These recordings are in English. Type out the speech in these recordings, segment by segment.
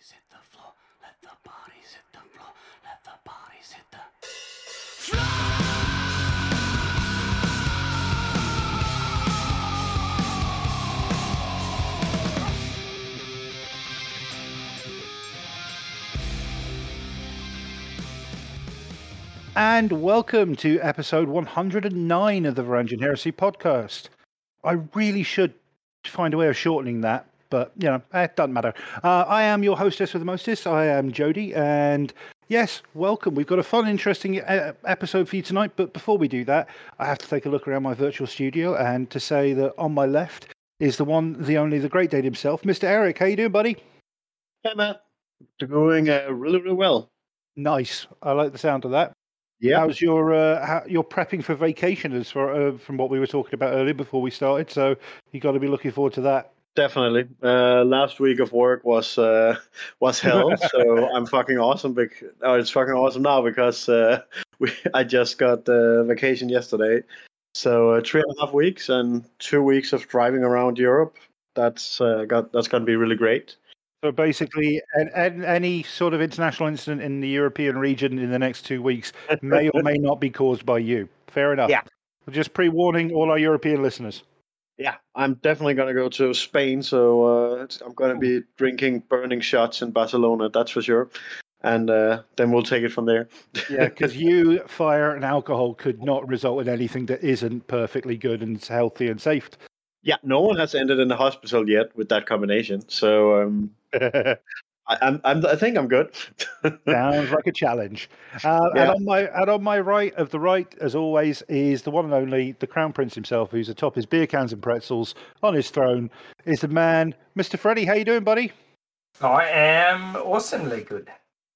bodies hit the floor. Let the bodies hit the floor. Let the bodies hit the And welcome to episode 109 of the Varangian Heresy podcast. I really should find a way of shortening that, but you know, it doesn't matter. Uh, I am your hostess with the mostest. I am Jody, and yes, welcome. We've got a fun, interesting episode for you tonight. But before we do that, I have to take a look around my virtual studio and to say that on my left is the one, the only, the great Dane himself, Mr. Eric. How you doing, buddy? Hey, Matt. Going uh, really, really well. Nice. I like the sound of that. Yeah. How's your uh, how, your prepping for vacation as for uh, from what we were talking about earlier before we started? So you've got to be looking forward to that. Definitely. Uh, last week of work was uh, was hell, so I'm fucking awesome. Bec- oh, it's fucking awesome now because uh, we I just got uh, vacation yesterday. So uh, three and a half weeks and two weeks of driving around Europe. That's uh, got that's gonna be really great. So basically, an, an, any sort of international incident in the European region in the next two weeks may or may not be caused by you. Fair enough. Yeah. Just pre-warning all our European listeners. Yeah, I'm definitely gonna go to Spain. So uh, I'm gonna be drinking burning shots in Barcelona. That's for sure. And uh, then we'll take it from there. Yeah, because you, fire, and alcohol could not result in anything that isn't perfectly good and healthy and safe. Yeah, no one has ended in the hospital yet with that combination. So um, I, I'm, I'm, I think I'm good. Sounds like a challenge. Uh, And on my and on my right of the right, as always, is the one and only the Crown Prince himself, who's atop his beer cans and pretzels on his throne. Is the man, Mr. Freddie. How you doing, buddy? I am awesomely good.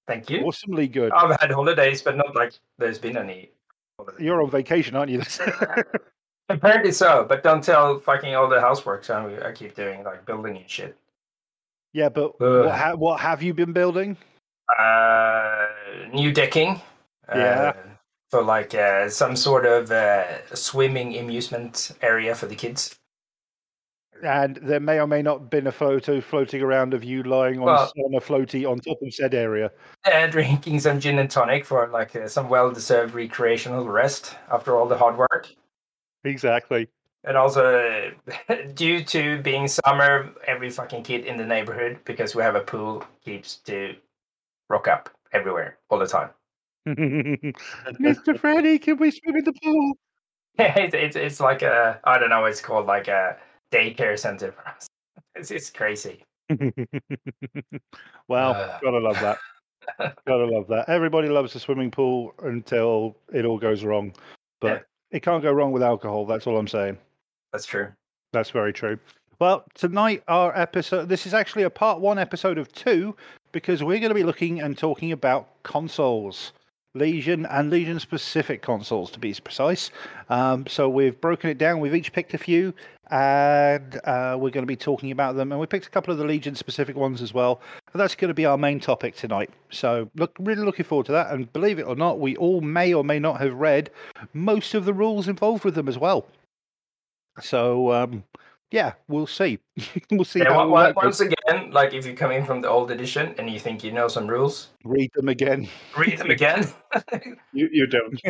Thank you. Awesomely good. I've had holidays, but not like there's been any. holidays. You're on vacation, aren't you? Apparently so, but don't tell fucking all the housework I, I keep doing, like building and shit. Yeah, but Ugh. what, ha- what have you been building? Uh, new decking. Yeah. Uh, for like uh, some sort of uh, swimming amusement area for the kids. And there may or may not have been a photo floating around of you lying on, Well- on a floaty on top of said area. Uh, drinking some gin and tonic for like uh, some well-deserved recreational rest after all the hard work. Exactly. And also, due to being summer, every fucking kid in the neighborhood, because we have a pool, keeps to rock up everywhere all the time. Mr. Freddy, can we swim in the pool? it's, it's it's like a I don't know what it's called like a daycare center for us. It's it's crazy. well, Uh. gotta love that. gotta love that. Everybody loves the swimming pool until it all goes wrong. But Yeah. it can't go wrong with alcohol. That's all I'm saying. That's true. That's very true. Well, tonight our episode. This is actually a part one episode of two because we're going to be looking and talking about consoles, Legion and Legion specific consoles to be precise. Um, so we've broken it down. We've each picked a few, and uh, we're going to be talking about them. And we picked a couple of the Legion specific ones as well. And that's going to be our main topic tonight. So look, really looking forward to that. And believe it or not, we all may or may not have read most of the rules involved with them as well. So um, yeah, we'll see. we'll see Yeah, how on- all on- that goes. once again, like if you come in from the old edition and you think you know some rules, read them again. read them again. you, you don't.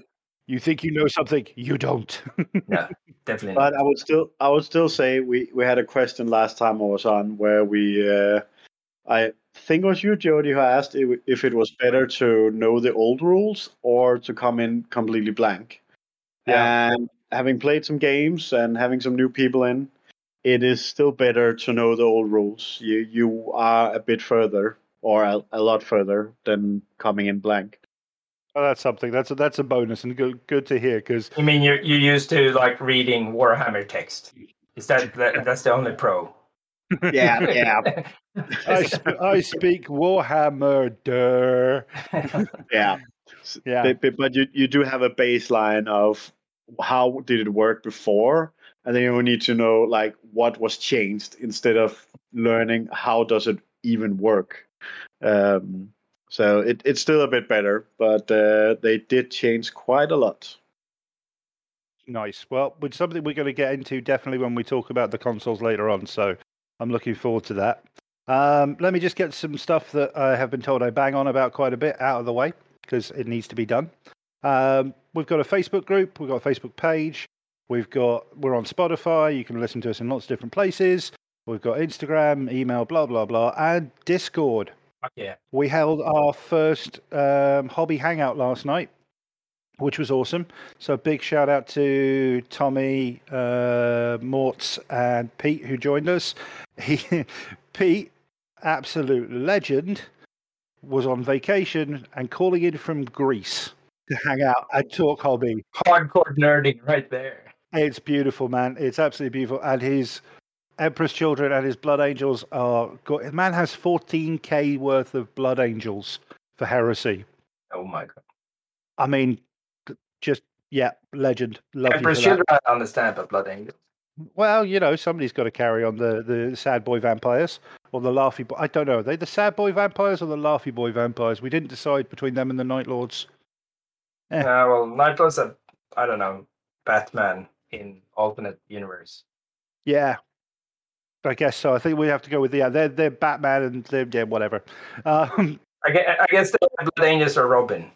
You think you know something, you don't. no, definitely not. but I would still, I would still say we, we had a question last time I was on where we, uh, I think it was you, Jody, who asked if, if it was better to know the old rules or to come in completely blank. Yeah. And having played some games and having some new people in, it is still better to know the old rules. You you are a bit further or a, a lot further than coming in blank. Oh, that's something. That's a, that's a bonus and good good to hear because You mean you're you used to like reading Warhammer text? Is that, that that's the only pro? Yeah, yeah, I, sp- I speak Warhammer. Duh. yeah. Yeah. But, but, but you, you do have a baseline of how did it work before, and then you need to know like what was changed instead of learning how does it even work. Um, so it, it's still a bit better, but uh, they did change quite a lot. Nice. Well, it's something we're going to get into definitely when we talk about the consoles later on. So I'm looking forward to that. Um, let me just get some stuff that I have been told I bang on about quite a bit out of the way because it needs to be done. Um, we've got a Facebook group, we've got a Facebook page, we've got we're on Spotify. You can listen to us in lots of different places. We've got Instagram, email, blah blah blah, and Discord. Yeah. We held our first um, hobby hangout last night, which was awesome. So big shout out to Tommy, uh, Mortz, and Pete who joined us. He, Pete, absolute legend, was on vacation and calling in from Greece to hang out and talk hobby. Hardcore nerding right there. It's beautiful, man. It's absolutely beautiful. And his Emperor's Children and his Blood Angels are. Go- man has 14k worth of Blood Angels for Heresy. Oh my god. I mean, just yeah, legend. Love you Emperor's for that. Children, I understand, but Blood Angels. Well, you know, somebody's got to carry on the the sad boy vampires or the laughy boy. I don't know. Are they the sad boy vampires or the laughy boy vampires? We didn't decide between them and the Night Lords. Eh. Uh, well, Night Lords are, I don't know, Batman in alternate universe. Yeah, I guess so. I think we have to go with yeah. They're they're Batman and they're yeah whatever. Um, I guess, I guess the Blood Angels are Robin.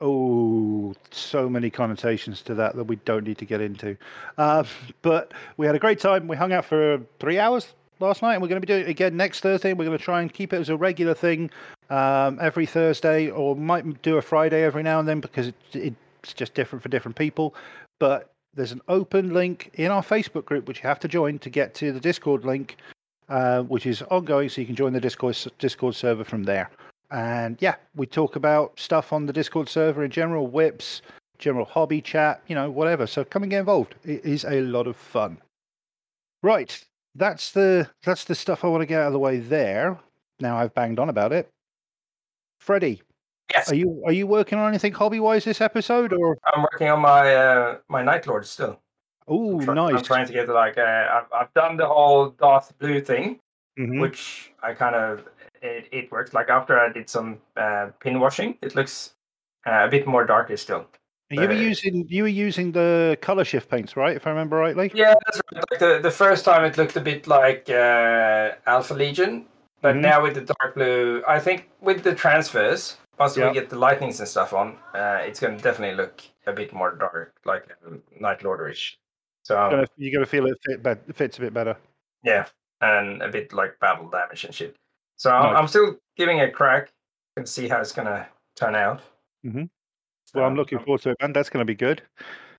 Oh, so many connotations to that that we don't need to get into. Uh, but we had a great time. We hung out for three hours last night, and we're going to be doing it again next Thursday. We're going to try and keep it as a regular thing um, every Thursday, or might do a Friday every now and then because it, it's just different for different people. But there's an open link in our Facebook group which you have to join to get to the Discord link, uh, which is ongoing, so you can join the Discord Discord server from there. And yeah, we talk about stuff on the Discord server in general, whips, general hobby chat, you know, whatever. So come and get involved. It is a lot of fun. Right. That's the that's the stuff I want to get out of the way there. Now I've banged on about it. Freddie, Yes, are you are you working on anything hobby wise this episode or I'm working on my uh, my Night Lord still. oh try- I'm trying to get like uh, I've, I've done the whole Darth Blue thing, Mhm. which I kind of it, it works. Like after I did some uh, pin washing, it looks uh, a bit more darker still. You were using you were using the color shift paints, right? If I remember rightly. Yeah, that's right. Like the, the first time it looked a bit like uh, Alpha Legion, but Mhm. now with the dark blue, I think with the transfers, once Yeah. we get the lightnings and stuff on, uh, it's going to definitely look a bit more dark, like um, Night Lorderish. So Gonna- You're gonna feel it fit bet- fits a bit better. yeah, and a bit like battle damage and shit. So I'm, Nice. I'm still giving it a crack and see how it's going to turn out. Mhm. Well, I'm looking forward to it, man. That's going to be good.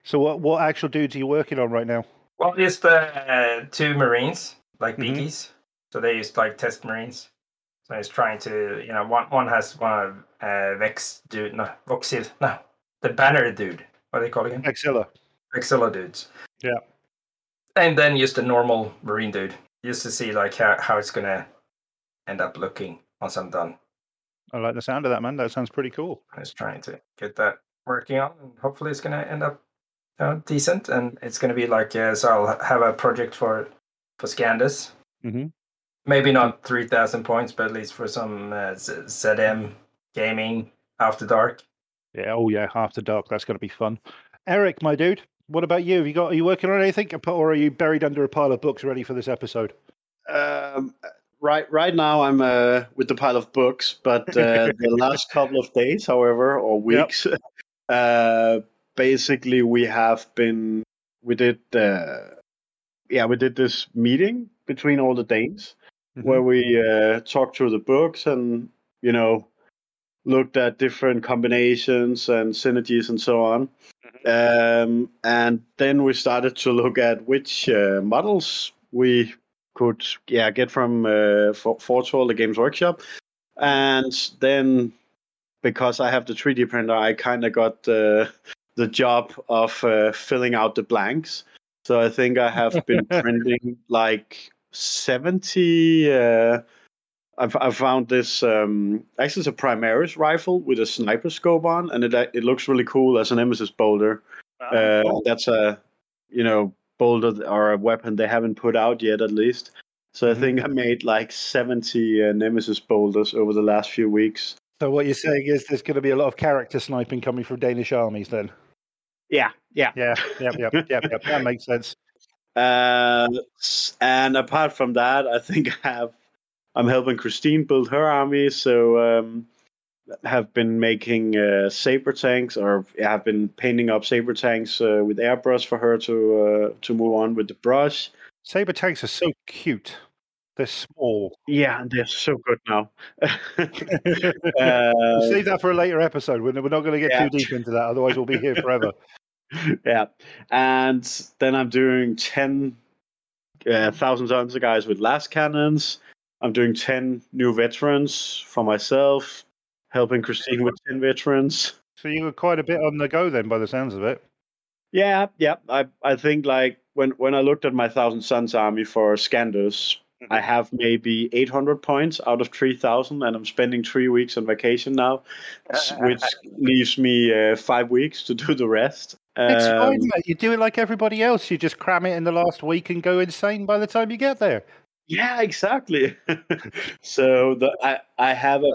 So, what what actual dudes are you working on right now? Well, just uh, two Marines, like Mhm. Beakies. So they used like test Marines. So he's trying to, you know, one one has one of uh, Vex dude, no, Voxil, no, the Banner dude. What are they calling him? Exilla. Vexilla dudes. Yeah. And then just a normal Marine dude, just to see like how, how it's gonna end up looking once I'm done. I like the sound of that, man. That sounds pretty cool. I was trying to get that working on, and hopefully it's gonna end up you know, decent. And it's gonna be like uh, so I'll have a project for for Scandus. Mhm. Maybe not three thousand points, but at least for some uh, Z- ZM gaming after dark. Yeah. Oh, yeah. After dark. That's going to be fun. Eric, my dude. What about you? Have you got? Are you working on anything, or are you buried under a pile of books ready for this episode? Um, right, right now I'm uh, with the pile of books, but uh, the last couple of days, however, or weeks, uh, basically we have been we did uh, yeah we did this meeting between all the Danes where we uh, talked through the books and you know looked at different combinations and synergies and so on. Um, and then we started to look at which uh, models we could yeah get from uh, For- Fortol, the Games Workshop, and then because I have the 3D printer, I kind of got uh, the job of uh, filling out the blanks. So I think I have been printing like 70. Uh, I've, I found this um, actually it's a Primaris rifle with a sniper scope on, and it it looks really cool as an Nemesis bolter. Uh, that's a you know bolter or a weapon they haven't put out yet, at least. So I Mhm. think I made like 70 uh, Nemesis bolters over the last few weeks. So what you're saying is there's going to be a lot of character sniping coming from Danish armies, then? Yeah, yeah. Yeah. Yep. Yep. Yep. Yep. That makes sense. Uh, and apart from that, I think I have I'm helping Christine build her army. So um, have been making uh, saber tanks, or have been painting up saber tanks uh, with airbrush for her to uh, to move on with the brush. Saber tanks are so cute. They're small. Yeah, and they're so good now. We'll uh, Save that for a later episode. We're, we're not going to get Yeah. too deep into that, otherwise we'll be here forever. yeah, and then I'm doing ten uh, Thousand Sons of guys with lascannons. I'm doing ten new veterans for myself, helping Christine with ten veterans. So you were quite a bit on the go then, by the sounds of it. Yeah, yeah. I I think like when when I looked at my Thousand Sons army for Scandus, I have maybe 800 points out of 3,000, and I'm spending three weeks on vacation now, which leaves me uh, five weeks to do the rest. It's Um, fine, mate. You do it like everybody else. You just cram it in the last week and go insane by the time you get there. Yeah, exactly. so the I I have a,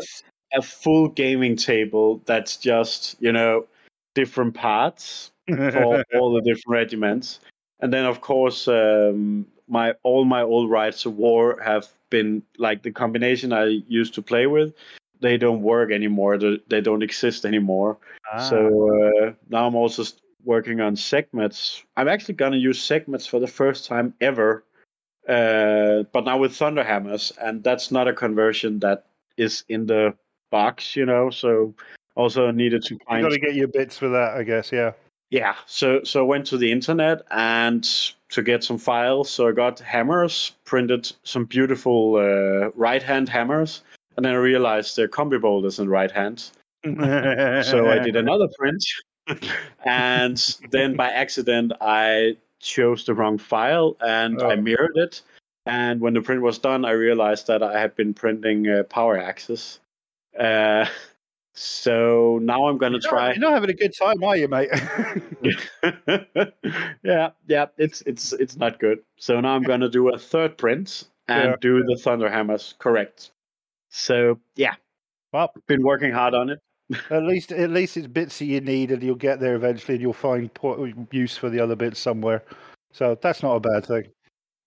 a full gaming table that's just you know different parts for all the different regiments, and then of course um, my all my old rites of war have been like the combination I used to play with. They don't work anymore. They, don't exist anymore. Ah. So uh, now I'm also working on Sekhmets. I'm actually gonna use Sekhmets for the first time ever, uh, but now with Thunderhammers, and that's not a conversion that is in the box, you know. So also needed to you got to get your bits for that, I guess. Yeah. yeah, so so I went to the internet and to get some files. So I got hammers, printed some beautiful uh, right hand hammers, and then I realized they're combi bolters in right hand. So I did another print, and then by accident I chose the wrong file and I Oh. mirrored it. And when the print was done, I realized that I had been printing uh, power axes. Uh, so now I'm gonna try. You're not having a good time, are you, mate? yeah, yeah, it's it's it's not good. So now I'm gonna do a third print and Yeah. do the thunder hammers correct. So yeah, well, been working hard on it. at least at least it's bits that you need, and you'll get there eventually, and you'll find use for the other bits somewhere. So that's not a bad thing.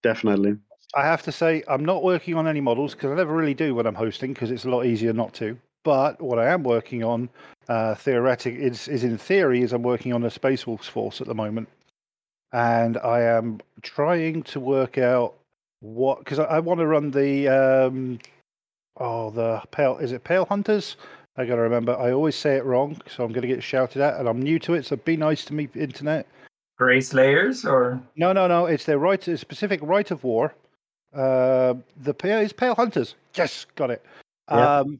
Definitely. I have to say, I'm not working on any models because I never really do when I'm hosting because it's a lot easier not to. But what I am working on, uh, theoretic, is, is in theory, is I'm working on a Space Wolves force at the moment, and I am trying to work out what because I, I want to run the um, oh the pale is it Pale Hunters? I got to remember. I always say it wrong, so I'm going to get shouted at, and I'm new to it. So be nice to me, internet. Grey Slayers or No, no, no. It's their right, a specific rite of war. Uh, the pale is Pale Hunters. Yes, got it. Yeah. Um,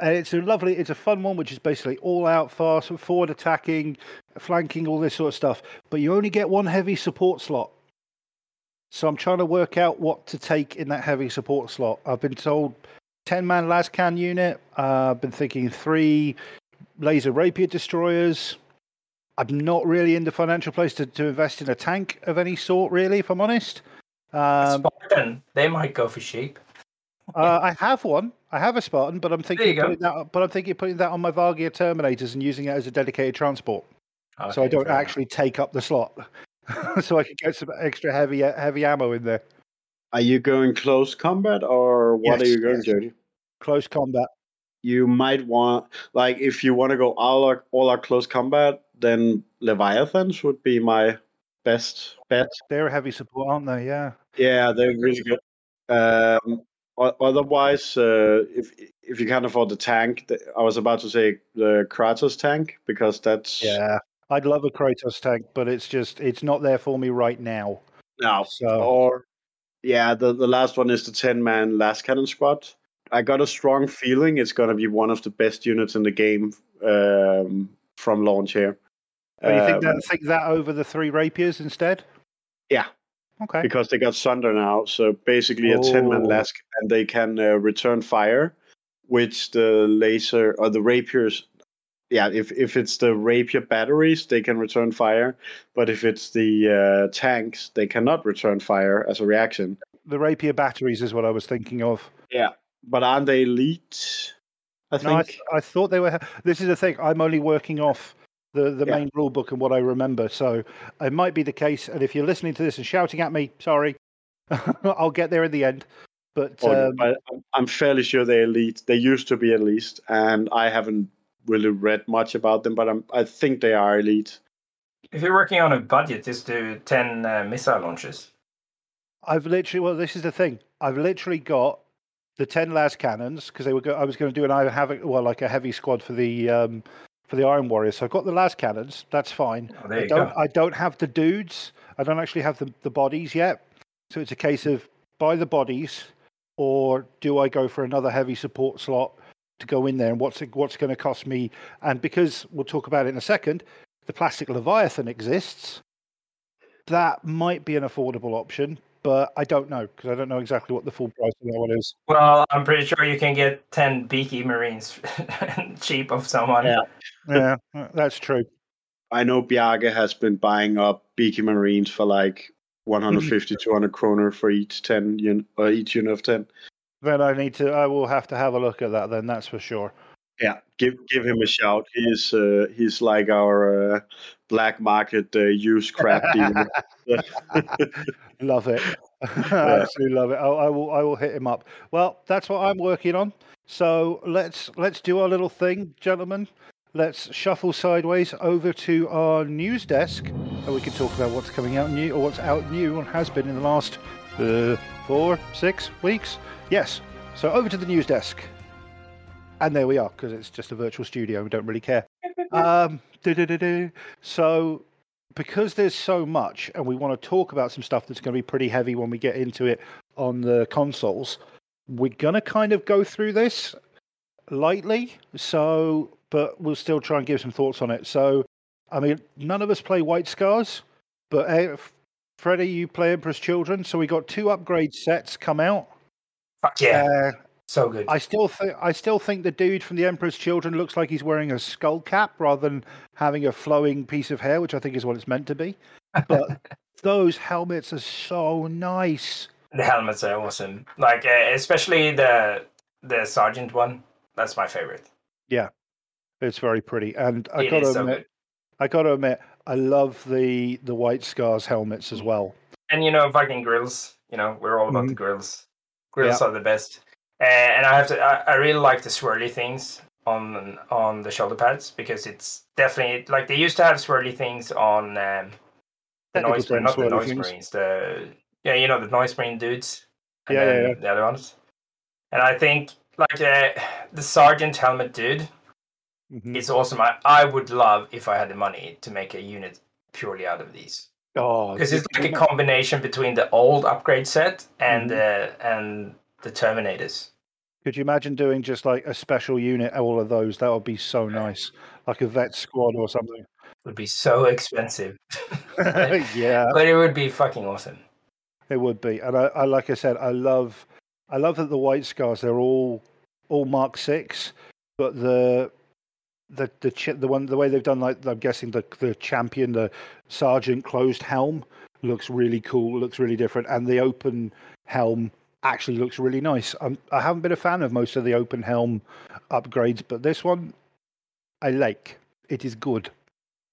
and it's a lovely, it's a fun one, which is basically all out, fast, forward attacking, flanking, all this sort of stuff. But you only get one heavy support slot. So I'm trying to work out what to take in that heavy support slot. I've been told 10 man Lascan unit. Uh, I've been thinking three laser rapier destroyers. I'm not really in the financial place to, to invest in a tank of any sort, really, if I'm honest. Um, Spartan? They might go for sheep. uh, I have one. I have a Spartan, but I'm thinking of putting that. But I'm thinking of putting that on my Varagyr Terminators and using it as a dedicated transport, so I don't fair enough. actually take up the slot, so I can get some extra heavy heavy ammo in there. Are you going close combat or what are you going, yes. Jody? Close combat. You might want, like, if you want to go all out, all out close combat, then Leviathans would be my best bet. They're a heavy support, aren't they? Yeah. Yeah, they're really good. Um, o- otherwise, uh, if if you can't afford the tank, I was about to say the Kratos tank because that's Yeah. I'd love a Kratos tank, but it's just it's not there for me right now. no. So Or yeah, the the last one is the ten man lascannon squad. I got a strong feeling it's gonna be one of the best units in the game um, from launch here. but you think Um, that think that over the three rapiers instead? Yeah. Okay. because they got Sunder now. So basically, a 10 man Oh. Lask, and they can uh, return fire, which the laser or the rapiers. Yeah, if, if it's the rapier batteries, they can return fire. But if it's the uh, tanks, they cannot return fire as a reaction. The rapier batteries is what I was thinking of. Yeah, but aren't they elite? I No, I, think. I thought they were. This is the thing. I'm only working off the, the Yeah. main rule book and what I remember. So it might be the case. And if you're listening to this and shouting at me, sorry, I'll get there in the end. But Or- um, I'm- I'm fairly sure they're elite. They used to be at least, and I haven't really read much about them, but I'm, I think they are elite. If you're working on a budget, just do 10 uh, missile launches. I've literally well, this is the thing. I've literally got the ten las cannons because they were. Go- I was going to do an I have a, well like a heavy squad for the um, for the Iron Warriors. So I've got the las cannons. That's fine. Oh, I don't. go. I don't have the dudes. I don't actually have the the bodies yet. So it's a case of buy the bodies, or do I go for another heavy support slot to go in there? And what's it, what's going to cost me? And because we'll talk about it in a second, the plastic Leviathan exists. That might be an affordable option, but I don't know because I don't know exactly what the full price of that one is. Well, I'm pretty sure you can get 10 beaky marines cheap of someone. Yeah. Yeah, uh, that's true. I know Biaga has been buying up Beaky Marines for like 150, 200 kroner for each 10 un- or each unit of 10. Then I need to. I will have to have a look at that. Then that's for sure. Yeah, give give him a shout. He's uh, he's like our uh, black market uh, used crap dealer. Love it. Absolutely love it. I, I will. I will hit him up. Well, that's what I'm working on. So let's let's do our little thing, gentlemen. Let's shuffle sideways over to our news desk, and we can talk about what's coming out new or what's out new and has been in the last uh, four, six weeks. Yes. So over to the news desk, and there we are because it's just a virtual studio. We don't really care. Um, so because there's so much and we want to talk about some stuff that's going to be pretty heavy when we get into it on the consoles we're going to kind of go through this lightly so but we'll still try and give some thoughts on it so i mean none of us play white scars but uh, freddie you play emperor's children so we got two upgrade sets come out Fuck yeah. uh, so good. I still think I still think the dude from the Emperor's Children looks like he's wearing a skull cap rather than having a flowing piece of hair, which I think is what it's meant to be. But those helmets are so nice. the helmets are awesome. Like, uh, especially the the sergeant one. That's my favorite. Yeah, it's very pretty, and I It got to is so admit. I got to admit, I love the the White Scars helmets as well. And you know, Viking grills. You know, we're all about the grills. Grills Yeah. are the best. Uh, and I have to. I, I really like the swirly things on on the shoulder pads because it's definitely like they used to have swirly things on um, the Technical noise, term, not the noise things. marines. The yeah, you know the noise marine dudes. And Yeah, yeah, yeah. the other ones. And I think like uh, the sergeant helmet dude Mhm. is awesome. I, I would love if I had the money to make a unit purely out of these Oh, because it's like a combination between the old upgrade set and Mm-hmm. uh, and the Terminators. Could you imagine doing just like a special unit, all of those? That would be so nice, like a vet squad or something. would be so expensive, yeah, but it would be fucking awesome. It would be, and I, I like I said, I love, I love that the White Scars they're all, all Mark Six, but the, the the chi- the one the way they've done like I'm guessing the the champion the sergeant closed helm looks really cool, looks really different, and the open helm actually looks really nice. I'm, I haven't been a fan of most of the open helm upgrades, but this one I like. It is good.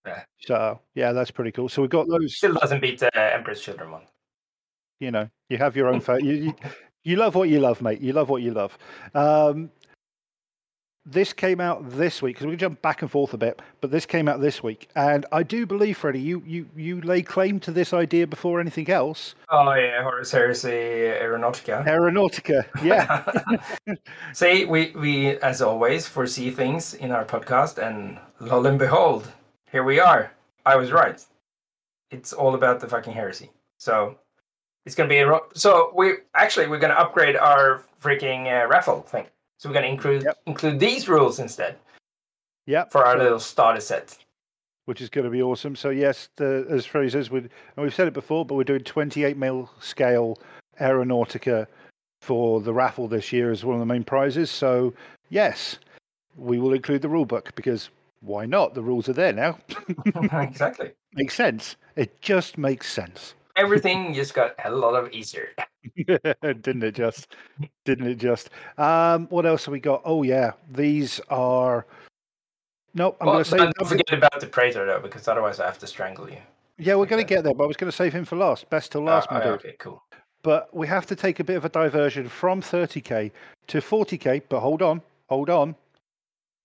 Yeah. So yeah, that's pretty cool. So we've got those Still doesn't beat the Emperor's Children one. you know, you have your own. Fa- you, you you love what you love, mate. You love what you love. Um, this came out this week because we can jump back and forth a bit, but this came out this week, and I do believe, Freddie, you you you lay claim to this idea before anything else. Oh yeah, Horus Heresy Aeronautica. Aeronautica, yeah, See, we we as always foresee things in our podcast, and lo and behold, here we are. I was right. It's all about the fucking heresy. So it's gonna be a ro- so we actually we're gonna upgrade our freaking uh, raffle thing. So we're gonna include Yep. include these rules instead yeah, for our so- little starter set. which is going to be awesome. So yes, the, as Freddie says, we and we've said it before, but we're doing 28 mil scale Aeronautica for the raffle this year as one of the main prizes. So yes, we will include the rule book because why not? The rules are there now. exactly. makes sense. It just makes sense. Everything just got a lot of easier. Didn't it just? Didn't it just? Um, what else have we got? Oh yeah, these are. Nope, I'm Well, going to say. don't forget about the Praetor though, because otherwise I have to strangle you. Yeah, we're going to get there, but I was going to save him for last. Best till last, Oh, my oh, dude. okay, cool. but we have to take a bit of a diversion from 30k to 40k. But hold on, hold on.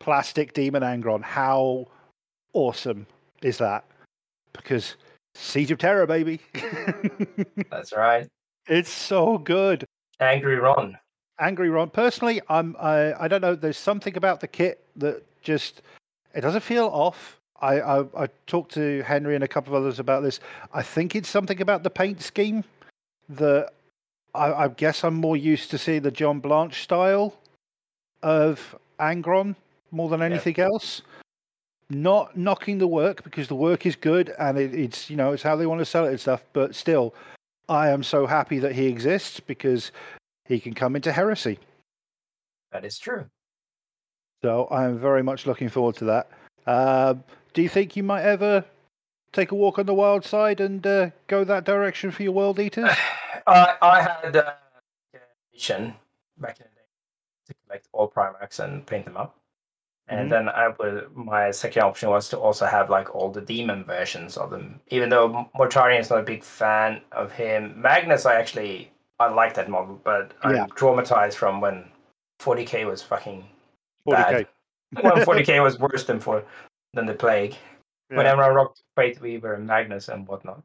Plastic Demon Angron. How awesome is that? Because Siege of Terra, baby. That's right. it's so good. Angry Ron. Angry Ron. Personally, I'm. I, I don't know. There's something about the kit that just it doesn't feel off. I, I I talked to Henry and a couple of others about this. I think it's something about the paint scheme that I, I guess I'm more used to seeing the John Blanche style of Angron more than anything else. Not knocking the work because the work is good and it, it's you know it's how they want to sell it and stuff. But still, I am so happy that he exists because he can come into Heresy. That is true. So I am very much looking forward to that. Uh, do you think you might ever take a walk on the wild side and uh, go that direction for your world eaters? I I had uh, a mission back in the day to collect all Primarchs and paint them up. And Mhm. then I would, my second option was to also have like all the demon versions of them. Even though Mortarion is not a big fan of him, Magnus I actually I like that model, but Yeah. I'm traumatized from when 40k was fucking 40k. when 40k was worse than for than the plague. Yeah. Whenever I rocked Fate Weaver and Magnus and whatnot.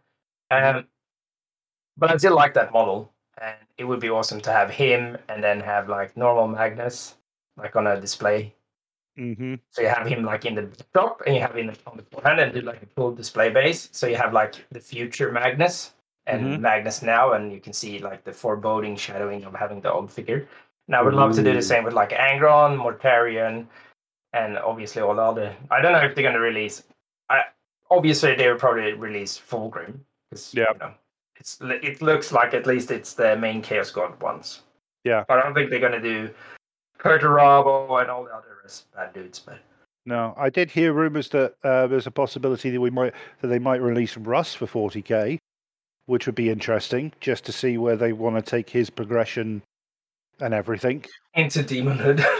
Um, but I still like that model, and it would be awesome to have him and then have like normal Magnus like on a display. Hmm So you have him like in the top, and you have him on the forehand, and do like a full display base. So you have like the future Magnus and Mhm. Magnus now, and you can see like the foreboding shadowing of having the old figure. And I would love to do the same with like Angron, Mortarion, and obviously all the other. I don't know if they're going to release. I obviously they will probably release Fulgrim because Yeah. you know, it's it looks like at least it's the main Chaos God ones. Yeah. But I don't think they're going to do Perturabo and all the other bad dudes. But No, I did hear rumors that uh, there's a possibility that we might that they might release Russ for 40k, which would be interesting just to see where they want to take his progression and everything into Demonhood.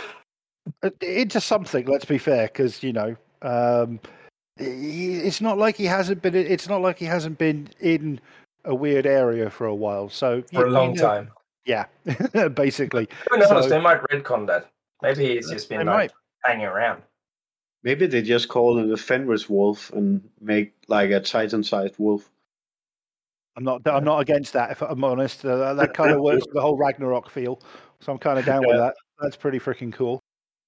Uh, into something. Let's be fair, because you know, um, it's not like he hasn't been. It's not like he hasn't been in a weird area for a while. So for a long know- time. Yeah, basically. Who knows? So- they might retcon that. Maybe it's just They been might. like hanging around. Maybe they just call it a Fenris wolf and make like a Titan-sized wolf. I'm not. I'm not against that. If I'm honest, uh, that, that kind of works with the whole Ragnarok feel. So I'm kind of down with that. That's pretty freaking cool.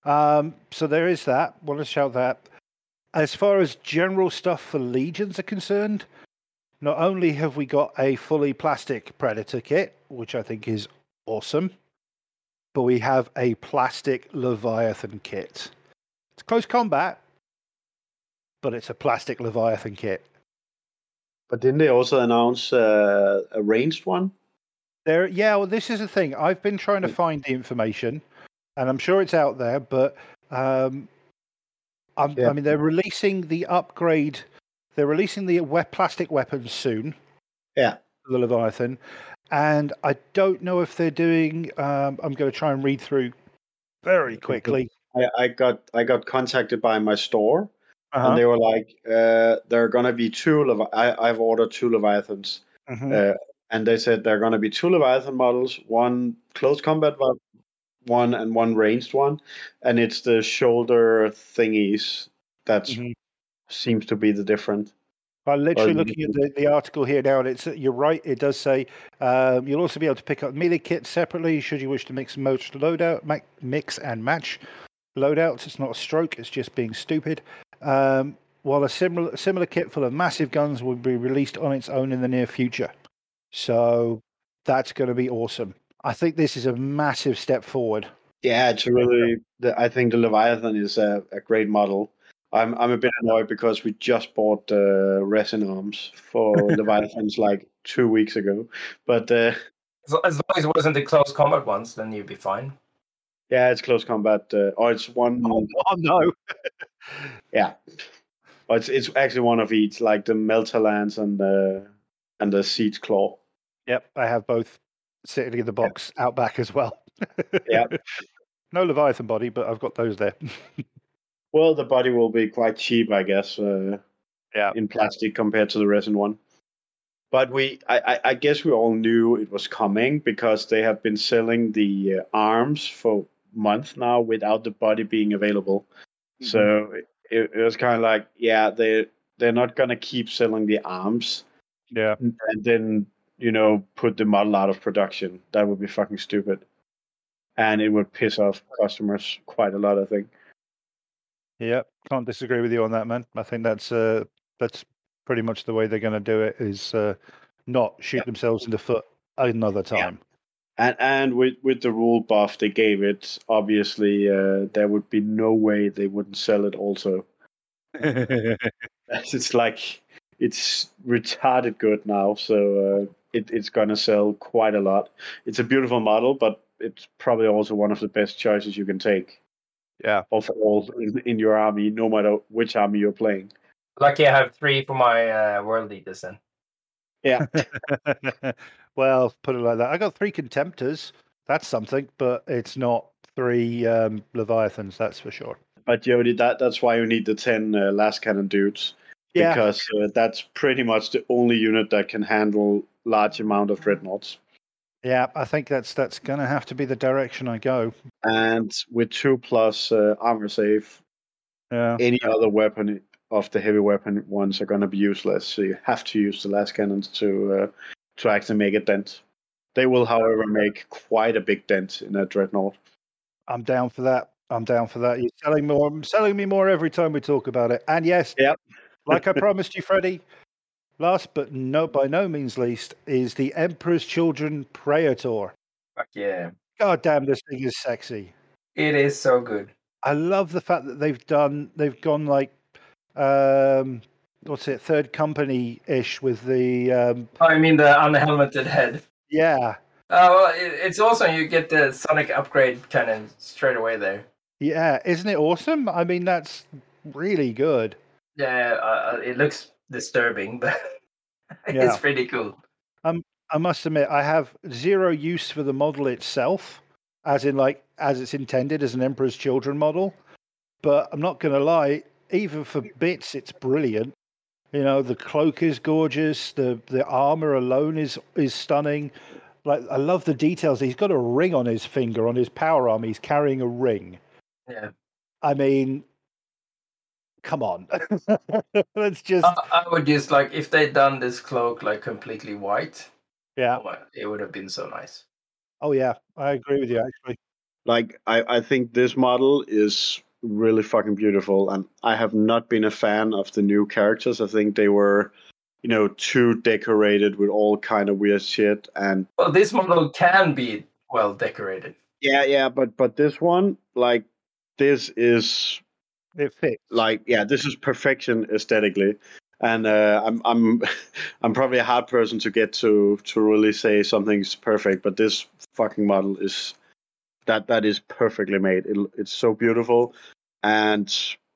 Um, so there is that. Want to shout that. As far as general stuff for legions are concerned, not only have we got a fully plastic Predator kit, which I think is awesome, but we have a plastic Leviathan kit. It's close combat, but it's a plastic Leviathan kit. But didn't they also announce uh, a ranged one? There, yeah. Well, this is the thing. I've been trying to find the information, and I'm sure it's out there. But um, I'm, Yeah. I mean, they're releasing the upgrade. They're releasing the we- plastic weapons soon. Yeah. The Leviathan, and I don't know if they're doing. Um, I'm going to try and read through very quickly. I, I got I got contacted by my store Uh-huh. and they were like, uh, "There are gonna be two Levi- I, I've ordered two Leviathans, Mhm. uh, and they said there are gonna be two Leviathan models, one close combat one, and one ranged one, and it's the shoulder thingies that Mhm. Seems to be the difference. I'm literally you looking at the, the article here now, and it's you're right. It does say um, you'll also be able to pick up melee kits separately should you wish to mix most loadout, mix and match loadouts. It's not a stroke; it's just being stupid. Um, while a similar similar kit full of massive guns will be released on its own in the near future, so that's going to be awesome. I think this is a massive step forward. Yeah, it's really. The, I think the Leviathan is a, a great model. I'm I'm a bit annoyed because we just bought uh, resin arms for the Leviathans like two weeks ago, but uh, As, as long as it wasn't the close combat ones, then you'd be fine. yeah, it's close combat. Uh, or it's one. Oh, no! Yeah, or it's it's actually one of each, like the Melta Lance and the and the Siege Claw. Yep, I have both sitting in the box out back as well. Yeah. no Leviathan body, but I've got those there. Well, the body will be quite cheap, I guess, uh, Yeah. in plastic compared to the resin one. But we, I, I, guess we all knew it was coming because they have been selling the uh, arms for months now without the body being available. So it, it was kind of like, yeah, they they're not gonna keep selling the arms Yeah. and then you know put the model out of production. That would be fucking stupid, and it would piss off customers quite a lot. I think. Yeah. Can't disagree with you on that, man. I think that's uh that's pretty much the way they're going to do it. Is uh, not shoot themselves in the foot another time. And and with with the rule buff they gave it, obviously uh, there would be no way they wouldn't sell it. Also, it's like it's retarded good now, so uh, it, it's gonna sell quite a lot. It's a beautiful model, but it's probably also one of the best choices you can take yeah. of all in, in your army, no matter which army you're playing. Lucky I have three for my uh, world eaters then. Yeah, well, put it like that. I got three contemptors. That's something, but it's not three um, leviathans. That's for sure. but Jody, that that's why you need the ten uh, lascannon dudes. Yeah. because uh, that's pretty much the only unit that can handle large amount of dreadnoughts. Yeah, I think that's that's going to have to be the direction I go. And with two plus uh, armor save, Yeah. any other weapon of the heavy weapon ones are going to be useless. So you have to use the lascannons to uh, to actually make a dent. They will, however, make quite a big dent in a dreadnought. I'm down for that. I'm down for that. You're selling more. Selling me more every time we talk about it. And yes, Yep. like I promised you, Freddie. Last but no, by no means least, is the Emperor's Children Praetor. Fuck yeah. God damn, this thing is sexy. It is so good. I love the fact that they've done. They've gone like, um, what's it? Third company ish with the. Um, I mean the unhelmeted head. yeah, Oh, well, it, it's also you get the sonic upgrade cannon straight away there. yeah. Isn't it awesome? I mean, that's really good. Yeah, uh, uh, it looks disturbing, but Yeah. it's pretty cool. Um, I must admit, I have zero use for the model itself, as in like as it's intended as an Emperor's Children model. But I'm not going to lie, even for bits, it's brilliant. You know, the cloak is gorgeous. The the armor alone is is stunning. Like I love the details. He's got a ring on his finger on his power arm. He's carrying a ring. Yeah, I mean, come on. Let's just I, I would just like if they'd done this cloak like completely white. yeah. oh it would have been so nice. Oh yeah, I agree with you actually. Like I, I think this model is really fucking beautiful, and I have not been a fan of the new characters. I think they were, you know, too decorated with all kind of weird shit, and Well, this model can be well decorated. yeah, yeah, but but this one, like, this is It fits. like yeah this is perfection aesthetically and uh, I'm I'm I'm probably a hard person to get to to really say something's perfect, but this fucking model is that that is perfectly made. It, it's so beautiful, and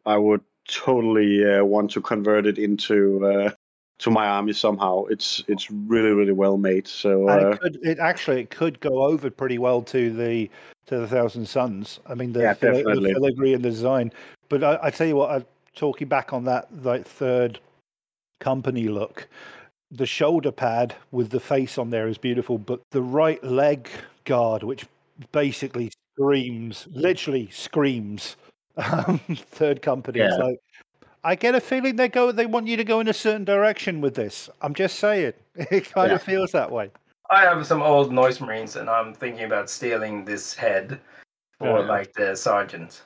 I would totally uh, want to convert it into uh, to my army somehow. It's it's really really well made. So uh, it could it actually it could go over pretty well to the to the Thousand Sons. I mean the, Yeah, fili- the filigree and the design. But I, I tell you what, I, talking back on that like third company look, the shoulder pad with the face on there is beautiful, but the right leg guard, which basically screams, literally screams, um, third company. It's like I get a feeling they go they want you to go in a certain direction with this. I'm just saying. It kind Yeah. of feels that way. I have some old noise marines, and I'm thinking about stealing this head for Yeah. like the sergeant,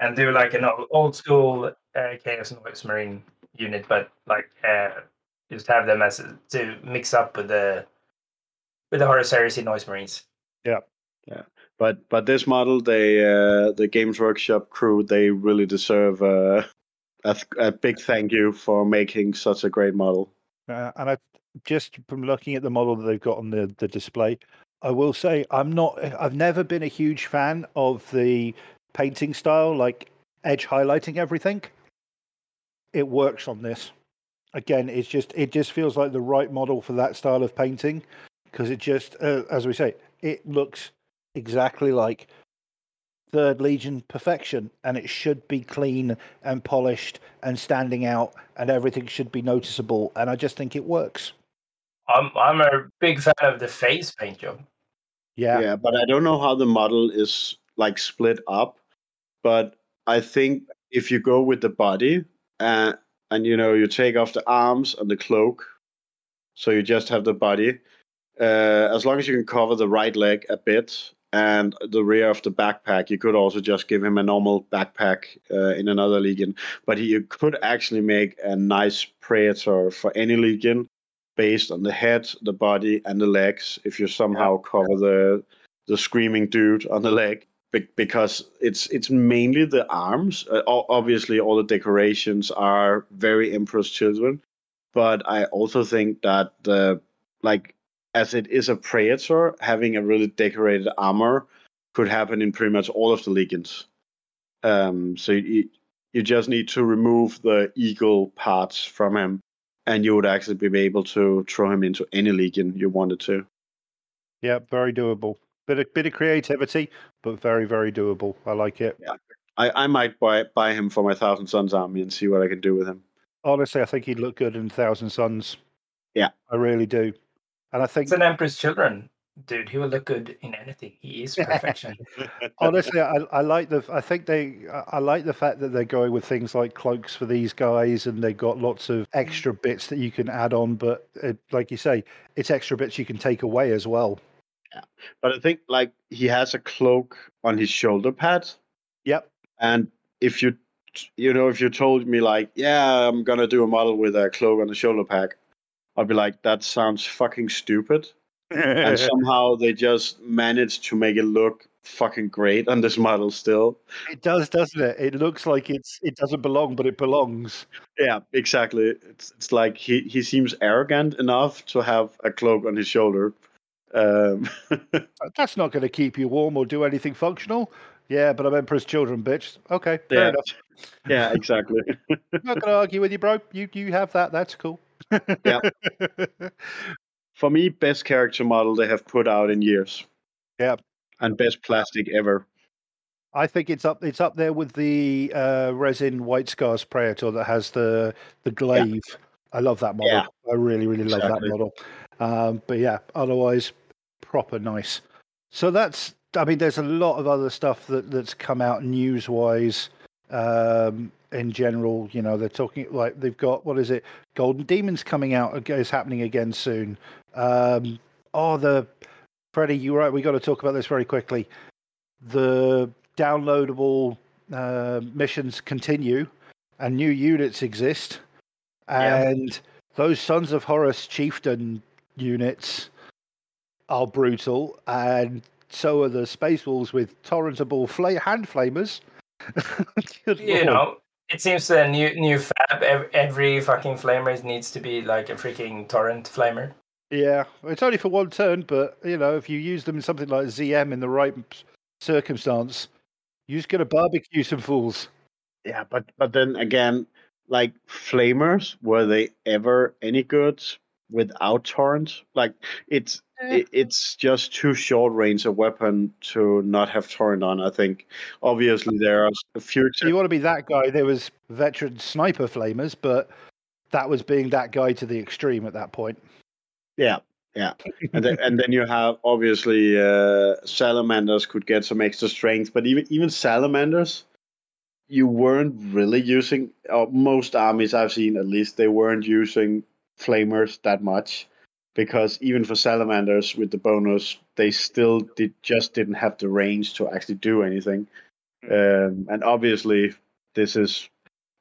and do like an old, old school uh, chaos noise marine unit, but like uh, just have them as a, to mix up with the with the Horus Heresy noise marines. Yeah, yeah but but this model, they uh, the Games Workshop crew, they really deserve uh, a a big thank you for making such a great model. Uh, and I just from looking at the model that they've got on the, the display, I will say I'm not. I've never been a huge fan of the painting style, like edge highlighting everything. It works on this. Again, it's just it just feels like the right model for that style of painting because it just, uh, as we say, it looks exactly like Third Legion perfection, and it should be clean and polished and standing out, and everything should be noticeable. And I just think it works. I'm I'm a big fan of the face paint job. Yeah. Yeah. but I don't know how the model is like split up. But I think if you go with the body uh, and you know you take off the arms and the cloak, so you just have the body. Uh, as long as you can cover the right leg a bit and the rear of the backpack, you could also just give him a normal backpack uh, in another legion. But you could actually make a nice Praetor for any legion based on the head, the body, and the legs. If you somehow cover the the screaming dude on the leg, be- because it's it's mainly the arms. Uh, obviously, all the decorations are very Emperor's Children, but I also think that the like as it is a Praetor, having a really decorated armor could happen in pretty much all of the legions. Um, so you you just need to remove the eagle parts from him, and you would actually be able to throw him into any legion you wanted to. Yeah, very doable. Bit of bit of creativity, but very very doable. I like it. Yeah. I, I might buy buy him for my Thousand Sons army and see what I can do with him. Honestly, I think he'd look good in Thousand Sons. Yeah. I really do. And I think It's an Emperor's Children, dude. He will look good in anything. He is perfection. honestly, I, I like the. I think they. I- I like the fact that they're going with things like cloaks for these guys, and they've got lots of mm. extra bits that you can add on. But it, like you say, it's extra bits you can take away as well. Yeah. But I think like he has a cloak on his shoulder pad, Yep. and if you you know if you told me like yeah I'm gonna do a model with a cloak on the shoulder pad, I'd be like that sounds fucking stupid. and somehow they just managed to make it look fucking great on this model still. it does, doesn't it? It looks like it's it doesn't belong, but it belongs. Yeah, exactly. It's it's like he he seems arrogant enough to have a cloak on his shoulder. Um, That's not going to keep you warm or do anything functional. Yeah, but I'm Emperor's Children, bitch. Okay, fair yeah, enough. yeah, exactly. I'm not going to argue with you, bro. You you have that. That's cool. Yeah. For me, best character model they have put out in years. Yeah. And best plastic ever. I think it's up it's up there with the uh, resin White Scars Praetor that has the the glaive. I love that model. Yeah. I really really love Exactly. that model. Um, but yeah, otherwise proper nice. So that's I mean, there's a lot of other stuff that that's come out news wise. Um, in general, you know, they're talking like they've got what is it? Golden Demons coming out is happening again soon. Um, oh, the Freddie, you're right. We got to talk about this very quickly. The downloadable uh, missions continue, and new units exist, Yeah. and those Sons of Horus chieftain units are brutal, and so are the Space Wolves with torrentable fla- hand flamers. You know, it seems a new new fab. Every fucking flamer needs to be like a freaking torrent flamer. Yeah, it's only for one turn, but you know, if you use them in something like ZM in the right circumstance, you're just gonna barbecue some fools. Yeah, but but then again, like flamers, were they ever any good without torrent? Like it's it, it's just too short range a weapon to not have torrent on. I think obviously there are a few. So you want to be that guy. There was veteran sniper flamers, but that was being that guy to the extreme at that point. Yeah, yeah, and then, and then you have obviously uh, salamanders could get some extra strength, but even even salamanders, you weren't really using. Or most armies I've seen, at least, they weren't using flamers that much, because even for salamanders with the bonus, they still did just didn't have the range to actually do anything. Um, and obviously, this is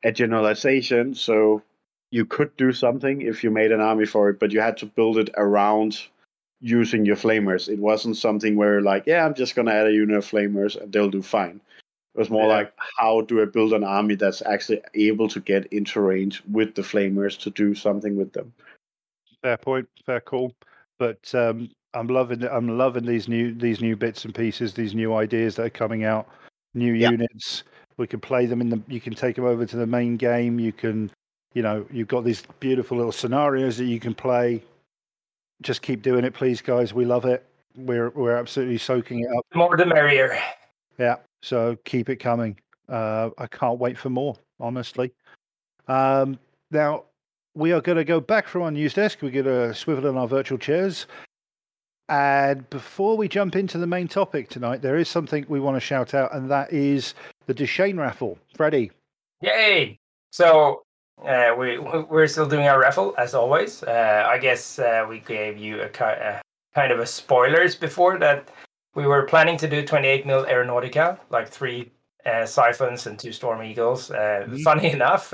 a generalization, so you could do something if you made an army for it, but you had to build it around using your flamers. It wasn't something where like, yeah, I'm just gonna add a unit of flamers and they'll do fine. It was more Yeah. like, how do I build an army that's actually able to get into range with the flamers to do something with them? Fair point. Fair call. But um, I'm loving it. I'm loving these new these new bits and pieces, these new ideas that are coming out, new Yeah. units. We can play them in the. You can take them over to the main game. You can, you know, you've got these beautiful little scenarios that you can play. Just keep doing it, please, guys. We love it. We're we're absolutely soaking it up. The more the merrier. Yeah. So keep it coming. Uh, I can't wait for more, honestly. Um, now, we are going to go back from our news desk. We're going to swivel in our virtual chairs. And before we jump into the main topic tonight, there is something we want to shout out, and that is the Duchenne raffle. Freddie, Yay! So uh, we we're still doing our raffle as always. Uh, I guess uh, we gave you a, a kind of a spoilers before that we were planning to do 28 mil Aeronautica, like three uh, Xiphons and two Storm Eagles. Uh, Mhm. Funny enough,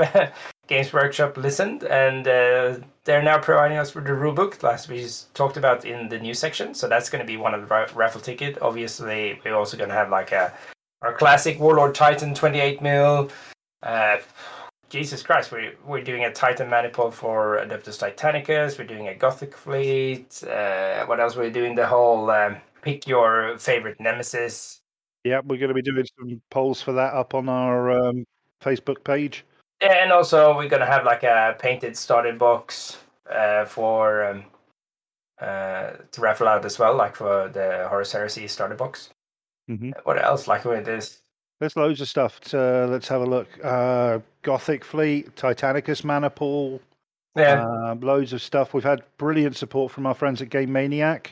Games Workshop listened and uh, they're now providing us with the rulebook, as we talked about in the news section. So that's going to be one of the raffle ticket. Obviously, we're also going to have like a our classic Warlord Titan 28 mil. Uh, Jesus Christ, we're, we're doing a Titan manifold for Adeptus Titanicus. We're doing a Gothic fleet. Uh, what else? We're doing the whole um, pick your favorite nemesis. yeah, we're going to be doing some polls for that up on our um, Facebook page. And also, we're gonna have like a painted starter box uh, for um, uh, to raffle out as well, like for the Horus Heresy starter box. hmm What else? Like with this? There's loads of stuff. To, let's have a look. Uh, Gothic Fleet, Titanicus Maniple, Yeah, um, loads of stuff. We've had brilliant support from our friends at Game Maniac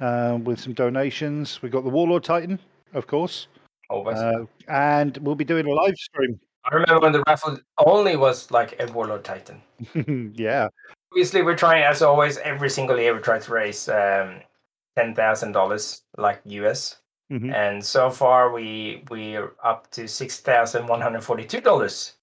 uh, with some donations. We've got the Warlord Titan, of course, always. uh, and we'll be doing a live stream. I remember when the raffle only was like a Warlord Titan. yeah, Obviously, we're trying, as always, every single year we try to raise um, ten thousand dollars, like US. Mhm. And so far, we we're up to six thousand one hundred forty-two dollars.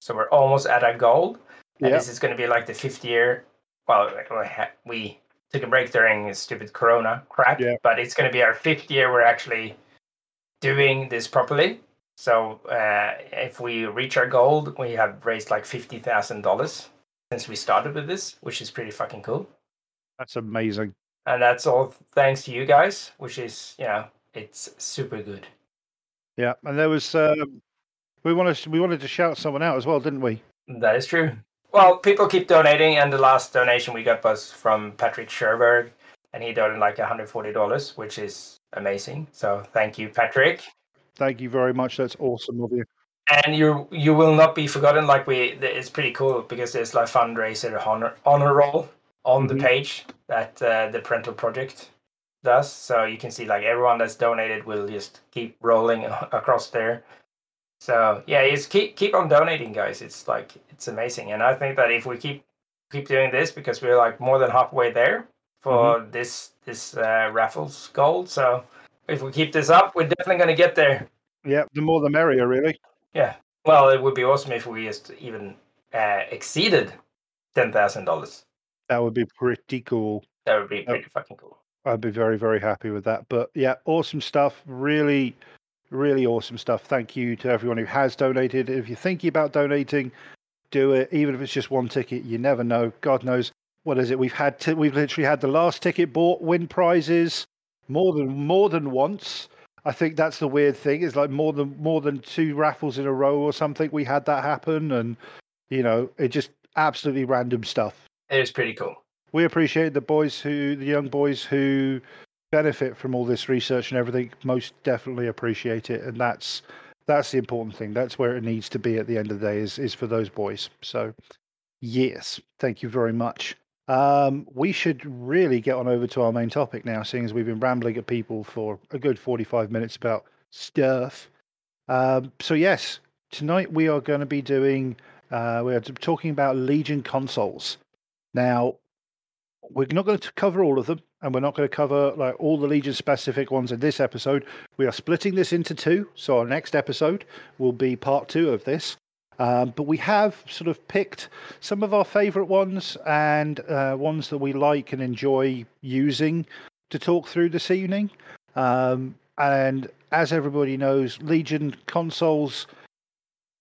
So we're almost at our goal. And Yeah. this is going to be like the fifth year. Well, we we took a break during stupid Corona crap, Yeah. but it's going to be our fifth year. We're actually doing this properly. So uh, if we reach our goal, we have raised like fifty thousand dollars since we started with this, which is pretty fucking cool. that's amazing. And that's all thanks to you guys, which is you know it's super good. Yeah, and there was um, we wanted to, we wanted to shout someone out as well, didn't we? That is true. Well, people keep donating, and the last donation we got was from Patrick Sherberg, and he donated like $140, which is amazing. So thank you, Patrick. Thank you very much. That's awesome of you. And you you will not be forgotten. Like we, it's pretty cool because there's like fundraiser honor honor roll on Mhm. the page that uh, the Parental Project does. So you can see like everyone that's donated will just keep rolling across there. So yeah, just keep keep on donating, guys. It's like it's amazing, and I think that if we keep keep doing this because we're like more than halfway there for this this uh, raffles goal. So if we keep this up, we're definitely gonna get there. Yeah, the more the merrier, really. Yeah. Well, it would be awesome if we just even uh, exceeded ten thousand dollars. That would be pretty cool. That would be pretty fucking cool. I'd be very, very happy with that. But yeah, awesome stuff. Really, really awesome stuff. Thank you to everyone who has donated. If you're thinking about donating, do it. Even if it's just one ticket, you never know. God knows what is it? We've had t- we've literally had the last ticket bought win prizes more than more than once. I think that's the weird thing. Is like more than more than two raffles in a row or something. We had that happen, and you know, it just absolutely random stuff It is pretty cool. we appreciate the boys who the young boys who benefit from all this research and everything most definitely appreciate it and that's that's the important thing that's where it needs to be at the end of the day is is for those boys so yes thank you very much um, we should really get on over to our main topic now seeing as we've been rambling at people for a good 45 minutes about stuff. Um, so yes tonight we are going to be doing uh, we're talking about legion consuls. Now we're not going to cover all of them and we're not going to cover like all the legion specific ones in this episode. We are splitting this into two so our next episode will be part two of this um, but we have sort of picked some of our favorite ones and uh, ones that we like and enjoy using to talk through this evening. Um, and as everybody knows legion consuls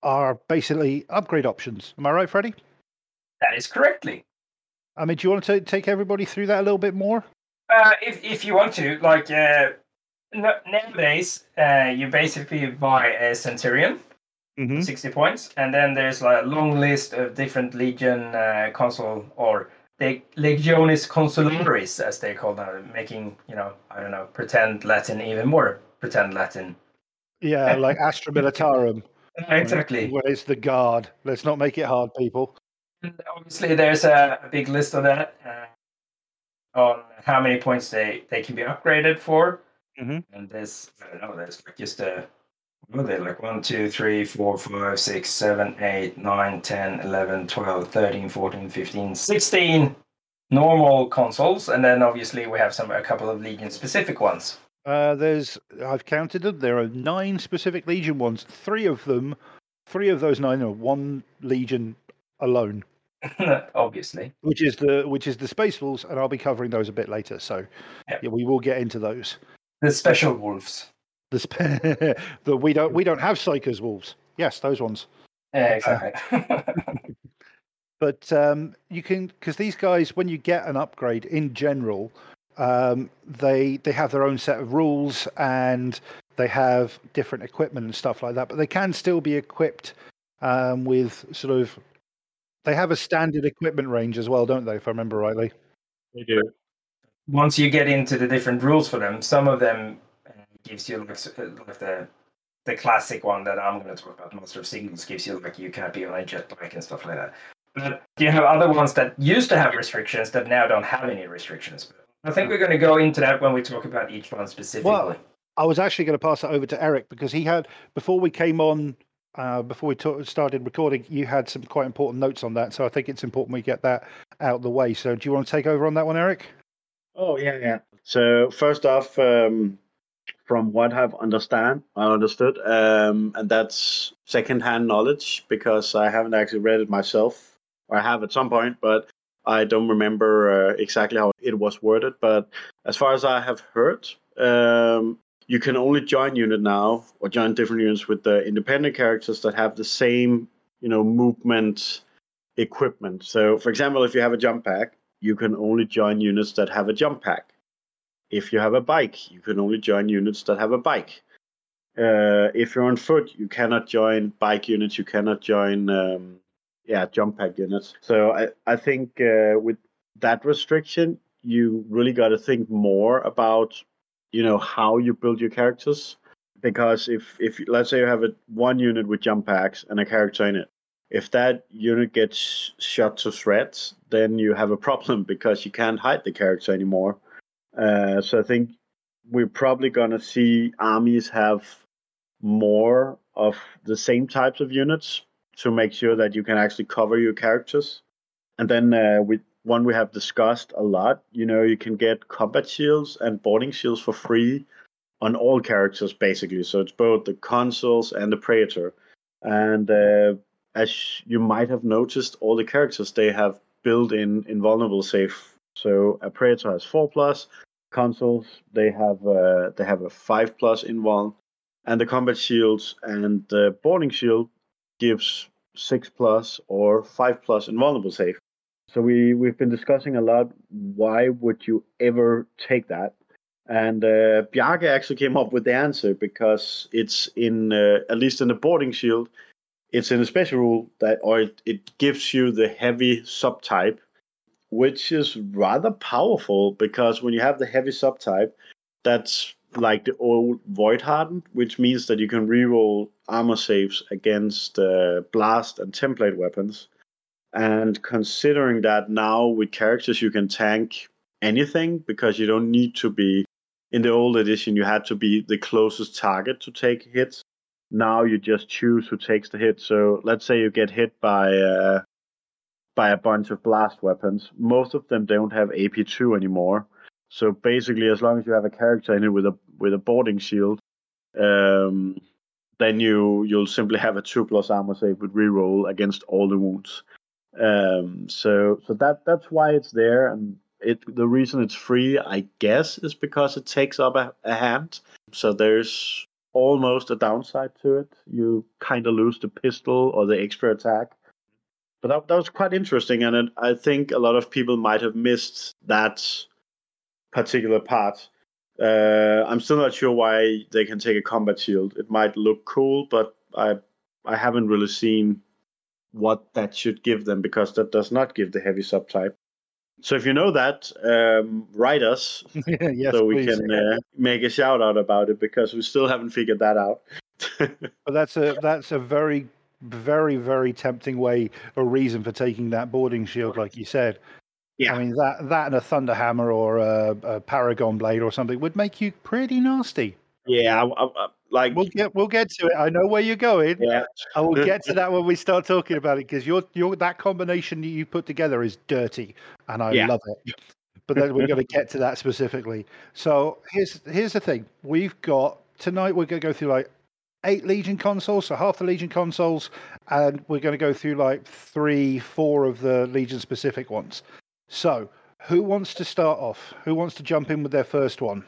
are basically upgrade options. Am i right freddie That is correctly. i mean do you want to take everybody through that a little bit more? Uh, if if you want to, like uh, nowadays, uh, you basically buy a Centurion, mm-hmm. sixty points, and then there's like a long list of different Legion uh, consul or the Legionis Consularis, as they call them, making you know I don't know pretend Latin even more pretend Latin. Yeah, like Astra Militarum. Exactly. Where is the guard. Let's not make it hard, people. And obviously, there's a, a big list of that uh, on how many points they, they can be upgraded for. Mhm. And there's, I don't know, there's just a, what are they, like 1, 2, 3, 4, 5, 6, 7, 8, 9, 10, 11, 12, 13, 14, 15, 16 normal consuls. And then obviously, we have some a couple of Legion specific ones. Uh, there's I've counted them. There are nine specific Legion ones. Three of them, three of those nine are one Legion alone, obviously. which is the which is the Space Wolves, and I'll be covering those a bit later. So Yeah. yeah, we will get into those. The special wolves. The sp- the we don't we don't have Psychers wolves. Yes, those ones. Yeah, exactly. But um, you can because these guys, when you get an upgrade in general, um, they they have their own set of rules and they have different equipment and stuff like that. But they can still be equipped um, with sort of. They have a standard equipment range as well, don't they? If I remember rightly. They do. once you get into the different rules for them, some of them gives you like, uh, like the the classic one that I'm going to talk about, Master of Signals, gives you like you can't be on a jetpack and stuff like that. But you have other ones that used to have restrictions that now don't have any restrictions. I think we're going to go into that when we talk about each one specifically. Well, I was actually going to pass that over to Eric because he had before we came on, uh, before we ta- started recording, you had some quite important notes on that. So I think it's important we get that out of the way. So do you want to take over on that one, Eric? Oh yeah, yeah. So first off, um, from what I've understand, I understood, um, and that's secondhand knowledge because I haven't actually read it myself, or I have at some point, but I don't remember uh, exactly how it was worded. But as far as I have heard, um, you can only join unit now or join different units with the independent characters that have the same, you know, movement equipment. So, for example, if you have a jump pack, you can only join units that have a jump pack. If you have a bike, you can only join units that have a bike. Uh, if you're on foot, you cannot join bike units. You cannot join, um, yeah, jump pack units. So I, I think uh, with that restriction, you really got to think more about, you know, how you build your characters. Because if, if let's say you have a one unit with jump packs and a character in it, if that unit gets shot to shreds, then you have a problem because you can't hide the character anymore. Uh, so I think we're probably gonna see armies have more of the same types of units to make sure that you can actually cover your characters. And then uh, with one we have discussed a lot, you know, you can get combat shields and boarding shields for free on all characters basically. So it's both the consuls and the praetor. And uh, as you might have noticed, all the characters they have built in invulnerable safe. So a Praetor has four plus, consuls they have uh, they have a five plus invul, and the combat shields and the boarding shield gives six plus or five plus invulnerable save. So we we've been discussing a lot. Why would you ever take that? And uh, Bjarke actually came up with the answer because it's in uh, at least in the boarding shield it's in a special rule that or it, it gives you the heavy subtype which is rather powerful because when you have the heavy subtype that's like the old void hardened which means that you can reroll armor saves against uh, blast and template weapons and considering that now with characters you can tank anything because you don't need to be in the old edition you had to be the closest target to take hits now you just choose who takes the hit. So let's say you get hit by uh, by a bunch of blast weapons. Most of them don't have AP2 anymore. So basically, as long as you have a character in it with a with a boarding shield, um, then you you'll simply have a two plus armor save with reroll against all the wounds. Um, so so that that's why it's there, and it the reason it's free, I guess, is because it takes up a, a hand. So there's almost a downside to it. You kind of lose the pistol or the extra attack. But that, that was quite interesting, and it, I think a lot of people might have missed that particular part. Uh, I'm still not sure why they can take a combat shield. It might look cool, but I I haven't really seen what that should give them because that does not give the heavy subtype. So if you know that, um, write us yes, so we please. can uh, make a shout out about it because we still haven't figured that out. But that's a that's a very very, very tempting way or reason for taking that boarding shield, like you said. Yeah. I mean that that and a thunder hammer or a, a paragon blade or something would make you pretty nasty. Yeah, I, I, like We'll get we'll get to it. I know where you're going. yeah, I will get to that when we start talking about it because your your that combination that you put together is dirty, and I Yeah. love it. But then we're going to get to that specifically. So here's here's the thing: we've got tonight. We're going to go through like eight Legion consuls, so half the Legion consuls, and we're going to go through like three, four of the Legion specific ones. So who wants to start off? Who wants to jump in with their first one?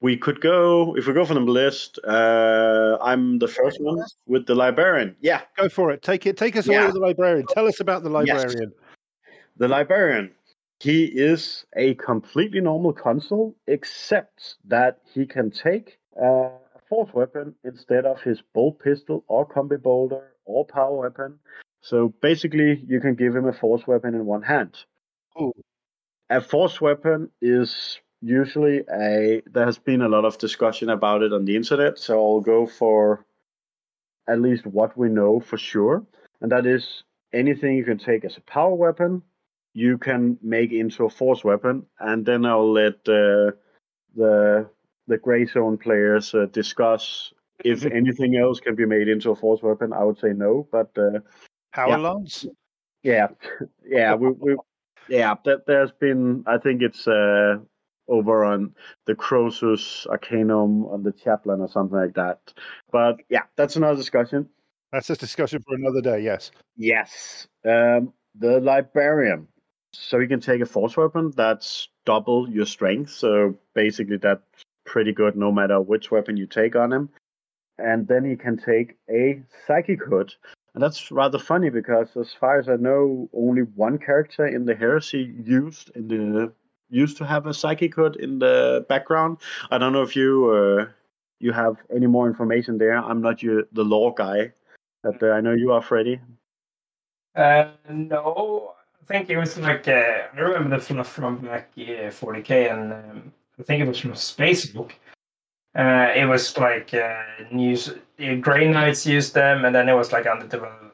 we could go if we go from the list. Uh, I'm the first one with the librarian. Yeah, Go for it. Take it. Take us away with the librarian. Tell us about the librarian. Yes. librarian. the librarian. He is a completely normal consul, except that he can take uh, force weapon instead of his bolt pistol or combi bolter or power weapon. So basically, you can give him a force weapon in one hand. Ooh. A force weapon is usually a. There has been a lot of discussion about it on the internet, so I'll go for at least what we know for sure, and that is anything you can take as a power weapon you can make into a force weapon, and then I'll let uh, the the gray zone players uh, discuss if anything else can be made into a force weapon. I would say no, but uh, Power Yeah. lance. yeah, yeah, we, we yeah, that there's been I think it's uh, over on the Crozius Arcanum on the Chaplain or something like that. But yeah, that's another discussion. That's a discussion for another day. Yes. Yes. Um, the librarian. So you can take a force weapon that's double your strength. So basically, that's pretty good no matter which weapon you take on him. And then he can take a psychic hood. And that's rather funny because, as far as I know, only one character in the heresy used in the used to have a psychic hood in the background. I don't know if you uh, you have any more information there. I'm not your the law guy, but uh, I know you are, Freddy. Uh, no, I think it was like uh, I remember from back uh, 40k, and um, I think it was from Spacebook. Uh, it was like uh, news. Uh, Grey Knights used them, and then it was like under development,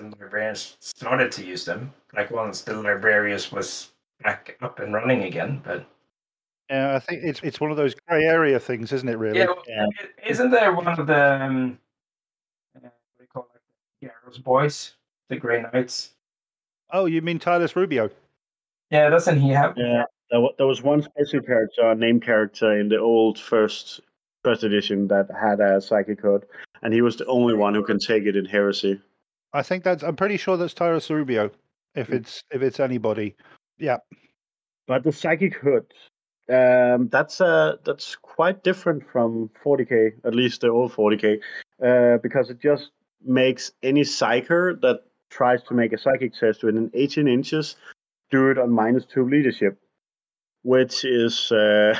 and librarians started to use them. Like once the librarians was back up and running again, but Yeah, I think it's it's one of those grey area things, isn't it? Really. yeah, well, Yeah. isn't there one of the um, uh, what do you call it? Garros boys, the Grey Knights. Oh, you mean Tylos Rubio? Yeah, doesn't he have? Yeah, there, there was one special character, a name character in the old first first edition that had a psychic code, and he was the only one who can take it in heresy. I think that's. I'm pretty sure that's Tylos Rubio. If Mm. it's if it's anybody. Yeah. But the psychic hood, um, that's uh, that's quite different from 40k, at least the old 40k, uh, because it just makes any psyker that tries to make a psychic test within 18 inches do it on minus two leadership, which is uh,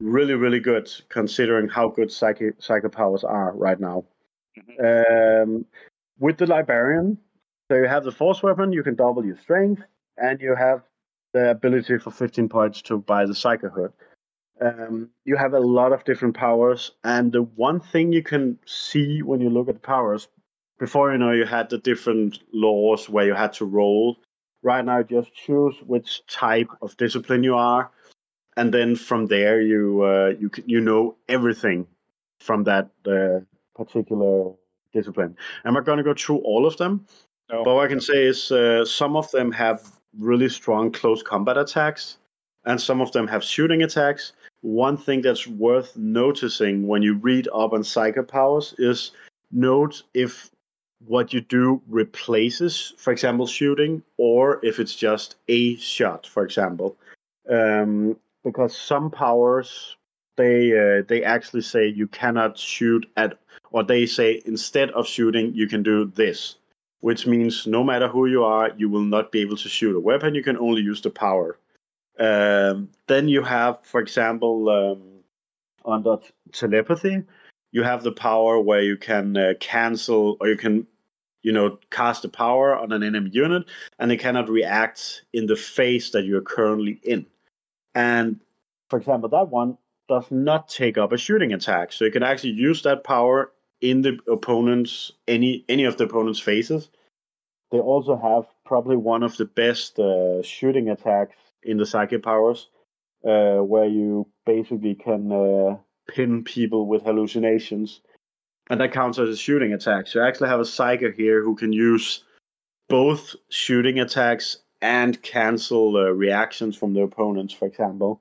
really really good considering how good psychic psychic powers are right now. Um, with the librarian, so you have the force weapon, you can double your strength, and you have the ability for 15 points to buy the Psycho Hood. Um, you have a lot of different powers, and the one thing you can see when you look at the powers, before you know, you had the different laws where you had to roll. Right now, just choose which type of discipline you are, and then from there, you uh, you you know everything from that uh, particular discipline. I'm not going to go through all of them, No. but what I can say is uh, some of them have really strong close combat attacks, and some of them have shooting attacks. One thing that's worth noticing when you read up on psycho powers is note if what you do replaces, for example, shooting, or if it's just a shot, for example. Um, because some powers they uh, they actually say you cannot shoot at, or they say instead of shooting you can do this which means no matter who you are, you will not be able to shoot a weapon. You can only use the power. Um, then you have, for example, um, under telepathy, you have the power where you can uh, cancel or you can, you know, cast a power on an enemy unit, and they cannot react in the phase that you are currently in. And for example, that one does not take up a shooting attack, so you can actually use that power in the opponent's any any of the opponent's phases. They also have probably one of the best uh, shooting attacks in the psychic powers, uh, where you basically can uh, pin people with hallucinations, and that counts as a shooting attack. So you actually have a psychic here who can use both shooting attacks and cancel uh, reactions from the opponents, for example.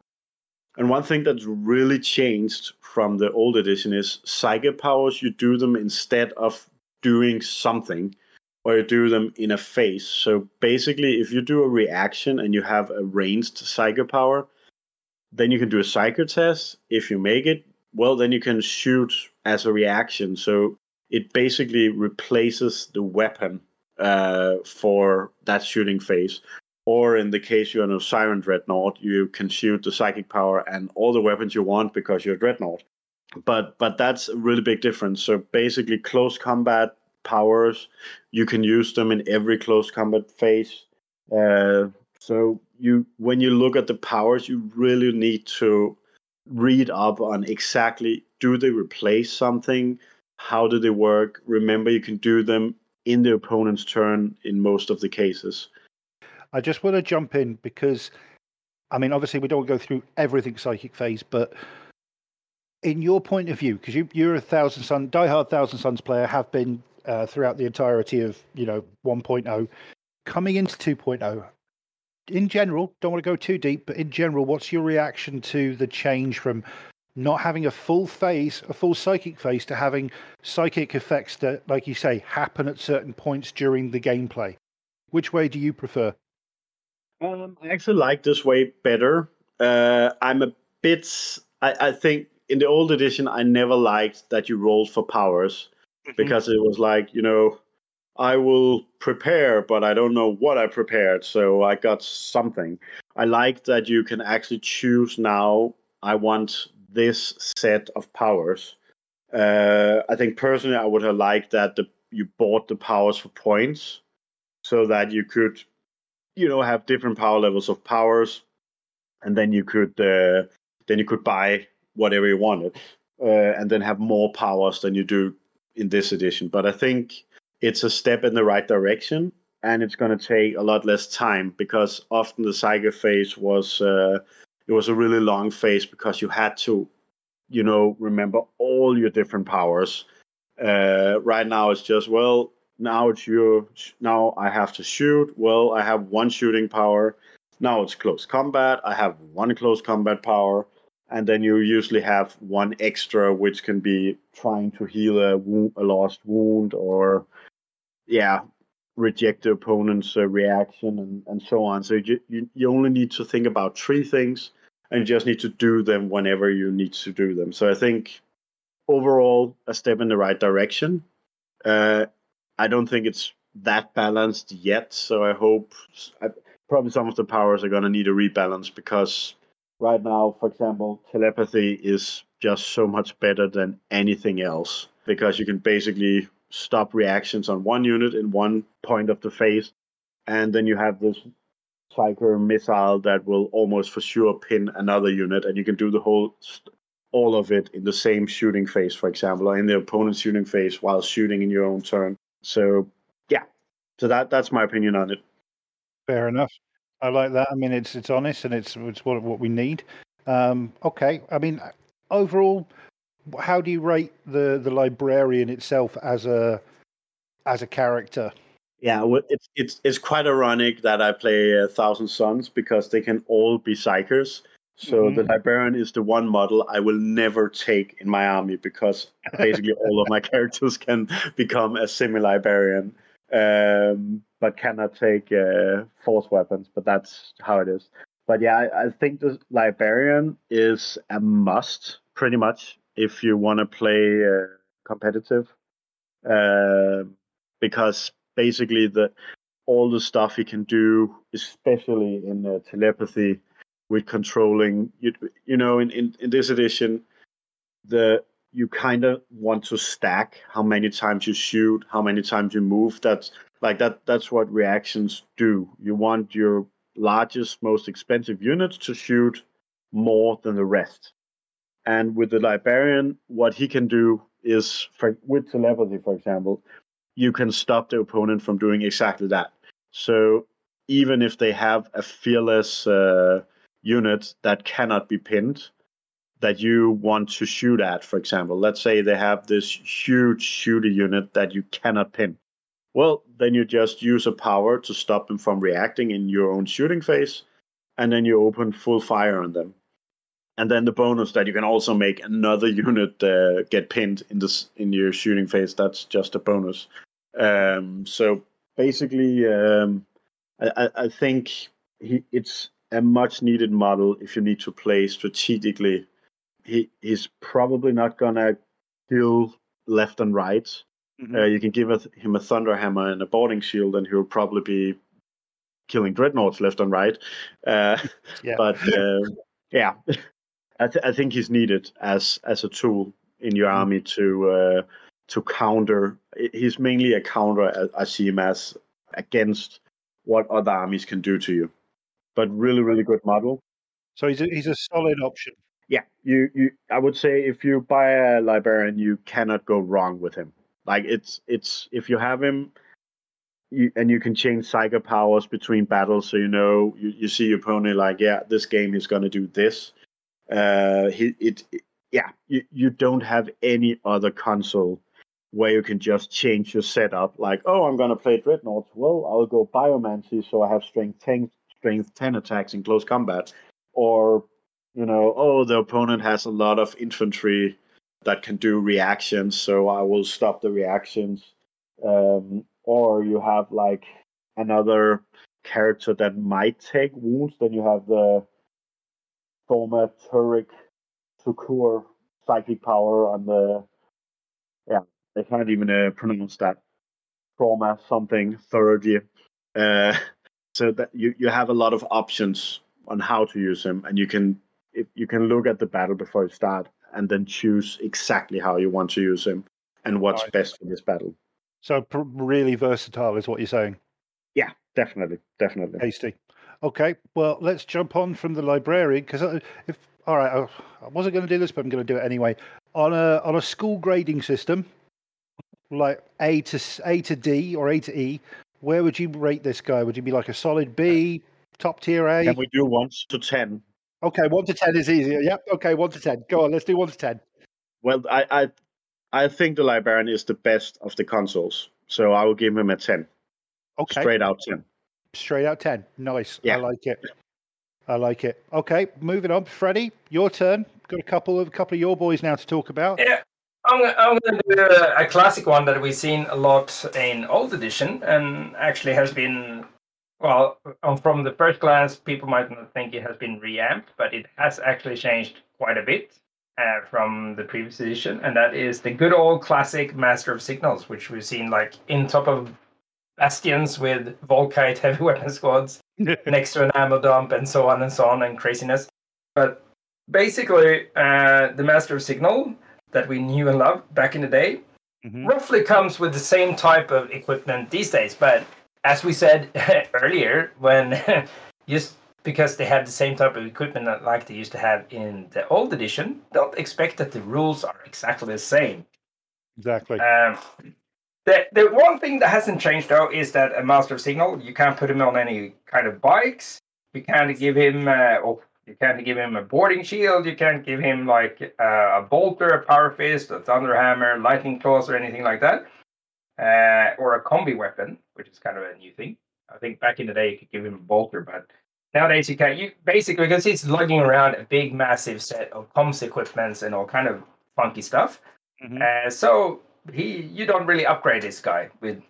And one thing that's really changed from the old edition is psychic powers, you do them instead of doing something, or you do them in a phase. So basically, if you do a reaction and you have a ranged psychic power, then you can do a psychic test. If you make it, well, then you can shoot as a reaction. So it basically replaces the weapon uh, for that shooting phase. Or in the case you're on a Siren Dreadnought, you can shoot the psychic power and all the weapons you want because you're a Dreadnought. But but that's a really big difference. So basically, close combat powers, you can use them in every close combat phase. Uh, so you when you look at the powers, you really need to read up on exactly do they replace something, how do they work. Remember, you can do them in the opponent's turn in most of the cases. I just want to jump in because, I mean, obviously we don't go through everything psychic phase, but in your point of view, because you, you're a Thousand Sun, diehard Thousand Sons player, have been uh, throughout the entirety of you know 1.0, coming into 2.0. In general, don't want to go too deep, but in general, what's your reaction to the change from not having a full phase, a full psychic phase, to having psychic effects that, like you say, happen at certain points during the gameplay? Which way do you prefer? Um, I actually like this way better. Uh, I'm a bit. I, I think in the old edition, I never liked that you rolled for powers Mm-hmm. because it was like, you know, I will prepare, but I don't know what I prepared, so I got something. I like that you can actually choose now. I want this set of powers. Uh, I think personally, I would have liked that the, you bought the powers for points, so that you could, you know, have different power levels of powers, and then you could uh, then you could buy whatever you wanted, uh, and then have more powers than you do in this edition. But I think it's a step in the right direction, and it's going to take a lot less time because often the Psychic phase was uh, it was a really long phase because you had to, you know, remember all your different powers. Uh, right now it's just well now it's your now I have to shoot. Well, I have one shooting power. Now it's close combat. I have one close combat power and then you usually have one extra which can be trying to heal a, wound, a lost wound or yeah reject the opponent's uh, reaction and, and so on. So you, you, you only need to think about three things and just need to do them whenever you need to do them. So i think overall a step in the right direction. Uh, i don't think it's that balanced yet. So i hope I, probably some of the powers are going to need a rebalance because right now, for example, telepathy is just so much better than anything else because you can basically stop reactions on one unit in one point of the phase, and then you have this psycho missile that will almost for sure pin another unit, and you can do the whole all of it in the same shooting phase, for example, or in the opponent's shooting phase while shooting in your own turn. So yeah, so that that's my opinion on it. Fair enough. I like that. I mean, it's it's honest and it's it's what what we need. Um, okay. I mean, overall, how do you rate the the librarian itself as a as a character? Yeah, well, it's it's it's quite ironic that I play a Thousand Sons because they can all be psykers. So Mhm. the librarian is the one model I will never take in my army because basically all of my characters can become a semi-librarian, um, but cannot take uh, force weapons. But that's how it is. But yeah, I, I think the librarian is a must, pretty much, if you want to play uh, competitive, uh, because basically the all the stuff he can do, especially in uh, telepathy, with controlling you, you know in, in, in this edition the you kind of want to stack how many times you shoot how many times you move. That's like that that's what reactions do. You want your largest most expensive units to shoot more than the rest and with the librarian what he can do is for with telepathy, for example, you can stop the opponent from doing exactly that. So even if they have a fearless uh, unit that cannot be pinned, that you want to shoot at, for example, let's say they have this huge shooter unit that you cannot pin. Well, then you just use a power to stop them from reacting in your own shooting phase, and then you open full fire on them. And then the bonus that you can also make another unit uh, get pinned in this in your shooting phase. That's just a bonus. Um, so basically, um, I, I think he, it's a much needed model if you need to play strategically. He he's probably not gonna kill left and right. Mhm. Uh, you can give a, him a thunder hammer and a boarding shield, and he'll probably be killing dreadnoughts left and right. Uh, Yeah. But uh, yeah, I, th- I think he's needed as as a tool in your army to uh, to counter. He's mainly a counter. I, see him as against what other armies can do to you. But really, really good model. So he's a, he's a solid option. Yeah, you you. I would say if you buy a librarian, you cannot go wrong with him. Like it's it's if you have him, you and you can change psycho powers between battles, so you know you, you see your opponent like yeah, this game is gonna do this. Uh, it, yeah, you you don't have any other consul where you can just change your setup. Like oh, I'm gonna play dreadnoughts. Well, I'll go biomancy, so I have strength ten strength ten attacks in close combat, or you know, oh, the opponent has a lot of infantry that can do reactions, so I will stop the reactions. Um, or you have like another character that might take wounds, then you have the thaumaturgic succor psychic power on the yeah, they can't even uh, pronounce that trauma something thoroughly. Uh, so that you, you have a lot of options on how to use him, and you can if you can look at the battle before you start and then choose exactly how you want to use him and what's Right. best for this battle. So pr- really versatile is what you're saying. Yeah, definitely, definitely. Tasty. Okay, well, let's jump on from the librarian because uh, if all right, I, I wasn't going to do this, but I'm going to do it anyway. On a on a school grading system, like A to A to D or A to E, where would you rate this guy? Would you be like a solid B, top tier A? Can we do one to ten? Okay, one to ten is easier. Yep. Okay, one to ten. Go on, let's do one to ten. Well, I, I I think the librarian is the best of the consuls, so I will give him a ten, Okay, straight out ten. Straight out ten. Nice. Yeah. I like it. I like it. Okay, moving on. Freddie, your turn. Got a couple of a couple of your boys now to talk about. Yeah, I'm, gonna- I'm going to do a, a classic one that we've seen a lot in old edition, and actually has been well um, from the first glance, people might not think it has been reamped, but it has actually changed quite a bit uh, from the previous edition, and that is the good old classic Master of Signals, which we've seen like in top of bastions with Volkite heavy weapon squads next to an ammo dump and so on and so on and craziness. But basically, uh, the Master of Signal that we knew and loved back in the day Mhm. roughly comes with the same type of equipment these days. But as we said earlier, when just because they have the same type of equipment that like they used to have in the old edition, don't expect that the rules are exactly the same. Exactly. Um, the the one thing that hasn't changed though is that a master of signal you can't put him on any kind of bikes. You can't give him uh, oh, you can't give him a boarding shield. You can't give him like uh, a bolter, a power fist, a thunder hammer, lightning claws, or anything like that. Uh, or a combi weapon, which is kind of a new thing. I think back in the day you could give him a bolter, but nowadays you can't. You basically because he's lugging around a big, massive set of comms equipments and all kind of funky stuff. Mhm. Uh, so he, you don't really upgrade this guy with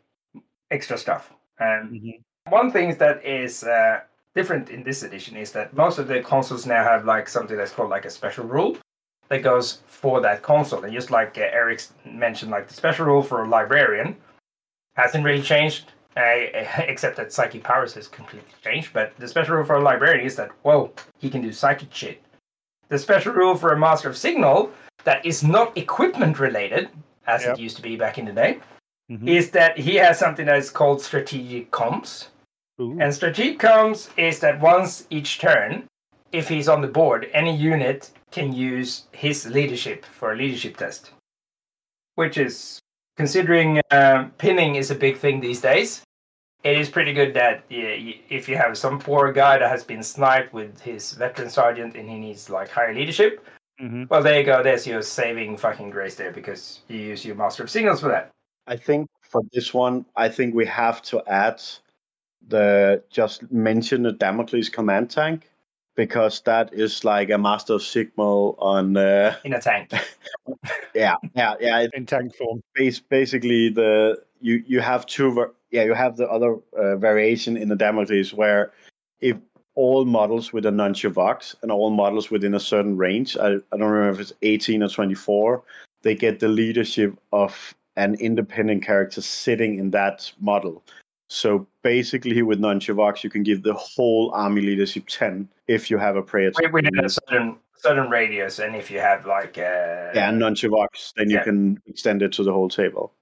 extra stuff. And Mhm. one thing that is uh, different in this edition is that most of the consuls now have like something that's called like a special rule that goes for that consul. And just like uh, Eric mentioned, like the special rule for a librarian hasn't really changed, uh, except that psychic powers has completely changed. But the special rule for a librarian is that whoa, he can do psychic shit. The special rule for a master of signal that is not equipment related, as Yep. it used to be back in the day, Mhm. is that he has something that is called strategic comms. Ooh. And strategic comms is that once each turn, if he's on the board, any unit can use his leadership for a leadership test. which is considering um, pinning is a big thing these days. It is pretty good that yeah, if you have some poor guy that has been sniped with his veteran sergeant and he needs like higher leadership, hmm well, there you go. There's your saving fucking grace there because you use your master of signals for that. I think for this one, I think we have to add the just mention the Damocles command tank because that is like a master of signal on. Uh, in a tank. yeah, yeah, yeah. In tank form. bas- basically the you you have two. Ver- yeah, you have the other uh, variation in the Damocles where if all models with a nuncio vox and all models within a certain range, I, I don't remember if it's 18 or 24, they get the leadership of an independent character sitting in that model. So basically, with nuncio vox, you can give the whole army leadership 10 if you have a prayer. Within a certain certain radius, and if you have like uh, yeah, and nuncio vox, then you Yeah. can extend it to the whole table.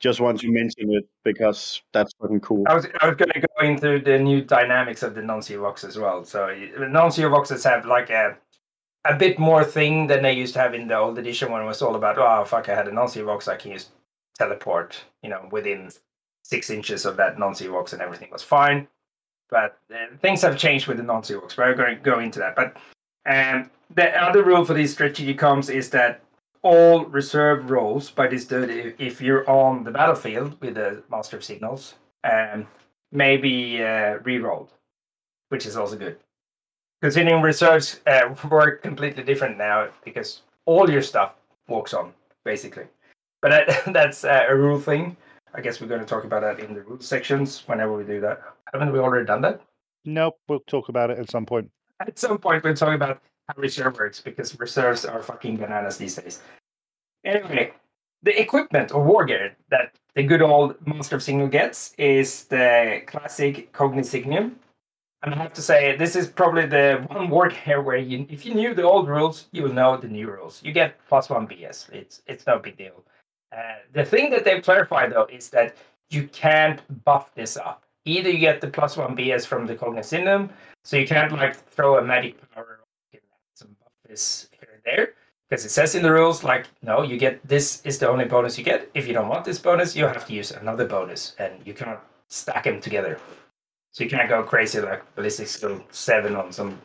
Just want to mention it because that's fucking cool. I was I was going to go into the new dynamics of the Nuncio as well. So Nuncio Voxes have like a a bit more thing than they used to have in the old edition when it was all about oh fuck I had a Nuncio Vox I can just teleport you know within six inches of that Nuncio Vox and everything was fine. But uh, things have changed with the Nuncio Vox. We're going to go into that. But um, the other rule for these strategic comms is that all reserve roles by this dude if, if you're on the battlefield with the Master of Signals um, may be uh, re-rolled, which is also good. Considering reserves uh, work completely different now because all your stuff walks on basically. But that, that's uh, a rule thing. I guess we're going to talk about that in the rules sections whenever we do that. Haven't we already done that? Nope, we'll talk about it at some point. At some point, we'll talk about how reserve works because reserves are fucking bananas these days. Anyway, the equipment or war gear that the good old Master of Signal gets is the classic Cognisignium. And I have to say, this is probably the one war gear where you, if you knew the old rules, you will know the new rules. You get plus one BS. It's it's no big deal. Uh, the thing that they've clarified though is that you can't buff this up. Either you get the plus one BS from the Cognisignium, so you can't like throw a magic power and some buff this here and there because it says in the rules like no you get this is the only bonus you get. If you don't want this bonus you have to use another bonus and you cannot stack them together. So you can't go crazy like ballistic skill 7 on some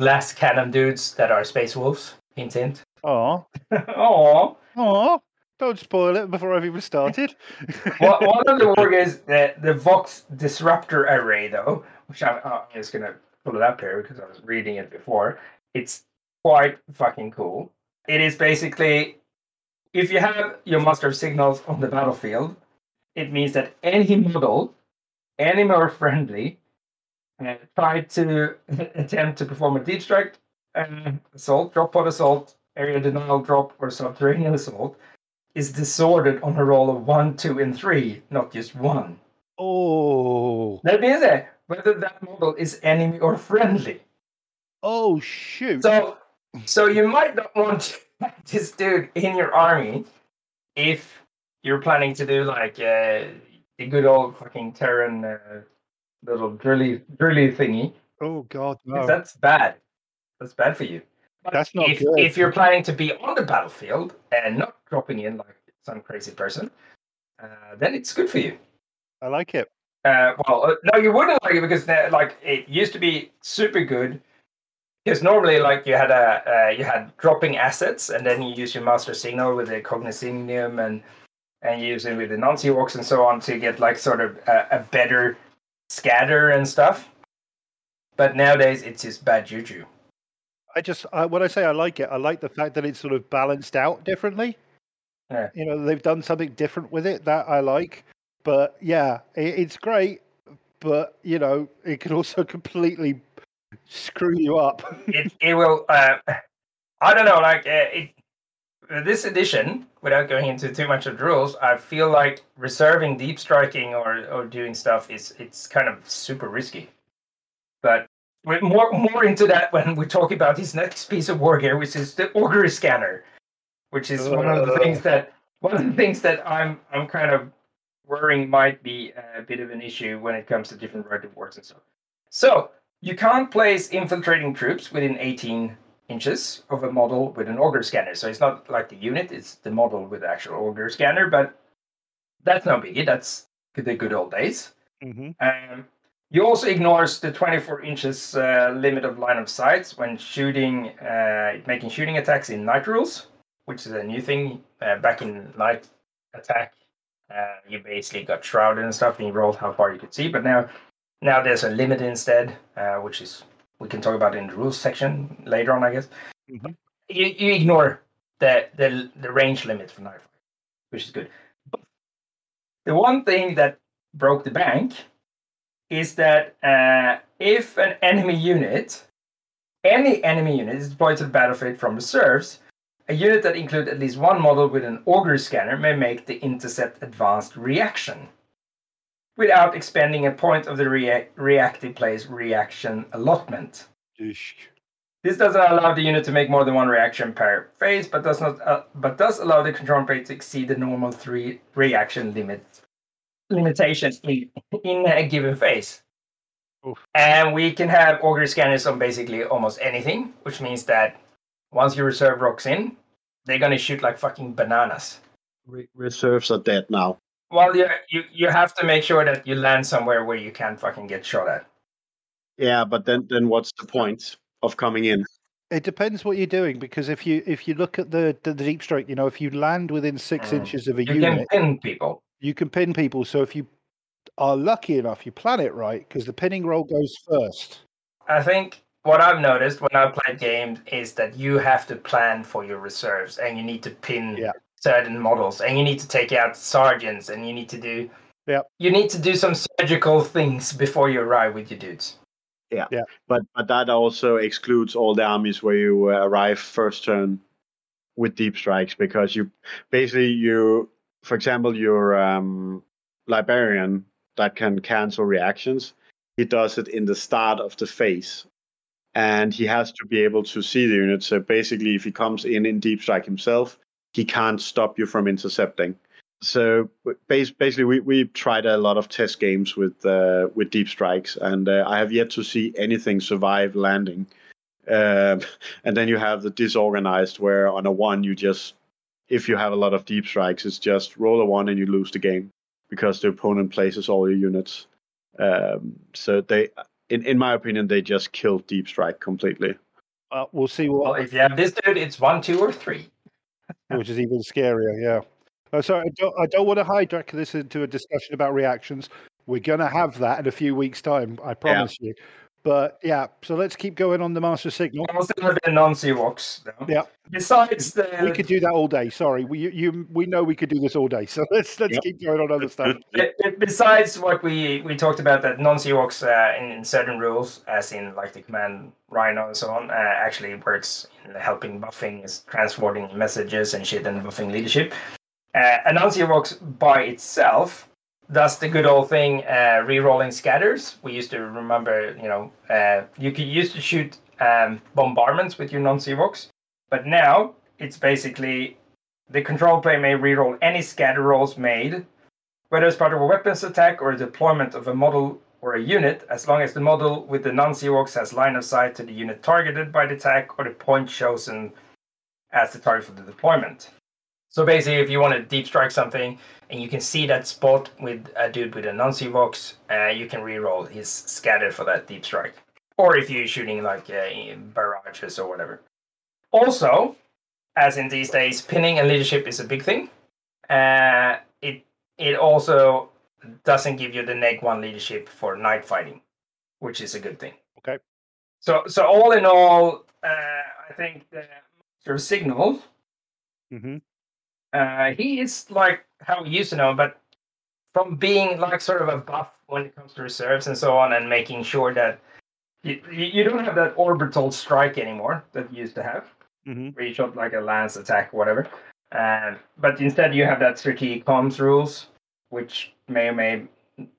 lascannon dudes that are space wolves. Hint hint. Oh, oh oh! Don't spoil it before I've even started. one one of the war is the, the vox disruptor array though which I'm, I'm just gonna pull it up here because i was reading it before. It's quite fucking cool it is basically if you have your master of signals on the battlefield, it means that any model, any more friendly, uh, try to attempt to perform a deep strike uh, assault, drop pod assault, area denial drop, or subterranean assault, is disordered on a roll of one, two, and three, not just one. oh, That means that whether that model is enemy or friendly. oh shoot! So, so you might not want to have this dude in your army if you're planning to do like uh, the good old fucking Terran uh, little drilly drilly thingy. oh god, no! That's bad. That's bad for you. But That's not if, good. If you're planning to be on the battlefield and not dropping in like some crazy person, uh, then it's good for you. I like it. Uh, well, uh, no, you wouldn't like it because like it used to be super good. Because normally, like you had a uh, you had dropping assets, and then you use your master signal with the cognisignium and and you use it with the nuncio vox and so on to get like sort of a, a better scatter and stuff. But nowadays, it's just bad juju. I just I, when I say I like it, I like the fact that it's sort of balanced out differently. Yeah. You know, they've done something different with it that I like. But yeah, it, it's great. But you know, it could also completely screw you up. it it will. Uh, I don't know. Like uh, it, this edition, without going into too much of the rules, I feel like reserving deep striking or or doing stuff is it's kind of super risky. But we're more more into that when we talk about his next piece of war gear, which is the augury scanner, which is one of the things that one of the things that I'm I'm kind of worrying might be a bit of an issue when it comes to different relative words and stuff. So you can't place infiltrating troops within 18 inches of a model with an augury scanner. So it's not like the unit; it's the model with the actual augury scanner. But that's no biggie. That's the good old days. hmm Um, you also ignores the 24 inches uh, limit of line of sight when shooting, uh, making shooting attacks in night rules, which is a new thing. Uh, back in night attack, uh, you basically got shrouded and stuff, and you rolled how far you could see. But now, now there's a limit instead, uh, which is we can talk about in the rules section later on, I guess. Mhm. You, you ignore the, the the range limit for night, which is good. But the one thing that broke the bank is that uh, if an enemy unit, any enemy unit, is deployed to the battlefield from reserves, a unit that includes at least one model with an augury scanner may make the intercept advanced reaction without expending a point of the rea- reactive player's reaction allotment. This doesn't allow the unit to make more than one reaction per phase, but does not, uh, but does allow the control plane to exceed the normal three reaction limit limitation in, in a given phase. Oof. And we can have augury scanners on basically almost anything, which means that once you reserve rocks in, they're gonna shoot like fucking bananas. Re- reserves are dead now. Well, you you you have to make sure that you land somewhere where you can't fucking get shot at. Yeah, but then then what's the point of coming in? It depends what you're doing because if you if you look at the the, the deep strike, you know, if you land within six Mm. inches of a You unit, can pin people. you can pin people. So if you are lucky enough, you plan it right because the pinning roll goes first. I think what I've noticed when I've played games is that you have to plan for your reserves and you need to pin Yeah. Certain models and you need to take out sergeants and you need to do Yep. you need to do some surgical things before you arrive with your dudes. Yeah. But but that also excludes all the armies where you uh, arrive first turn with deep strikes because you basically you for example your um, librarian that can cancel reactions he does it in the start of the phase and he has to be able to see the unit so basically if he comes in in deep strike himself he can't stop you from intercepting so basically we, we tried a lot of test games with uh, with deep strikes and uh, i have yet to see anything survive landing um, and then you have the disorganized where on a one you just if you have a lot of deep strikes it's just roll a one and you lose the game because the opponent places all your units um, so they in, in my opinion they just killed deep strike completely Uh, we'll see what. Well, if you have this dude, it's one, two, or three. Which is even scarier. Yeah. Uh, so I don't, I don't want to hijack this into a discussion about reactions. We're going to have that in a few weeks' time. I promise you. But yeah, so let's keep going on the master signal. Almost a little bit nuncio vox, though. Yeah. Besides the We could do that all day. Sorry, we you, you we know we could do this all day. So let's let's Yep. keep going on other stuff. Be- be- Besides what we we talked about, that nuncio vox uh, in, in certain rules, as in like the command Rhino and so on, uh, actually works in helping buffing, is transporting messages and shit, and buffing leadership. Uh, a nuncio vox by itself does the good old thing, uh, re-rolling scatters. We used to remember, you know, uh, you could used to shoot um, bombardments with your nuncio vox, but now it's basically the control player may re-roll any scatter rolls made whether as part of a weapons attack or a deployment of a model or a unit, as long as the model with the nuncio vox has line of sight to the unit targeted by the attack or the point chosen as the target for the deployment. So basically, if you want to deep strike something and you can see that spot with a dude with a nuncio vox, uh, you can re-roll his scatter for that deep strike. Or if you're shooting like uh, barrages or whatever. Also, as in these days, pinning and leadership is a big thing. Uh, it it also doesn't give you the neg one leadership for night fighting, which is a good thing. Okay. So so all in all, uh, I think the Signal, hmm uh, he is like how we used to know, but from being like sort of a buff when it comes to reserves and so on, and making sure that you, you don't have that orbital strike anymore that you used to have hmm where you shot like a lance attack or whatever. Um, but instead, you have that strategic comms rules, which may or may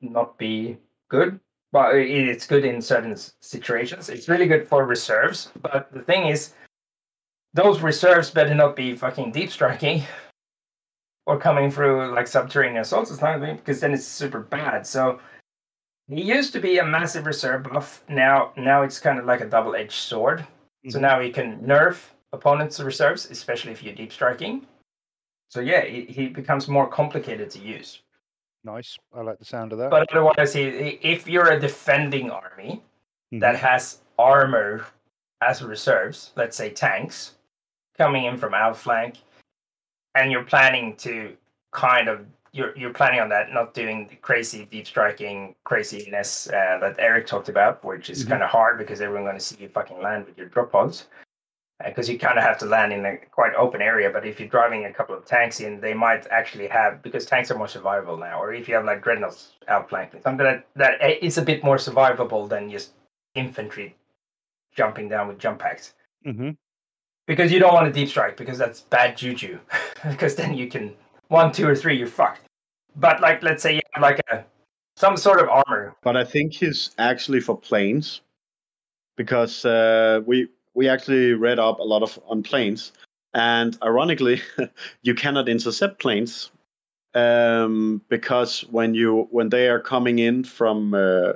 not be good. But it's good in certain s- situations. It's really good for reserves. But the thing is, those reserves better not be fucking deep striking or coming through like subterranean assaults. It's not because then it's super bad. So he used to be a massive reserve buff. Now, now it's kind of like a double-edged sword So Mhm. now he can nerf opponents' reserves, especially if you're deep striking. So yeah, he, he becomes more complicated to use. Nice. I like the sound of that. But otherwise, he, if you're a defending army Mhm. that has armor as reserves, let's say tanks, coming in from outflank, and you're planning to kind of you're you're planning on that, not doing the crazy deep striking craziness uh, that Eric talked about, which is Mhm. kind of hard because everyone's going to see you fucking land with your drop pods. Because you kind of have to land in a quite open area, but if you're driving a couple of tanks in, they might actually have because tanks are more survivable now. Or if you have like dreadnoughts outflanking, something that that is a bit more survivable than just infantry jumping down with jump packs hmm because you don't want to deep strike because that's bad juju. Because then you can one two or three you're fucked. But like let's say you have like a some sort of armor. But I think he's actually for planes. Because uh, we we actually read up a lot of on planes, and ironically, you cannot intercept planes um, because when you when they are coming in from uh,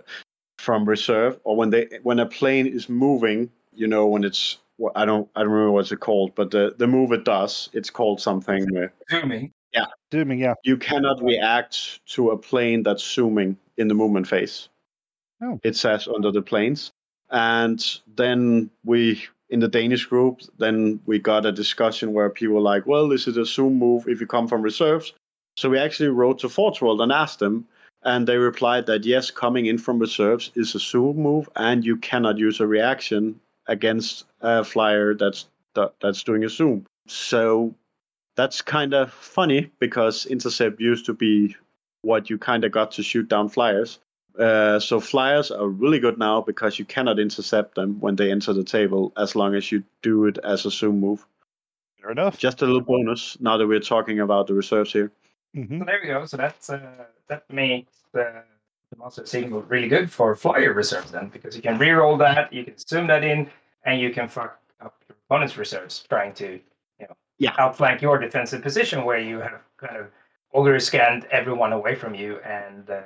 from reserve or when they when a plane is moving, you know when it's well, I don't I don't remember what's it called, but the the move it does, it's called something. Zooming Yeah. Zooming, yeah. you cannot react to a plane that's zooming in the movement phase. Oh. It says under the planes. And then we, in the Danish group, then we got a discussion where people were like, well, this is a zoom move if you come from reserves. So we actually wrote to Forge World and asked them, and they replied that yes, coming in from reserves is a zoom move, and you cannot use a reaction against a flyer that's that, that's doing a zoom. So that's kind of funny because intercept used to be what you kind of got to shoot down flyers. Uh, so flyers are really good now because you cannot intercept them when they enter the table as long as you do it as a zoom move. Fair enough. Just a little bonus now that we're talking about the reserves here. hmm so there we go so that's uh, that makes the, the monster signal really good for flyer reserves then because you can re-roll that you can zoom that in and you can fuck up your opponent's reserves trying to you know Yeah. outflank your defensive position where you have kind of augury scanned everyone away from you and uh,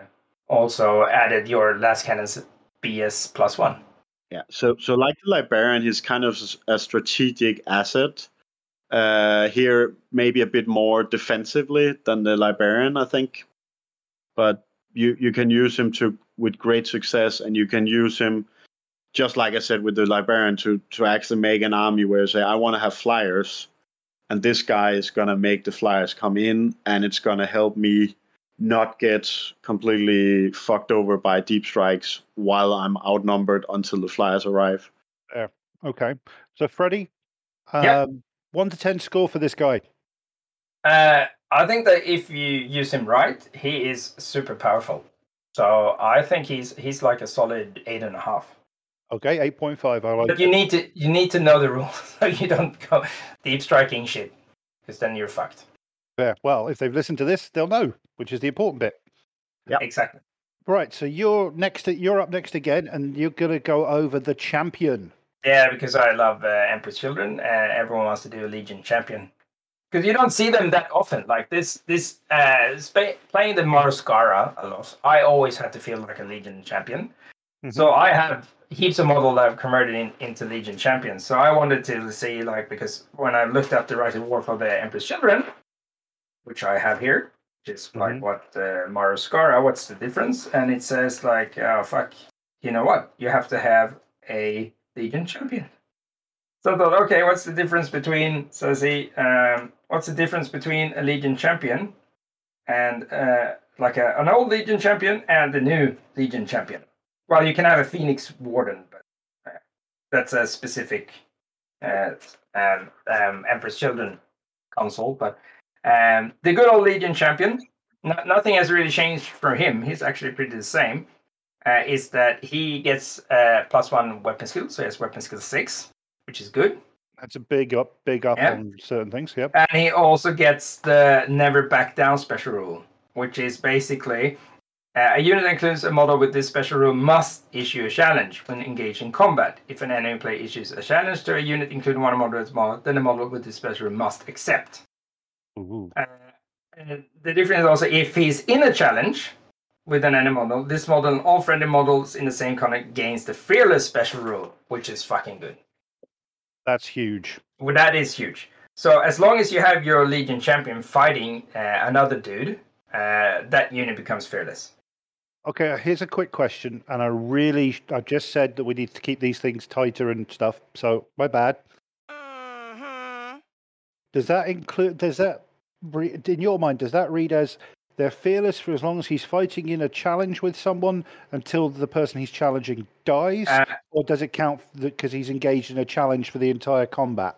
also added your lascannon's bs plus one Yeah. So so like the librarian, he's kind of a strategic asset. Uh, here maybe a bit more defensively than the librarian, I think. But you you can use him to with great success, and you can use him just like I said with the librarian to to actually make an army where you say I want to have flyers, and this guy is gonna make the flyers come in, and it's gonna help me not get completely fucked over by deep strikes while I'm outnumbered until the flyers arrive. Okay. So, Freddie, um, Yeah. one to 10 score for this guy. Uh, I think that if you use him right, he is super powerful. So I think he's he's like a solid eight and a half. Okay, 8.5. I like But you need to you need to know the rules so you don't go deep striking shit, because then you're fucked. Yeah. Well, if they've listened to this, they'll know, which is the important bit. Yeah. Exactly. Right. So you're next. You're up next again, and you're gonna go over the champion. Yeah, because I love uh, Emperor's Children. Uh, everyone wants to do a Legion champion because you don't see them that often. Like this, this uh, spa- playing the Maru Skara a lot. I always had to feel like a Legion champion. So I have heaps of model that I've converted in, into Legion champions. So I wanted to see like because when I looked up the Rites of War for the Emperor's Children, which I have here, which is like what uh, what's the difference? And it says like, oh fuck, you know what? You have to have a Legion champion. So I thought, okay, what's the difference between so see, um, what's the difference between a Legion champion and uh, like a, an old Legion champion and the new Legion champion? Well, you can have a Phoenix Warden, but uh, that's a specific uh, um, um, Emperor's Children consul. But um, the good old Legion champion, no, nothing has really changed for him. He's actually pretty the same. Uh, is that he gets uh, plus one weapon skill, so he has weapon skill six, which is good. That's a big up, big up Yeah. on certain things. Yep. And he also gets the never back down special rule, which is basically uh, a unit that includes a model with this special rule must issue a challenge when engaged in combat. If an enemy player issues a challenge to a unit including one model with model, then the model with this special rule must accept. Ooh. Uh, the difference is also if he's in a challenge with an enemy model, this model and all friendly models in the same corner gains the fearless special rule, which is fucking good. That's huge. Well, that is huge. So as long as you have your Legion champion fighting uh, another dude, uh, that unit becomes fearless. Okay, here's a quick question, and I really, I just said that we need to keep these things tighter and stuff. So my bad. Does that include? Does that, in your mind, does that read as they're fearless for as long as he's fighting in a challenge with someone until the person he's challenging dies, Uh, or does it count because he's engaged in a challenge for the entire combat?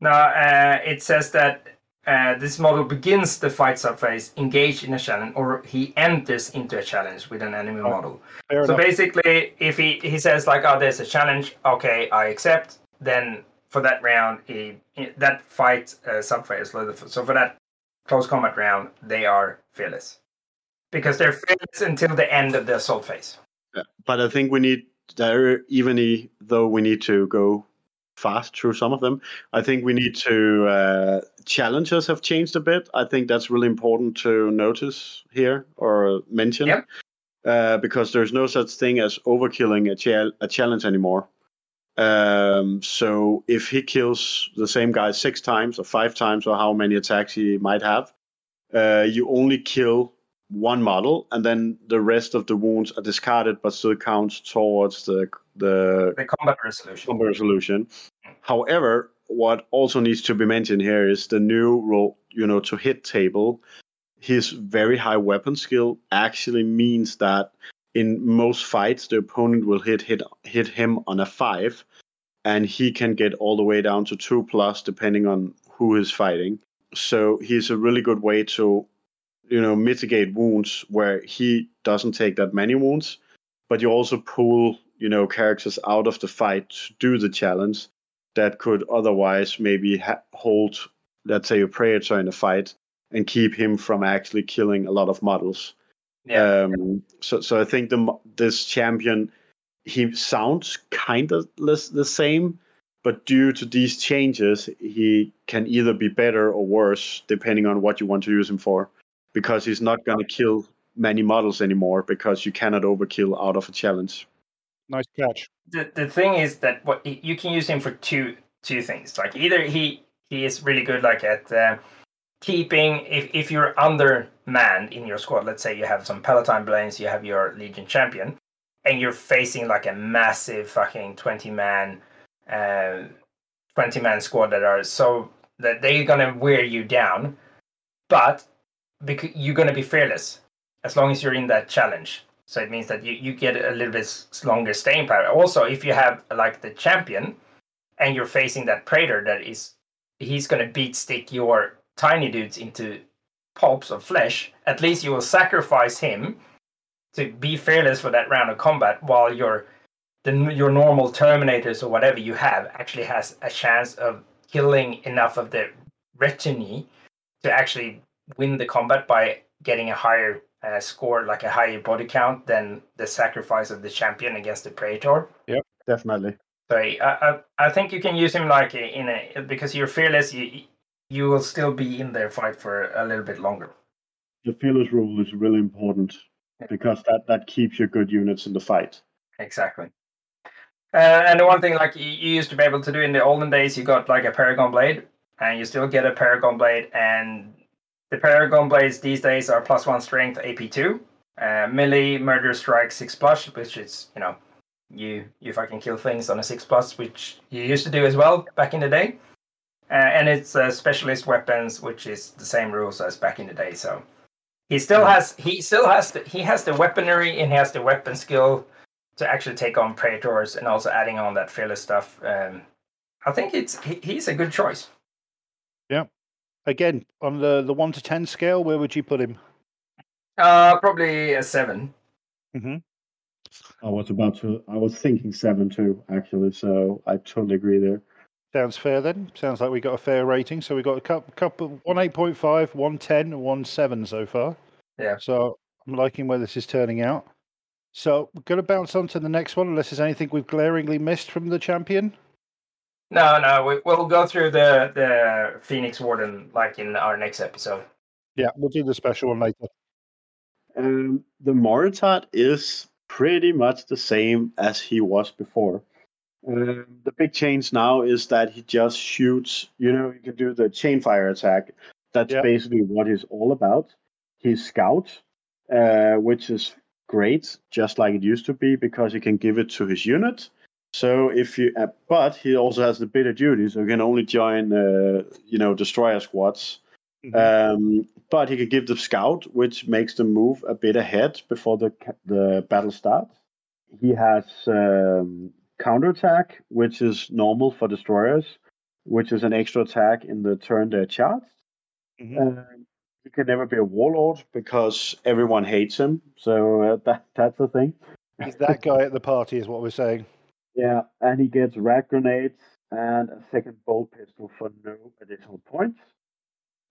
No, uh, it says that uh, this model begins the fight subphase engaged in a challenge, or he enters into a challenge with an enemy Oh, model. So enough. basically, if he, he says like, "Oh, there's a challenge," okay, I accept. Then for that round, he, that fight uh, subphase. So for that close combat round, they are fearless because they're fearless until the end of the assault phase. But I think we need there, even though we need to go fast through some of them. I think we need to uh, challenges have changed a bit. I think that's really important to notice here or mention. Yep. Uh, because there's no such thing as overkilling a, chal- a challenge anymore. Um, so if he kills the same guy six times or five times or how many attacks he might have, uh, you only kill one model, and then the rest of the wounds are discarded, but still counts towards the the The combat resolution. combat resolution. However, what also needs to be mentioned here is the new roll, you know, to hit table. His very high weapon skill actually means that in most fights the opponent will hit hit hit him on a five, and he can get all the way down to two plus depending on who is fighting. So he's a really good way to, you know, mitigate wounds where he doesn't take that many wounds, but you also pull you know characters out of the fight to do the challenge that could otherwise maybe ha- hold let's say a predator in a fight and keep him from actually killing a lot of models Yeah. um so so i think the this champion he sounds kind of less the same but due to these changes he can either be better or worse depending on what you want to use him for because he's not going to kill many models anymore because you cannot overkill out of a challenge Nice catch. the the thing is that what you can use him for two two things. Like either he he is really good like at uh, keeping if if you're undermanned in your squad. Let's say you have some Palatine blades you have your Legion champion, and you're facing like a massive fucking twenty man, uh, twenty man squad that are so that they're gonna wear you down, but because you're gonna be fearless as long as you're in that challenge. So it means that you, you get a little bit longer staying power. Also, if you have like the champion and you're facing that praetor that is he's gonna beat stick your tiny dudes into pulps of flesh, at least you will sacrifice him to be fearless for that round of combat while your the your normal terminators or whatever you have actually has a chance of killing enough of the retinue to actually win the combat by getting a higher uh, score, like a higher body count than the sacrifice of the champion against the praetor. Yep definitely So I, I, I think you can use him like in a because you're fearless. You you will still be in their fight for a little bit longer. the fearless rule is really important Yeah. because that that keeps your good units in the fight. Exactly. Uh, and the one thing like you, you used to be able to do in the olden days, you got like a Paragon blade, and you still get a Paragon blade, and the Paragon blades these days are plus one strength, AP two, uh, melee, murder strike six plus, which is you know, you you fucking kill things on a six plus, which you used to do as well back in the day. Uh, and it's uh, specialist weapons, which is the same rules as back in the day. So he still has he still has the, he has the weaponry and he has the weapon skill to actually take on predators and also adding on that fearless stuff. Um, I think it's he, he's a good choice. Yeah. Again, on the, the 1 to 10 scale, where would you put him? Uh, probably a seven. Mm-hmm. I was about to. I was thinking seven too, actually. So I totally agree there. Sounds fair then. Sounds like we got a fair rating. So we got a couple, couple one 8.5, one 10, and one 7 so far. Yeah. So I'm liking where this is turning out. So we're going to bounce on to the next one, unless there's anything we've glaringly missed from the champion. No, no, we, we'll go through the the Phoenix Warden like in our next episode. Yeah, we'll do the special one later. Um, the Moritat is pretty much the same as he was before. Um, the big change now is that he just shoots. You know, you can do the chain fire attack. That's Yeah. basically what he's all about. He's scout, uh, which is great, just like it used to be, because he can give it to his unit. So if you, uh, but he also has the Bitter Duty, so he can only join, uh, you know, destroyer squads. Mhm. Um, but he can give the scout, which makes them move a bit ahead before the the battle starts. He has um, counterattack, which is normal for destroyers, which is an extra attack in the turn they're charged. Mhm. Um, he can never be a warlord because everyone hates him. So uh, that that's the thing. He's that guy at the party, is what we're saying. Yeah, and he gets rad grenades and a second bolt pistol for no additional points.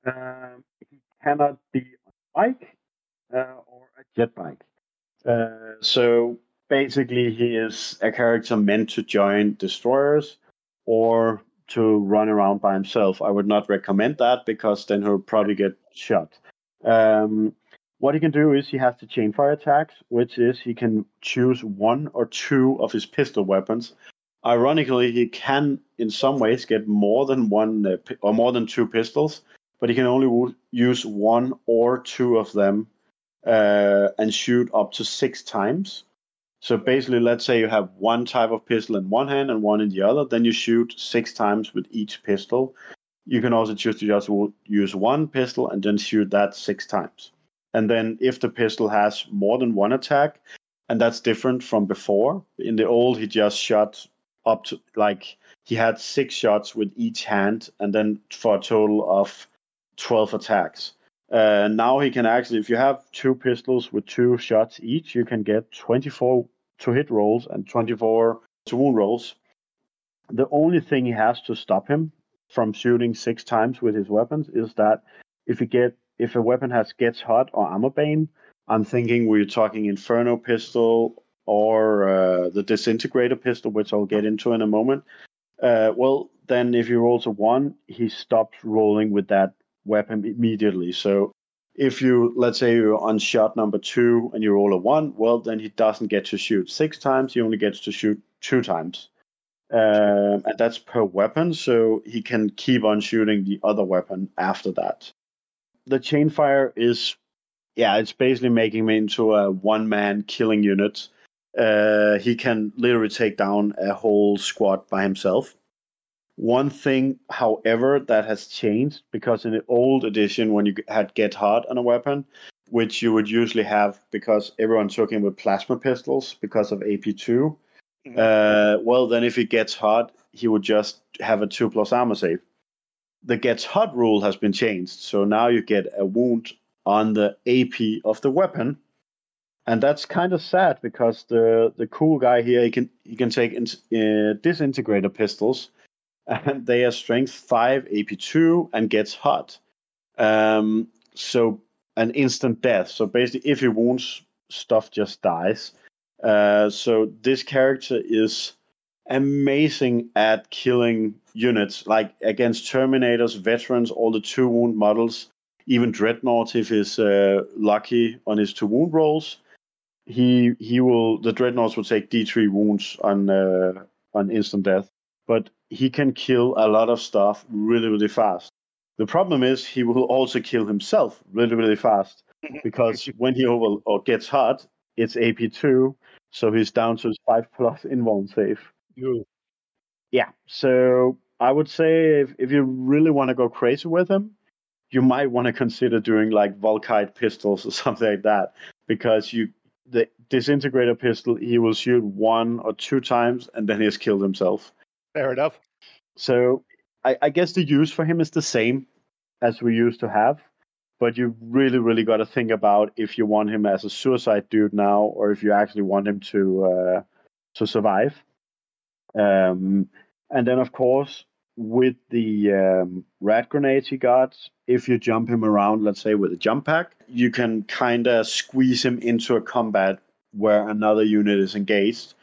Um, he cannot be on a bike uh, or a jet bike. Uh, so basically, he is a character meant to join destroyers or to run around by himself. I would not recommend that because then he'll probably get shot. Um, what he can do is he has the chain fire attacks, which is he can choose one or two of his pistol weapons. Ironically, he can in some ways get more than one uh, or more than two pistols, but he can only w- use one or two of them uh, and shoot up to six times. So basically, let's say you have one type of pistol in one hand and one in the other, then you shoot six times with each pistol. You can also choose to just use one pistol and then shoot that six times. And then if the pistol has more than one attack, and that's different from before. In the old, he just shot up to like he had six shots with each hand, and then for a total of twelve attacks. Uh, now he can actually, if you have two pistols with two shots each, you can get twenty-four to hit rolls and twenty-four to wound rolls. The only thing he has to stop him from shooting six times with his weapons is that if you get if a weapon has gets hot or armor bane, I'm thinking we're talking Inferno pistol or uh, the disintegrator pistol, which I'll get into in a moment. Uh, well, then if he rolls a one, he stops rolling with that weapon immediately. So if you let's say you're on shot number two and you roll a one, well then he doesn't get to shoot six times. He only gets to shoot two times. Um, and that's per weapon, so he can keep on shooting the other weapon after that. The chain fire is, yeah, it's basically making me into a one man killing unit. Uh, he can literally take down a whole squad by himself. One thing, however, that has changed because in the old edition, when you had get hard on a weapon, which you would usually have because everyone took him with plasma pistols because of AP2, Mhm. uh, well, then if he gets hot, he would just have a two plus armor save. The gets hot rule has been changed, so now you get a wound on the AP of the weapon, and that's kind of sad because the the cool guy here he can he can take in, uh, disintegrator pistols, and they are strength five AP2 and gets hot, um, so an instant death. So basically, if he wounds, stuff just dies. Uh, so this character is amazing at killing units, like against Terminators, veterans, all the two wound models, even Dreadnought if he's uh, lucky on his two wound rolls. He he will the Dreadnoughts will take D3 wounds on uh, on instant death, but he can kill a lot of stuff really really fast. The problem is he will also kill himself really really fast because when he over or gets hot, it's AP2, so he's down to his five plus invuln save. Ooh. Yeah, so I would say if, if you really want to go crazy with him, you might want to consider doing like Volkite pistols or something like that, because you the disintegrator pistol he will shoot one or two times and then he's killed himself. Fair enough. So I, I guess the use for him is the same as we used to have, but you really, really got to think about if you want him as a suicide dude now, or if you actually want him to uh, to survive. Um, and then, of course, with the um, rad grenades he got, if you jump him around, let's say with a jump pack, you can kind of squeeze him into a combat where another unit is engaged,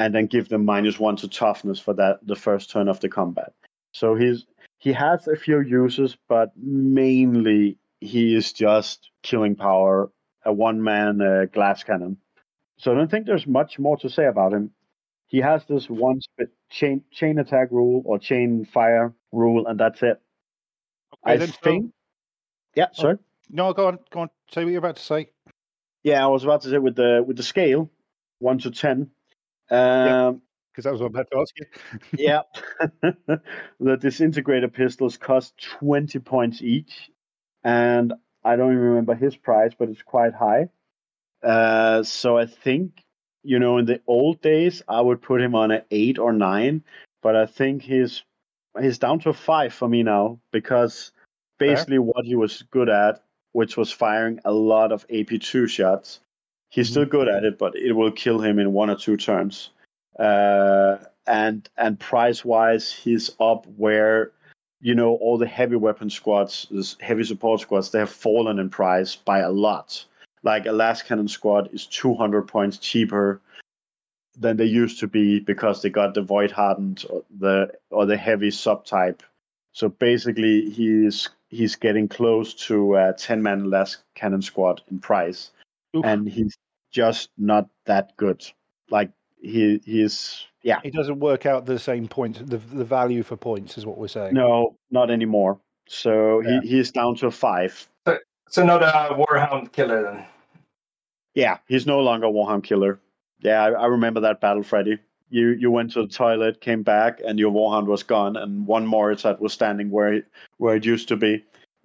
and then give them minus one to toughness for that the first turn of the combat. So he's he has a few uses, but mainly he is just killing power, a one man uh, glass cannon. So I don't think there's much more to say about him. he has this one chain chain attack rule or chain fire rule, and that's it. Okay, I then, so- think. Yeah, Oh. sorry. No, go on, go on. Say what you're about to say. Yeah, I was about to say with the with the scale, one to ten. Um, Because that was what I'm about to ask you. yeah, the disintegrator pistols cost twenty points each, and I don't even remember his price, but it's quite high. Uh, so I think you know in the old days I would put him on an eight or nine, but I think he's he's down to a five for me now because basically what he was good at, which was firing a lot of AP2 shots, he's still good at it, but it will kill him in one or two turns. Uh, and and price wise, he's up where you know all the heavy weapon squads, heavy support squads, they have fallen in price by a lot. Like a lascannon squad is 200 points cheaper than they used to be because they got the void hardened or the or the heavy subtype. So basically, he's he's getting close to a 10 man less cannon squad in price, Oof. and he's just not that good. Like he he's yeah He doesn't work out the same points. The the value for points is what we're saying. no not anymore. So Yeah. he, he's down to a five. So so not a Warhound killer then. Yeah, he's no longer Warhound killer. Yeah, I, I remember that battle, Freddy. You you went to the toilet, came back, and your Warhound was gone, and one Moritat was standing where it, where it used to be.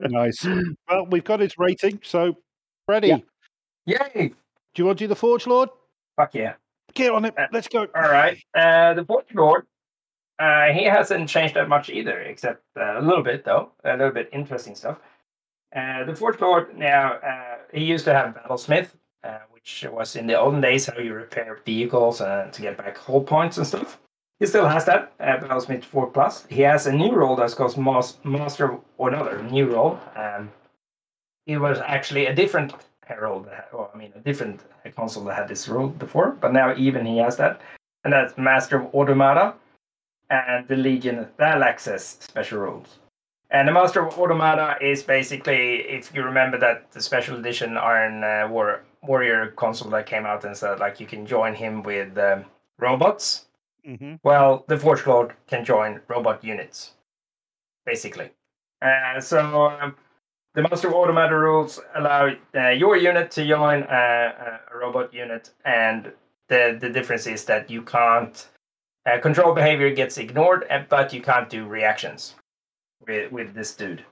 nice. Well, we've got its rating. So, Freddie, Yeah. Yay! do you want to do the Forge Lord? Fuck yeah. Get on it. Uh, Let's go. All right. Uh, the Forge Lord, uh, he hasn't changed that much either, except uh, a little bit, though. A little bit interesting stuff. Uh, the Forge Lord, now, uh, he used to have Battlesmith, uh, which was in the olden days how you repair vehicles uh, to get back hull points and stuff. He still has that, uh, Battlesmith 4 Plus. He has a new role that's called Mas- Master, or another new role. Um, it was actually a different herald, or I mean, a different consul that had this role before, but now even he has that and that's Master of Automata and the Legion Thalaxis special rules. And the Master of Automata is basically, if you remember that the special edition Iron uh, War- Warrior consul that came out and said like you can join him with um, robots. hmm Well, the Forge Lord can join robot units, basically. Uh, so um, the Master of Automata rules allow uh, your unit to join uh, a robot unit, and the the difference is that you can't uh, control behavior gets ignored, uh, but you can't do reactions with with this dude.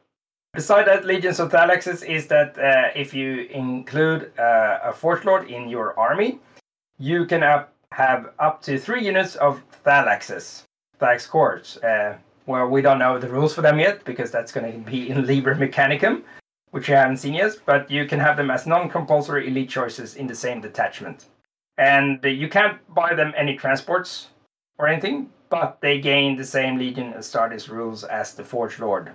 Beside that, Legions of Thalaxis is that uh, if you include uh, a Forge Lord in your army, you can up, have up to three units of Thalaxis, Thallax cores. Well, we don't know the rules for them yet because that's going to be in Liber Mechanicum, which you haven't seen yet. But you can have them as non-compulsory elite choices in the same detachment, and you can't buy them any transports or anything. But they gain the same Legion Astartes rules as the Forge Lord,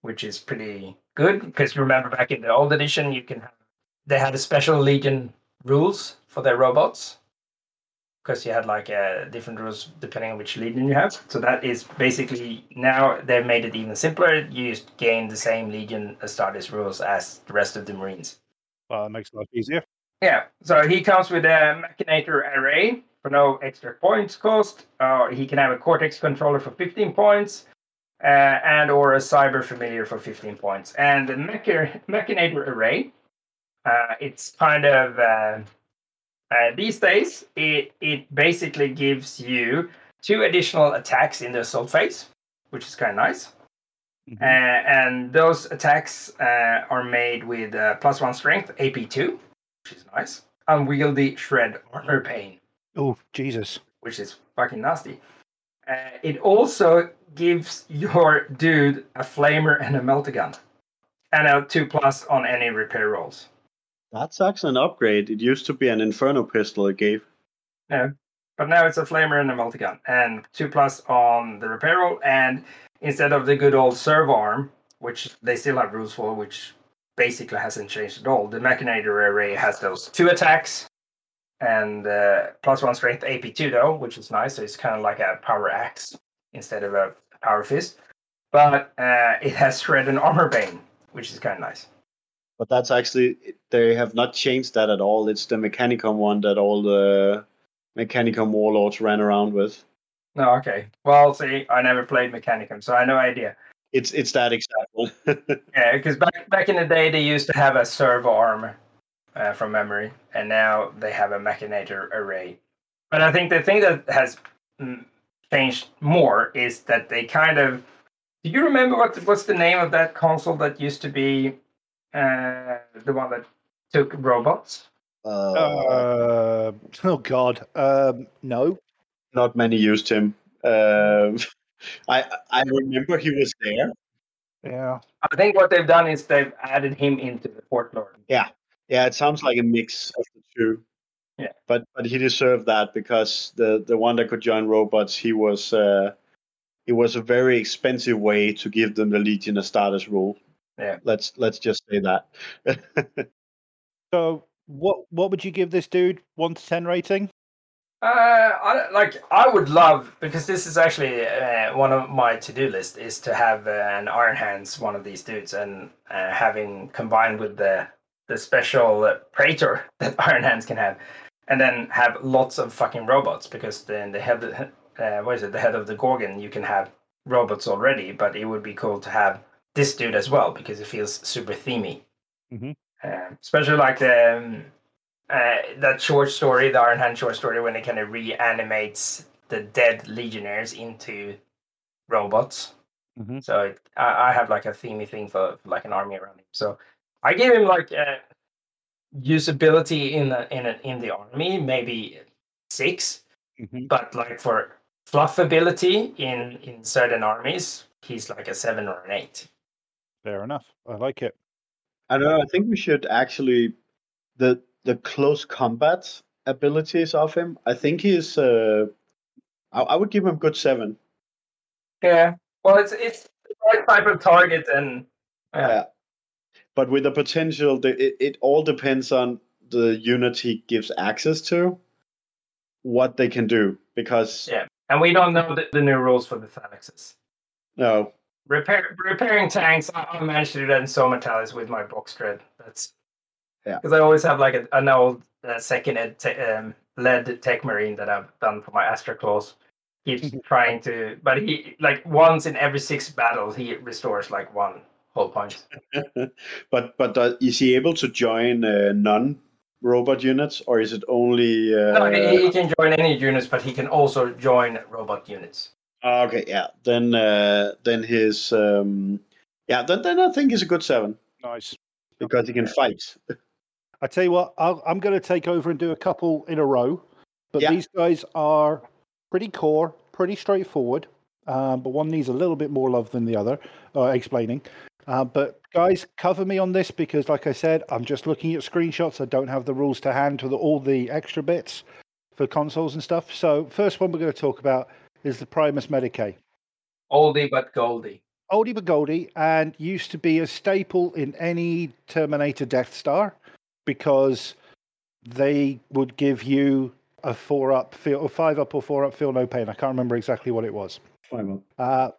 which is pretty good because you remember back in the old edition, you can have they had a special Legion rules for their robots because you had like uh, different rules depending on which legion you have. So that is basically now they've made it even simpler. You gain the same legion Astartes rules as the rest of the Marines. Well, that makes life easier. Yeah, so he comes with a Machinator array for no extra points cost. Uh, he can have a Cortex controller for 15 points, uh, and or a Cyber Familiar for 15 points. And the Mach- Machinator array, uh, it's kind of uh, these days it it basically gives you two additional attacks in the assault phase, which is kind of nice. Mhm. Uh, and those attacks uh, are made with uh, plus one strength, AP2, which is nice. Unwieldy shred armor bane, oh, Jesus. which is fucking nasty. Uh, it also gives your dude a flamer and a meltagun, and a two plus on any repair rolls. That's actually an upgrade. It used to be an Inferno pistol it gave. Yeah. But now it's a flamer and a meltagun, and two plus on the repair roll. And instead of the good old servo arm, which they still have rules for, which basically hasn't changed at all, the Machinator array has those two attacks and uh, plus one strength AP2 though, which is nice. So it's kind of like a power axe instead of a power fist. But uh, it has shred and armor bane, which is kind of nice. But that's actually they have not changed that at all. It's the Mechanicum one that all the Mechanicum warlords ran around with. No, okay. Well, see, I never played Mechanicum, so I have no idea. It's it's that exact one. Yeah, because back back in the day, they used to have a servo arm uh, from memory, and now they have a machinator array. But I think the thing that has mm, changed more is that they kind of. Do you remember what what's the name of that consul that used to be uh, the one that took robots? uh, Uh, oh God, um, no. not many used him. Um I I remember he was there. Yeah, I think what they've done is they've added him into the Forge Lord. Yeah, yeah. it sounds like a mix of the two. Yeah. But but he deserved that because the the one that could join robots, he was uh it was a very expensive way to give them the Legion Astartes rule. Yeah. Let's let's just say that. So what what would you give this dude? One to ten rating? Uh, I, like I would love because this is actually uh, one of my to-do list is to have uh, an Iron Hands one of these dudes and uh, having combined with the the special uh, Praetor that Iron Hands can have, and then have lots of fucking robots because then the head uh, what is it the head of the Gorgon you can have robots already, but it would be cool to have this dude as well because it feels super themey. Mhm. Uh, especially like the um, uh, that short story, the Iron Hand short story, when it kind of reanimates the dead legionnaires into robots. Mhm. So it, I, I have like a themey thing for, like an army around him. So I gave him like uh, usability in the in a, in the army, maybe six, Mhm. but like for fluffability in in certain armies, he's like a seven or an eight. Fair enough. I like it. I don't know, I think we should actually the the close combat abilities of him. I think he's uh I, I would give him good seven. Yeah. Well, it's it's the right type of target, and yeah. Yeah. But with the potential, the, it, it all depends on the unit he gives access to, what they can do. Because Yeah. And we don't know the, the new rules for the phalanxes. no, Repair, repairing tanks, I, I managed to do that in Zone Mortalis with my box dread. That's Yeah. Because I always have like a, an old uh, second ed te- um, lead tech marine that I've done for my Astral Claws. Keeps trying to, but he like once in every six battles he restores like one whole point. but but uh, is he able to join uh, non robot units, or is it only? Uh, no, he, he can join any units, but he can also join robot units. Ah, okay, yeah. Then uh, then his um, yeah. Then then I think he's a good seven Nice. because he can fight. I tell you what, I'll, I'm going to take over and do a couple in a row. But Yeah. these guys are pretty core, pretty straightforward. Um, but one needs a little bit more love than the other, uh, explaining. Uh, but guys, cover me on this because, like I said, I'm just looking at screenshots. I don't have the rules to hand to the, all the extra bits for consuls and stuff. So, first one we're going to talk about is the Primus Medicae. Oldie but goldie. oldie but goldie and used to be a staple in any Terminator Death Star because they would give you a four up feel or five up or four up feel no pain. I can't remember exactly what it was. Five Uh,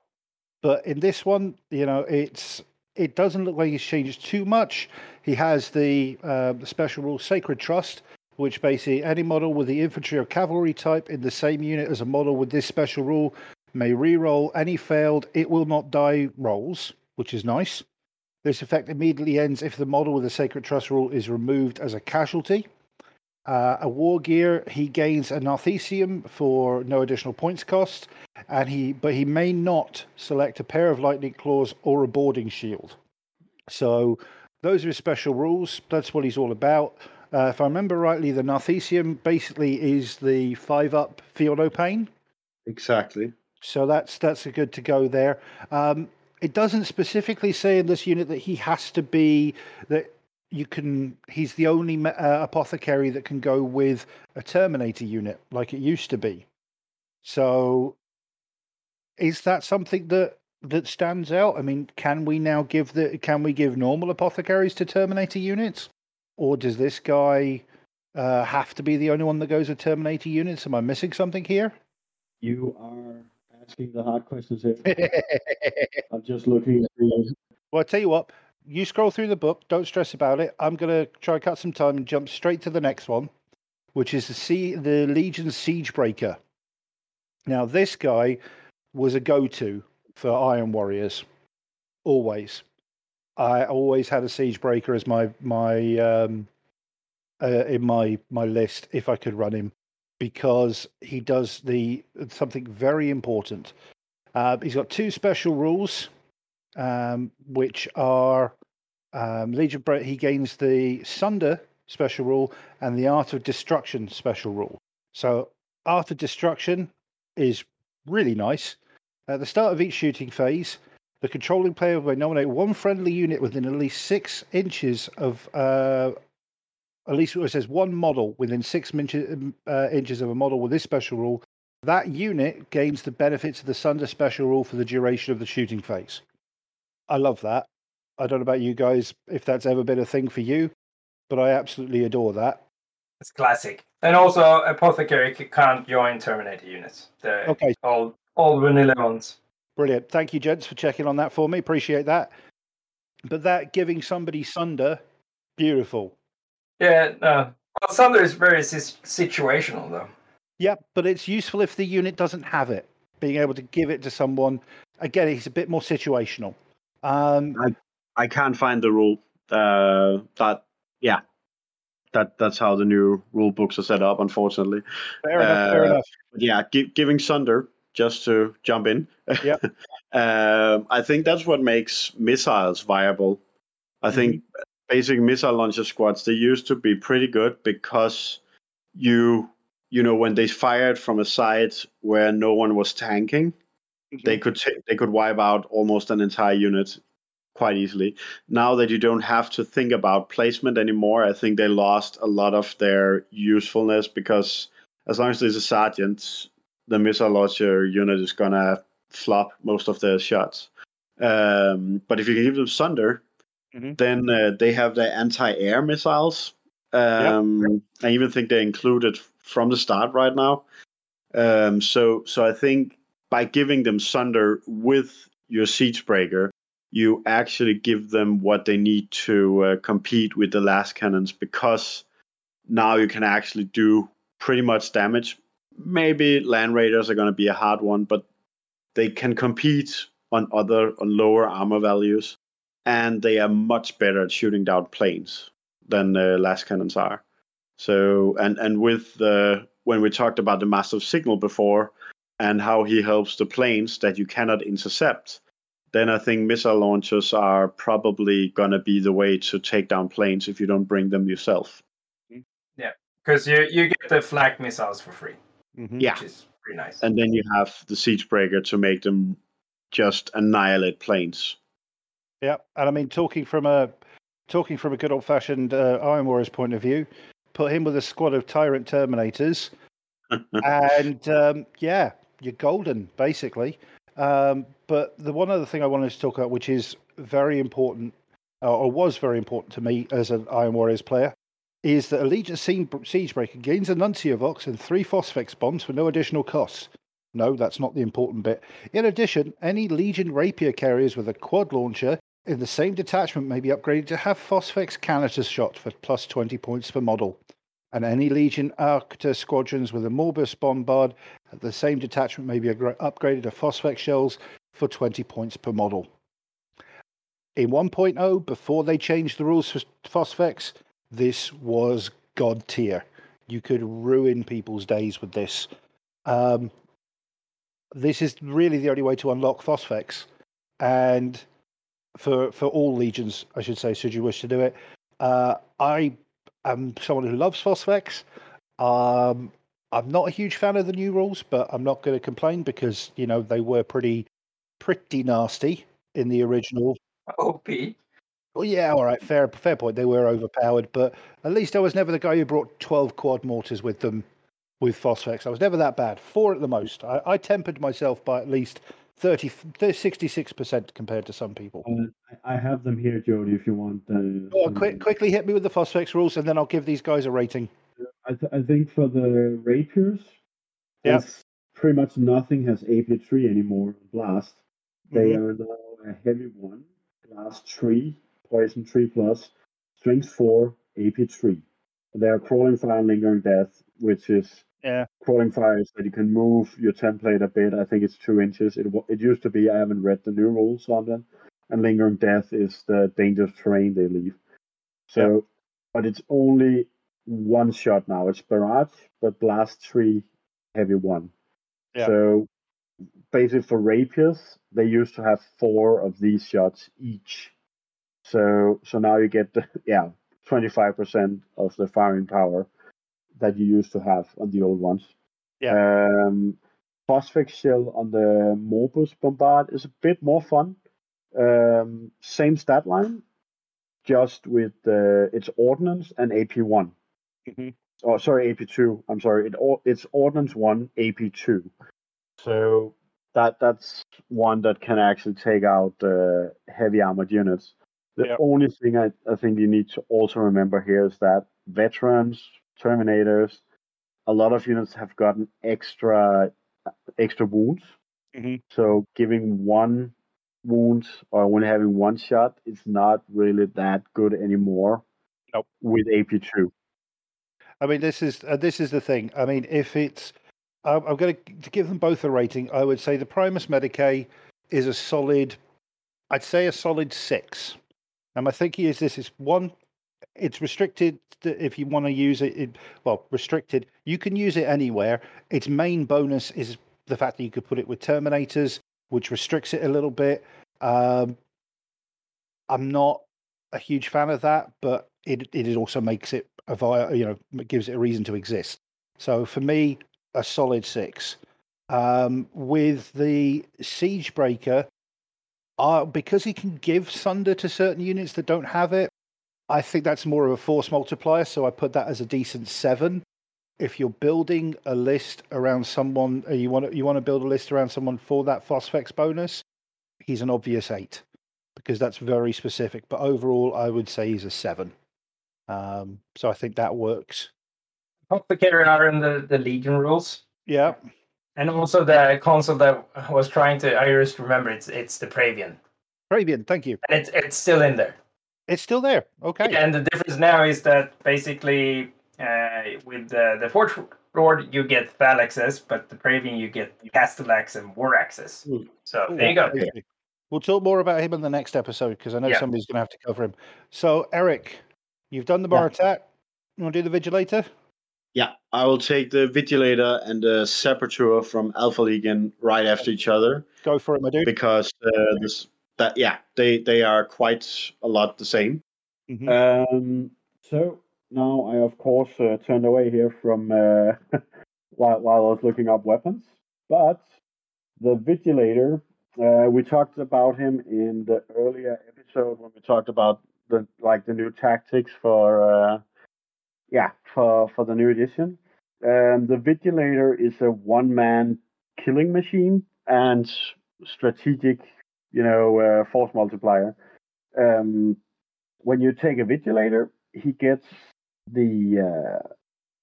but in this one, you know, it's it doesn't look like he's changed too much. He has the, uh, the special rule Sacred Trust, which basically any model with the infantry or cavalry type in the same unit as a model with this special rule may re-roll any failed it will not die rolls, which is nice. This effect immediately ends if the model with the Sacred Trust rule is removed as a casualty. Uh, a war gear, he gains a Narthecium for no additional points cost, and he but he may not select a pair of lightning claws or a boarding shield. So those are his special rules. That's what he's all about. Uh, if I remember rightly, the Narthecium basically is the five up feel no pain. Exactly. So that's that's a good to go there. Um, it doesn't specifically say in this unit that he has to be that you can. He's the only uh, apothecary that can go with a Terminator unit like it used to be. So, is that something that that stands out? I mean, can we now give the can we give normal apothecaries to Terminator units, or does this guy uh, have to be the only one that goes with Terminator units? Am I missing something here? You are asking the hard questions here. I'm just looking at the. Well, I tell you what, you scroll through the book, don't stress about it. I'm going to try and cut some time and jump straight to the next one. which is the sea, the Legion Siegebreaker. Now, this guy was a go-to for Iron Warriors, always. I always had a siege breaker as my my um, uh, in my my list if I could run him because he does the something very important. Uh, he's got two special rules, um, which are um, Legion. Bre- He gains the Sunder special rule and the Art of Destruction special rule. So Art of Destruction is really nice. At the start of each shooting phase, the controlling player may nominate one friendly unit within at least six inches of uh, at least it says one model within six inches, uh, inches of a model with this special rule. That unit gains the benefits of the Sunder special rule for the duration of the shooting phase. I love that. I don't know about you guys if that's ever been a thing for you, but I absolutely adore that. It's classic. And also, Apothecary can't join Terminator units. The Okay. All all vanilla ones. Brilliant. Thank you, gents, for checking on that for me. Appreciate that. But that giving somebody Sunder, beautiful. Yeah, no. Well, Sunder is very situational, though. Yep, but it's useful if the unit doesn't have it. Being able to give it to someone, again, it's a bit more situational. Um, I can't find the rule. Uh, that yeah, that that's how the new rule books are set up. Unfortunately, fair enough. Fair Uh, enough. yeah, gi- giving Sunder just to jump in. Yep. um, I think that's what makes missiles viable. I think basic missile launcher squads they used to be pretty good because you you know when they fired from a site where no one was tanking, they could ta- they could wipe out almost an entire unit quite easily. Now that you don't have to think about placement anymore, I think they lost a lot of their usefulness because as long as there's a sergeant, the missile launcher unit is gonna flop most of the shots. Um, but if you can give them Sunder, Mhm. then uh, they have their anti-air missiles. Um, I even think they're included from the start right now. Um, so, so I think by giving them Sunder with your siege breaker, you actually give them what they need to uh, compete with the lascannons because now you can actually do pretty much damage. Maybe land raiders are going to be a hard one, but they can compete on other on lower armor values, and they are much better at shooting down planes than the lascannons are. So, and and with the when we talked about the massive signal before, and how he helps the planes that you cannot intercept, then I think missile launchers are probably gonna be the way to take down planes if you don't bring them yourself. Yeah, because you, you get the flak missiles for free, Mhm. Yeah. which is pretty nice. and then you have the siege breaker to make them just annihilate planes. Yeah, and I mean, talking from a talking from a good old fashioned uh, Iron Warriors point of view, put him with a squad of tyrant terminators, and um, yeah, you're golden basically. Um, but the one other thing I wanted to talk about, which is very important, uh, or was very important to me as an Iron Warriors player, is that Allegiance Siege- Siegebreaker gains a Nunciovox and three Phosphex bombs for no additional costs. No, that's not the important bit. In addition, any Legion Rapier carriers with a quad launcher in the same detachment may be upgraded to have Phosphex canister shot for plus 20 points per model. And any Legion Arquitor squadrons with a Morbus Bombard at the same detachment may be upgraded to Phosphex shells for 20 points per model. In 1.0, before they changed the rules for Phosphex, this was god tier. You could ruin people's days with this. Um, this is really the only way to unlock Phosphex, and for for all legions, I should say, should you wish to do it. Uh, I am someone who loves Phosphex. Um, I'm not a huge fan of the new rules, but I'm not going to complain because you know they were pretty pretty nasty in the original OP. well, yeah, all right, fair, fair point. They were overpowered, but at least I was never the guy who brought twelve quad mortars with them, with Phosphex. I was never that bad. Four at the most. I, I tempered myself by at least 30, 66 percent compared to some people. Uh, I have them here, Jody. If you want. Uh, some- quick, quickly hit me with the Phosphex rules, and then I'll give these guys a rating. I, th- I think for the rapiers, it's pretty much nothing has AP3 anymore. Blast. They Mhm. are now a heavy one, blast three, poison three plus, strength four, AP3. They are crawling fire and lingering death, which is Yeah. crawling fire is that you can move your template a bit. I think it's two inches. It it used to be. I haven't read the new rules on them. And lingering death is the dangerous terrain they leave. So, but it's only one shot now. It's barrage, but blast three, heavy one. Yeah. So basically for rapiers, they used to have four of these shots each. So so now you get the yeah twenty five percent of the firing power that you used to have on the old ones. Yeah. Um, Phosphex shell on the Morbus Bombard is a bit more fun. Um, same stat line, just with uh, its ordnance and AP one. Mhm. Oh, sorry, AP two. I'm sorry. It it's ordnance one, AP two. So that that's one that can actually take out uh, heavy armored units. The Yep. only thing I, I think you need to also remember here is that veterans, terminators, a lot of units have gotten extra extra wounds. Mhm. So giving one wound or only having one shot is not really that good anymore. Nope. With AP two. I mean, this is uh, this is the thing. I mean, if it's, I'm, I'm going to give them both a rating. I would say the Primus Medicae is a solid, I'd say a solid six. And my thinking is this: is one, it's restricted if you want to use it. it well, restricted. You can use it anywhere. Its main bonus is the fact that you could put it with Terminators, which restricts it a little bit. Um, I'm not a huge fan of that, but it it also makes it a vi- you know gives it a reason to exist. So for me, a solid six. Um, with the siege breaker, uh, because he can give sunder to certain units that don't have it, I think that's more of a force multiplier. So I put that as a decent seven. If you're building a list around someone, uh, you want to, you want to build a list around someone for that Phosphex bonus, he's an obvious eight because that's very specific. But overall, I would say he's a seven. Um, so I think that works. Complicated are in the, the Legion rules. Yeah, And also the consul that I was trying to I just remember it's it's the Praevian. Praevian, thank you. And it's it's still in there. It's still there. Okay. And the difference now is that basically uh, with the the Forge Lord you get Phalanxes, but the Praevian you get Castellax and War. Hmm. So Ooh, there you go. We'll talk more about him in the next episode because I know Yeah. somebody's going to have to cover him. So, Eric, you've done the Yeah. bar attack. You want to do the Vigilator? Yeah, I will take the Vigilator and the Saboteur from Alpha Legion right after each other Go for it, my dude. because uh, this that yeah they they are quite a lot the same. Mhm. Um, so now I of course uh, turned away here from uh, while while I was looking up weapons, but the Vigilator. Uh, we talked about him in the earlier episode when we talked about the like the new tactics for uh, yeah for for the new edition. Um, the Vigilator is a one man killing machine and strategic, you know, uh, force multiplier. Um, when you take a Vigilator, he gets the uh,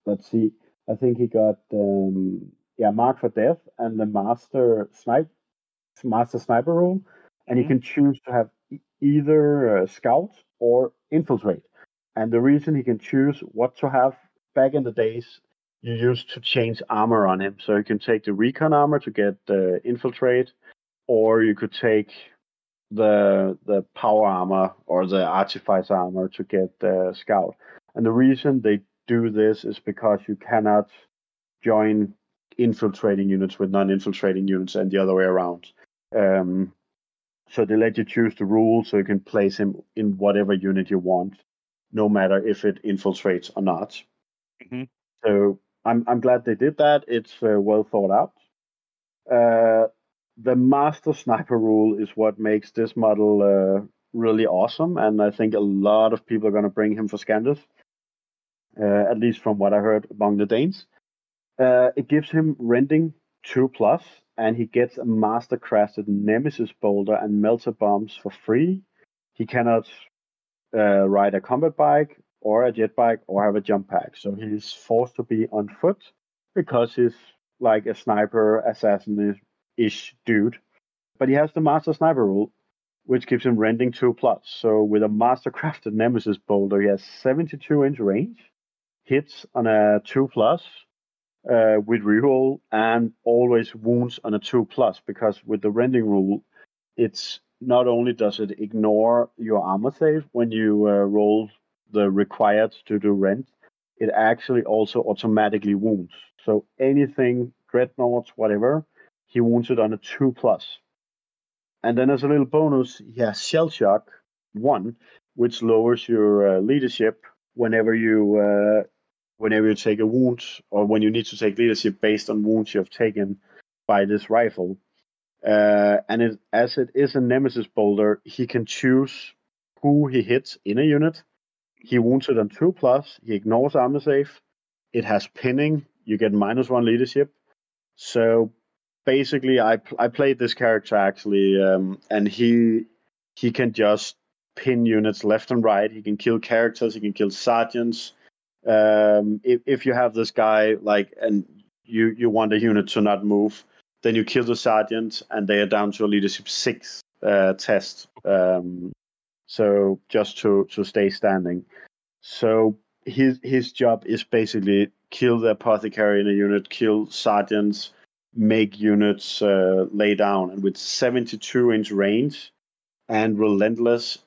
let's see, I think he got um, yeah Mark for Death and the Master Snipe Master Sniper rule, and he Mhm. can choose to have either uh, Scout or Infiltrate. And the reason he can choose what to have back in the days, you used to change armor on him, so you can take the Recon armor to get uh, Infiltrate, or you could take the the power armor or the artifice armor to get the scout. And the reason they do this is because you cannot join infiltrating units with non-infiltrating units and the other way around. Um, so they let you choose the rule so you can place him in whatever unit you want, no matter if it infiltrates or not. Mhm. So I'm I'm glad they did that. It's uh, well thought out. Uh, the master sniper rule is what makes this model uh, really awesome, and I think a lot of people are going to bring him for Scandus. Uh, at least from what I heard among the Danes, uh, it gives him rending two plus, and he gets a master crafted Nemesis bolter and melta bombs for free. He cannot uh, ride a combat bike or a jet bike or have a jump pack, so he's forced to be on foot because he's like a sniper assassin ish dude. But he has the master sniper rule, which gives him rending two plus. So with a master crafted nemesis bolter, he has 72 inch range. hits on a two plus uh, with reroll, and always wounds on a two plus because with the rending rule, it's not only does it ignore your armor save when you uh, roll the required to do rent, it actually also automatically wounds. So anything dreadnoughts, whatever, he wounds it on a two plus. And then as a little bonus, he has shell shock one, which lowers your uh, leadership whenever you uh, whenever you take a wound or when you need to take leadership based on wounds you have taken by this rifle. Uh, and it, as it is a nemesis bolter, he can choose who he hits in a unit. He wounds it on two plus. He ignores armor save. It has pinning. You get minus one leadership. So basically, I I played this character actually, um, and he he can just pin units left and right. He can kill characters. He can kill sergeants. Um, if if you have this guy like and you you want a unit to not move, then you kill the sergeant and they are down to a leadership six uh, test. Um, so just to to stay standing. So his his job is basically kill the apothecary in a unit, kill sergeants, make units uh, lay down, and with 72 inch range and relentless,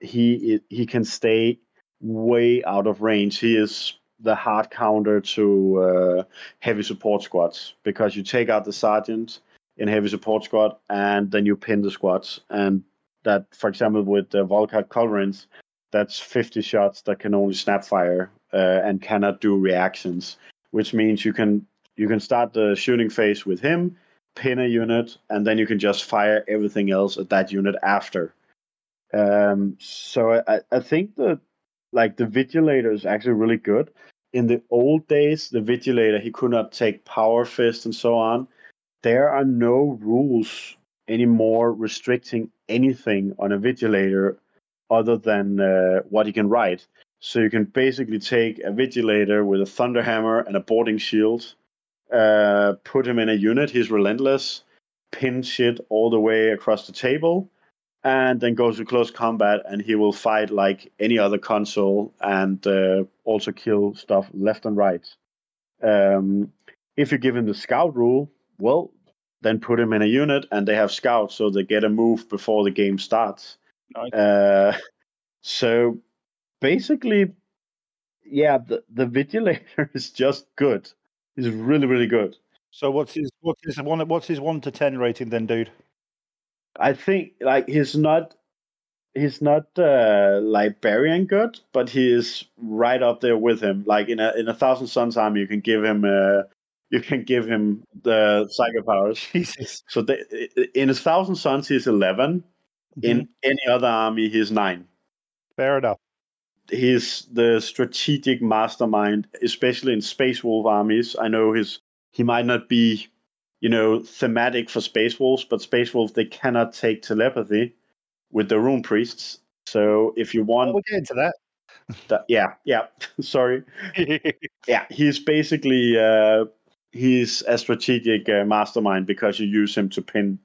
he he can stay way out of range. He is the hard counter to uh, heavy support squads because you take out the sergeant in heavy support squad and then you pin the squads. And that, for example, with the Volkite Culverins, that's 50 shots that can only snap fire uh, and cannot do reactions, which means you can you can start the shooting phase with him, pin a unit, and then you can just fire everything else at that unit after. Um, so I, I think that like the Vigilator is actually really good. In the old days, the Vigilator he could not take Power Fist and so on. There are no rules anymore restricting anything on a Vigilator other than uh, what he can write. So you can basically take a Vigilator with a Thunderhammer and a boarding shield, uh, put him in a unit. He's relentless, pin shit all the way across the table, and then goes to close combat and he will fight like any other consul and uh, also kill stuff left and right. Um, if you give him the scout rule, well, then put him in a unit and they have scouts so they get a move before the game starts. Nice. Uh, so basically, yeah, the, the Vigilator is just good. He's really, really good. So what's his what's his one what's his one to ten rating then, dude? I think like he's not he's not uh, librarian good, but he is right up there with him. Like in a in a Thousand Sons army, you can give him uh, you can give him the psycho powers. Jesus. So in a Thousand Sons, he's 11 In any other army, he's nine. Fair enough. He's the strategic mastermind, especially in Space Wolf armies. I know his he might not be you know, thematic for Space Wolves, but Space Wolves they cannot take telepathy with the Rune Priests. So if you want, We'll get into that. that, yeah, yeah, sorry, yeah, he's basically uh, he's a strategic uh, mastermind because you use him to pin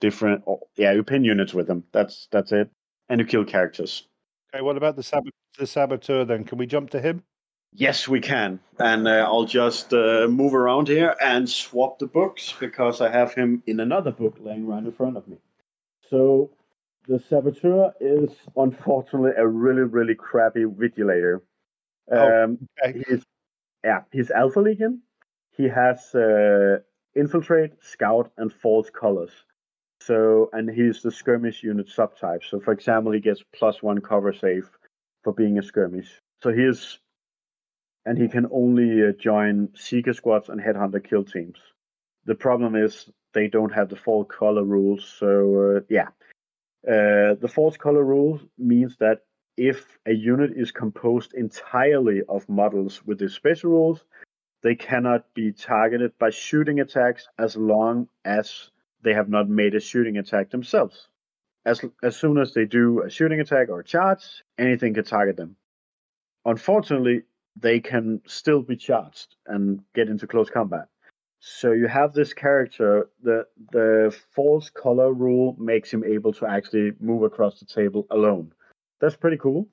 different, or, yeah, you pin units with him. That's that's it, and you kill characters. okay, what about the the saboteur then? Can we jump to him? Yes, we can. And uh, I'll just uh, move around here and swap the books because I have him in another book laying right in front of me. So the Saboteur is unfortunately a really, really crappy Vigilator. Oh, Um, okay. he's, yeah, he's Alpha Legion. He has uh, Infiltrate, Scout, and False Colors. So, and he's the skirmish unit subtype. So, for example, he gets plus one cover save for being a skirmish. So he is and he can only uh, join seeker squads and headhunter kill teams. The problem is they don't have the false color rules. So uh, yeah, uh, the false color rule means that if a unit is composed entirely of models with the special rules, they cannot be targeted by shooting attacks as long as they have not made a shooting attack themselves. As as soon as they do a shooting attack or a charge, anything can target them. Unfortunately, they can still be charged and get into close combat. So you have this character. The the false color rule makes him able to actually move across the table alone. That's pretty cool.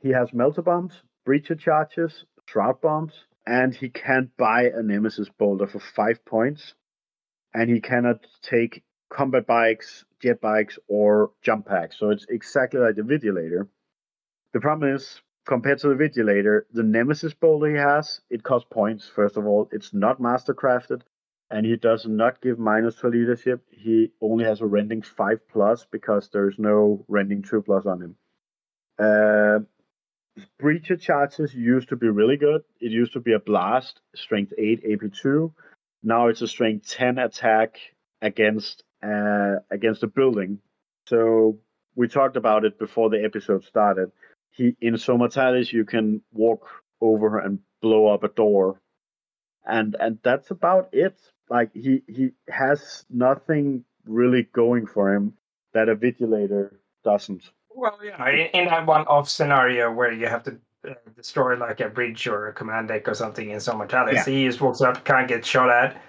He has melta bombs, breacher charges, shroud bombs, and he can't buy a Nemesis bolter for five points, and he cannot take combat bikes, jet bikes, or jump packs. So it's exactly like the Vigilator. The problem is, compared to the Vigilator, the Nemesis bolter he has, it costs points. First of all, it's not mastercrafted, and he does not give minus to leadership. He only has a rending five plus because there's no rending two plus on him. Uh, breacher charges used to be really good. It used to be a blast, strength eight, AP two. Now it's a strength ten attack against uh, against a building. So we talked about it before the episode started. He in Somatalis you can walk over and blow up a door, and and that's about it. Like he he has nothing really going for him that a vigilator doesn't. Well, yeah, in, that one-off scenario where you have to uh, destroy like a bridge or a command deck or something in Zone Mortalis, Yeah. he just walks up, can't get shot at,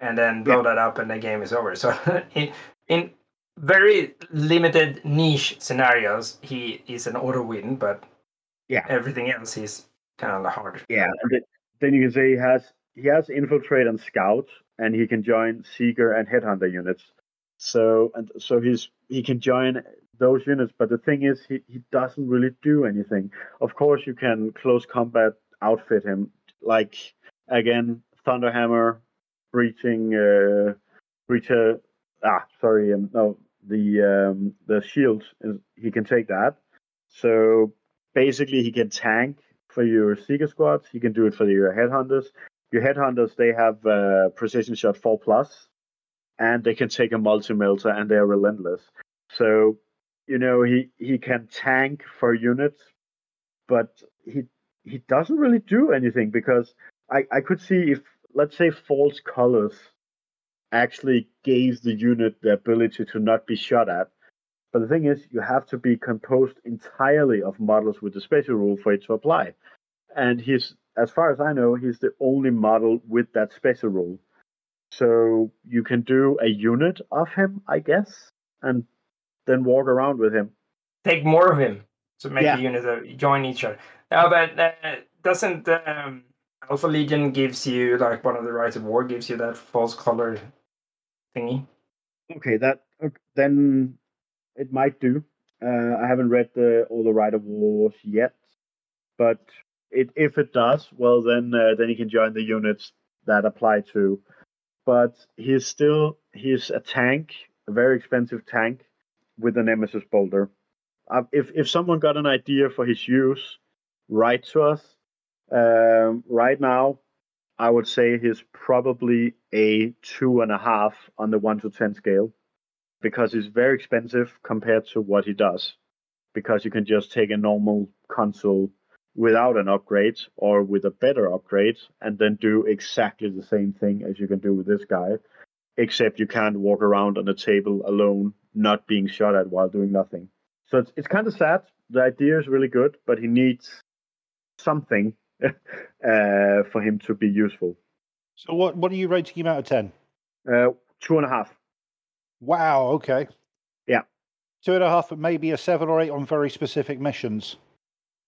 and then blow that up, and the game is over. So in, in very limited niche scenarios, he is an auto win, but Yeah. everything else he's kind of hard. Yeah, and then you can say he has he has infiltrate and scout, and he can join seeker and headhunter units. So and so he's he can join those units, but the thing is he, he doesn't really do anything. Of course, you can close combat outfit him like again Thunderhammer, breaching, uh, breacher. Ah, sorry, um, no, the um, the shield. He can take that. So basically, he can tank for your Seeker squads. He can do it for your headhunters. Your headhunters they have uh, precision shot four plus, and they can take a multi melta, and they are relentless. So you know he he can tank for units, but he he doesn't really do anything because I I could see if let's say false colors actually gave the unit the ability to not be shot at. But the thing is, you have to be composed entirely of models with the special rule for it to apply. And he's, as far as I know, he's the only model with that special rule. So you can do a unit of him, I guess, and then walk around with him. Take more of him to make Yeah. the units uh, join each other. No, but uh, doesn't um, Alpha Legion gives you like one of the rites of war gives you that false color thingy? Okay, that ok- then it might do. Uh, I haven't read the all the Rites of War yet, but it, if it does, well then uh, then he can join the units that apply to. But he's still he's a tank, a very expensive tank with a Nemesis bolter. Uh, if if someone got an idea for his use, write to us. Um, right now, I would say he's probably a two and a half on the one to ten scale because he's very expensive compared to what he does. Because you can just take a normal consul without an upgrade or with a better upgrade and then do exactly the same thing as you can do with this guy, except you can't walk around on a table alone, not being shot at while doing nothing. So it's, it's kind of sad. The idea is really good, but he needs something uh, for him to be useful. So what what are you rating him out of ten? Uh, two and a half. Wow. Okay. Yeah. Two and a half, but maybe a seven or eight on very specific missions.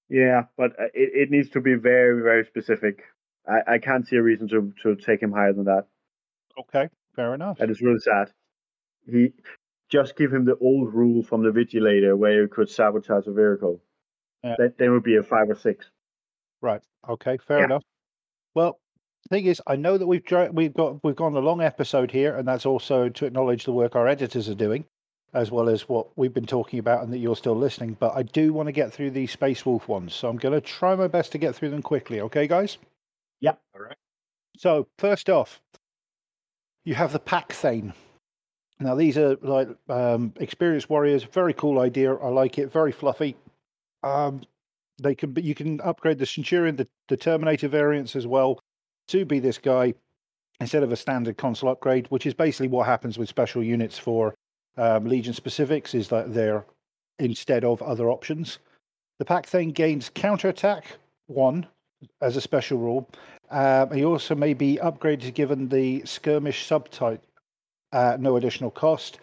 Yeah, but uh, it, it needs to be very, very specific. I, I can't see a reason to, to take him higher than that. Okay. Fair enough. That is really sad. He just give him the old rule from the Vigilator where you could sabotage a vehicle. Yeah. That then would be a five or six. Right. Okay. Fair Yeah. enough. Well, the thing is, I know that we've dra- we've got we've gone a long episode here, and that's also to acknowledge the work our editors are doing, as well as what we've been talking about, and that you're still listening. But I do want to get through these Space Wolf ones, so I'm going to try my best to get through them quickly. Okay, guys. Yep. All right. So first off, you have the Pack Thane. Now these are like um, experienced warriors. Very cool idea. I like it. Very fluffy. Um, they can be, you can upgrade the Centurion, the, the Terminator variants as well to be this guy instead of a standard consul upgrade, which is basically what happens with special units for um, Legion specifics. Is that they're instead of other options. The Pack Thane gains counterattack one as a special rule. Um, he also may be upgraded given the skirmish subtype at no additional cost.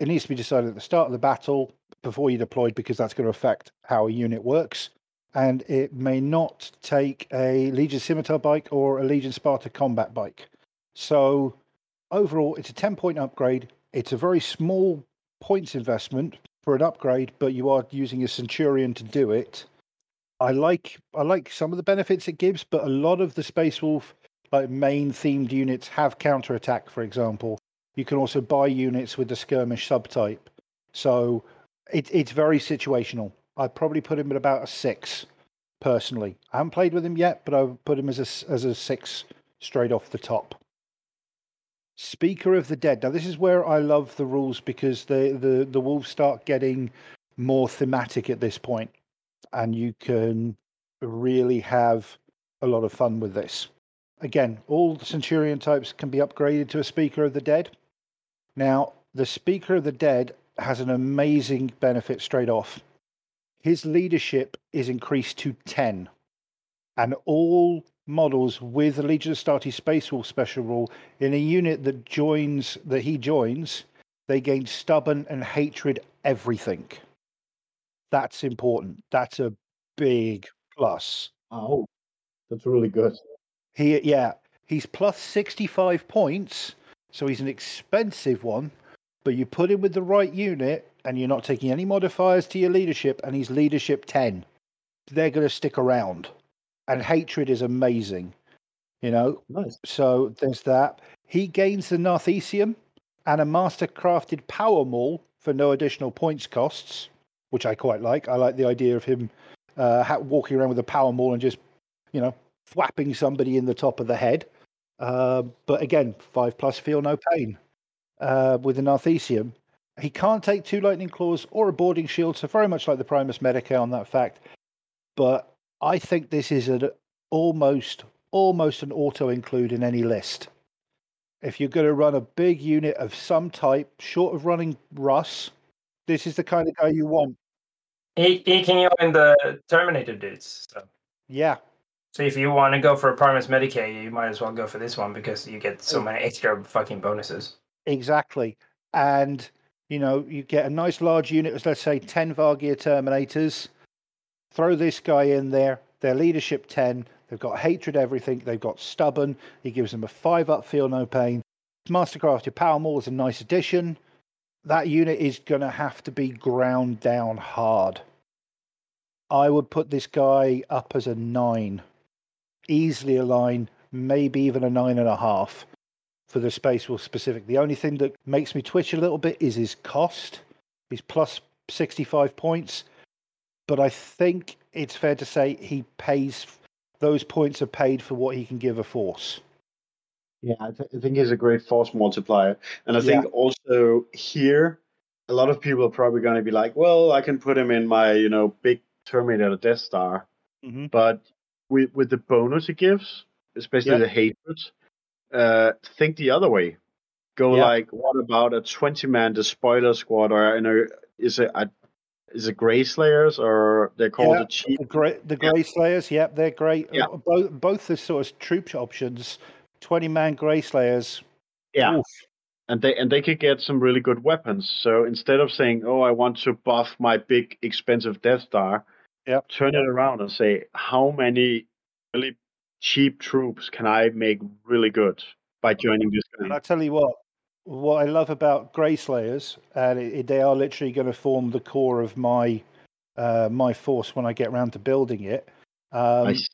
It needs to be decided at the start of the battle before you deployed because that's going to affect how a unit works. And it may not take a Legion Scimitar bike or a Legion Sparta combat bike. So overall, it's a 10 point upgrade. It's a very small points investment for an upgrade, but you are using a Centurion to do it. I like I like some of the benefits it gives, but a lot of the Space Wolf like main themed units have counter attack, for example. You can also buy units with the skirmish subtype. So it, it's very situational. I'd probably put him at about a six personally. I haven't played with him yet, but I would put him as a, as a six straight off the top. Speaker of the Dead. Now, this is where I love the rules because the, the, the wolves start getting more thematic at this point, and you can really have a lot of fun with this. Again, all the Centurion types can be upgraded to a Speaker of the Dead. Now, the Speaker of the Dead has an amazing benefit straight off. His leadership is increased to 10, and all models with the Legion Astarte Space Wolf special rule in a unit that joins that he joins, they gain stubborn and hatred everything. That's important. That's a big plus. Oh, that's really good. He yeah, he's plus 65 points, so he's an expensive one, but you put him with the right unit and you're not taking any modifiers to your leadership and he's leadership 10. They're going to stick around. And hatred is amazing. You know, Nice. so there's that. He gains the Narthecium and a master crafted power maul for no additional points costs, which I quite like. I like the idea of him uh, walking around with a power maul and just, you know, thwapping somebody in the top of the head. Uh, but again, five plus feel no pain uh, with a Narthecium. He can't take two lightning claws or a boarding shield, so very much like the Primus Medicae on that fact. But I think this is an almost almost an auto include in any list. If you're going to run a big unit of some type, short of running Russ, this is the kind of guy you want. He, he can join the Terminator dudes. So. Yeah, So if you want to go for a Primus Medicae, you might as well go for this one because you get so many extra fucking bonuses. Exactly. And, you know, you get a nice large unit of, let's say, 10 Varagyr Terminators. Throw this guy in there. Their leadership 10. They've got hatred, everything. They've got stubborn. He gives them a 5 up, feel no pain. Mastercraft, Mastercrafted Power Maul is a nice addition. That unit is going to have to be ground down hard. I would put this guy up as a 9. Easily a line, maybe even a nine and a half for the Space Wolf specific. The only thing that makes me twitch a little bit is his cost. He's plus 65 points. But I think it's fair to say he pays, those points are paid for what he can give a force. Yeah, I, th- I think he's a great force multiplier. And I Yeah. think also here, a lot of people are probably going to be like, well, I can put him in my, you know, big Terminator Death Star. Mm-hmm. But with, with the bonus it gives, especially Yeah. the hatred, uh, think the other way. Go Yeah. like, what about a 20 man despoiler squad? Or, you know, is it, a, is it Grey Slayers or they're called Yeah, the Chief? The Grey, the Yeah. Grey Slayers, yep, they're great. Yeah. Both, both the sort of troop options, 20 man Grey Slayers. Yeah. Oof. and they and they could get some really good weapons. So instead of saying, "Oh, I want to buff my big expensive Death Star," Yep. turn it around and say, "How many really cheap troops can I make really good by joining this And guy?" I tell you what, what I love about Grey Slayers, and it, it- they are literally going to form the core of my uh, my force when I get around to building it. Um, Nice.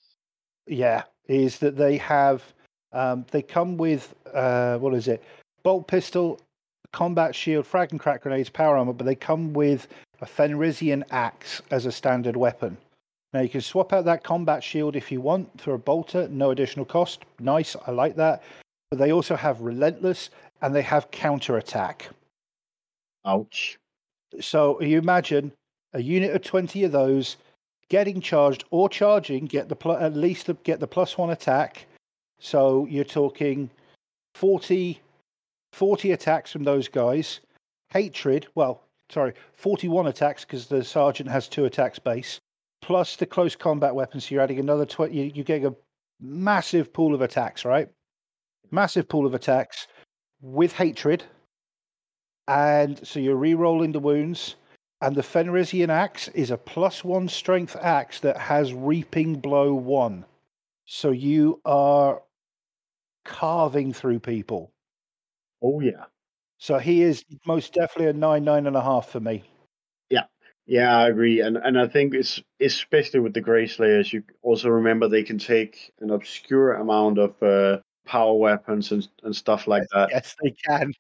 Yeah, is that they have um, they come with uh, what is it? Bolt pistol, combat shield, frag and crack grenades, power armor, but they come with a Fenrisian axe as a standard weapon. Now you can swap out that combat shield if you want for a bolter, no additional cost. Nice, I like that. But they also have relentless and they have counter attack. Ouch. So you imagine a unit of 20 of those getting charged or charging, get the pl- at least the, get the plus one attack. So you're talking 40, 40 attacks from those guys. Hatred, well, sorry, 41 attacks because the sergeant has two attacks base, plus the close combat weapons. So you're adding another 20, you, you get a massive pool of attacks, right? Massive pool of attacks with hatred. And so you're re rolling the wounds And the Fenrisian axe is a plus one strength axe that has reaping blow one. So you are carving through people. Oh yeah. So he is most definitely a nine, nine and a half for me. Yeah, I agree, and and I think it's especially with the Grey Slayers. You also remember they can take an obscure amount of uh, power weapons and and stuff like that. Yes, they can.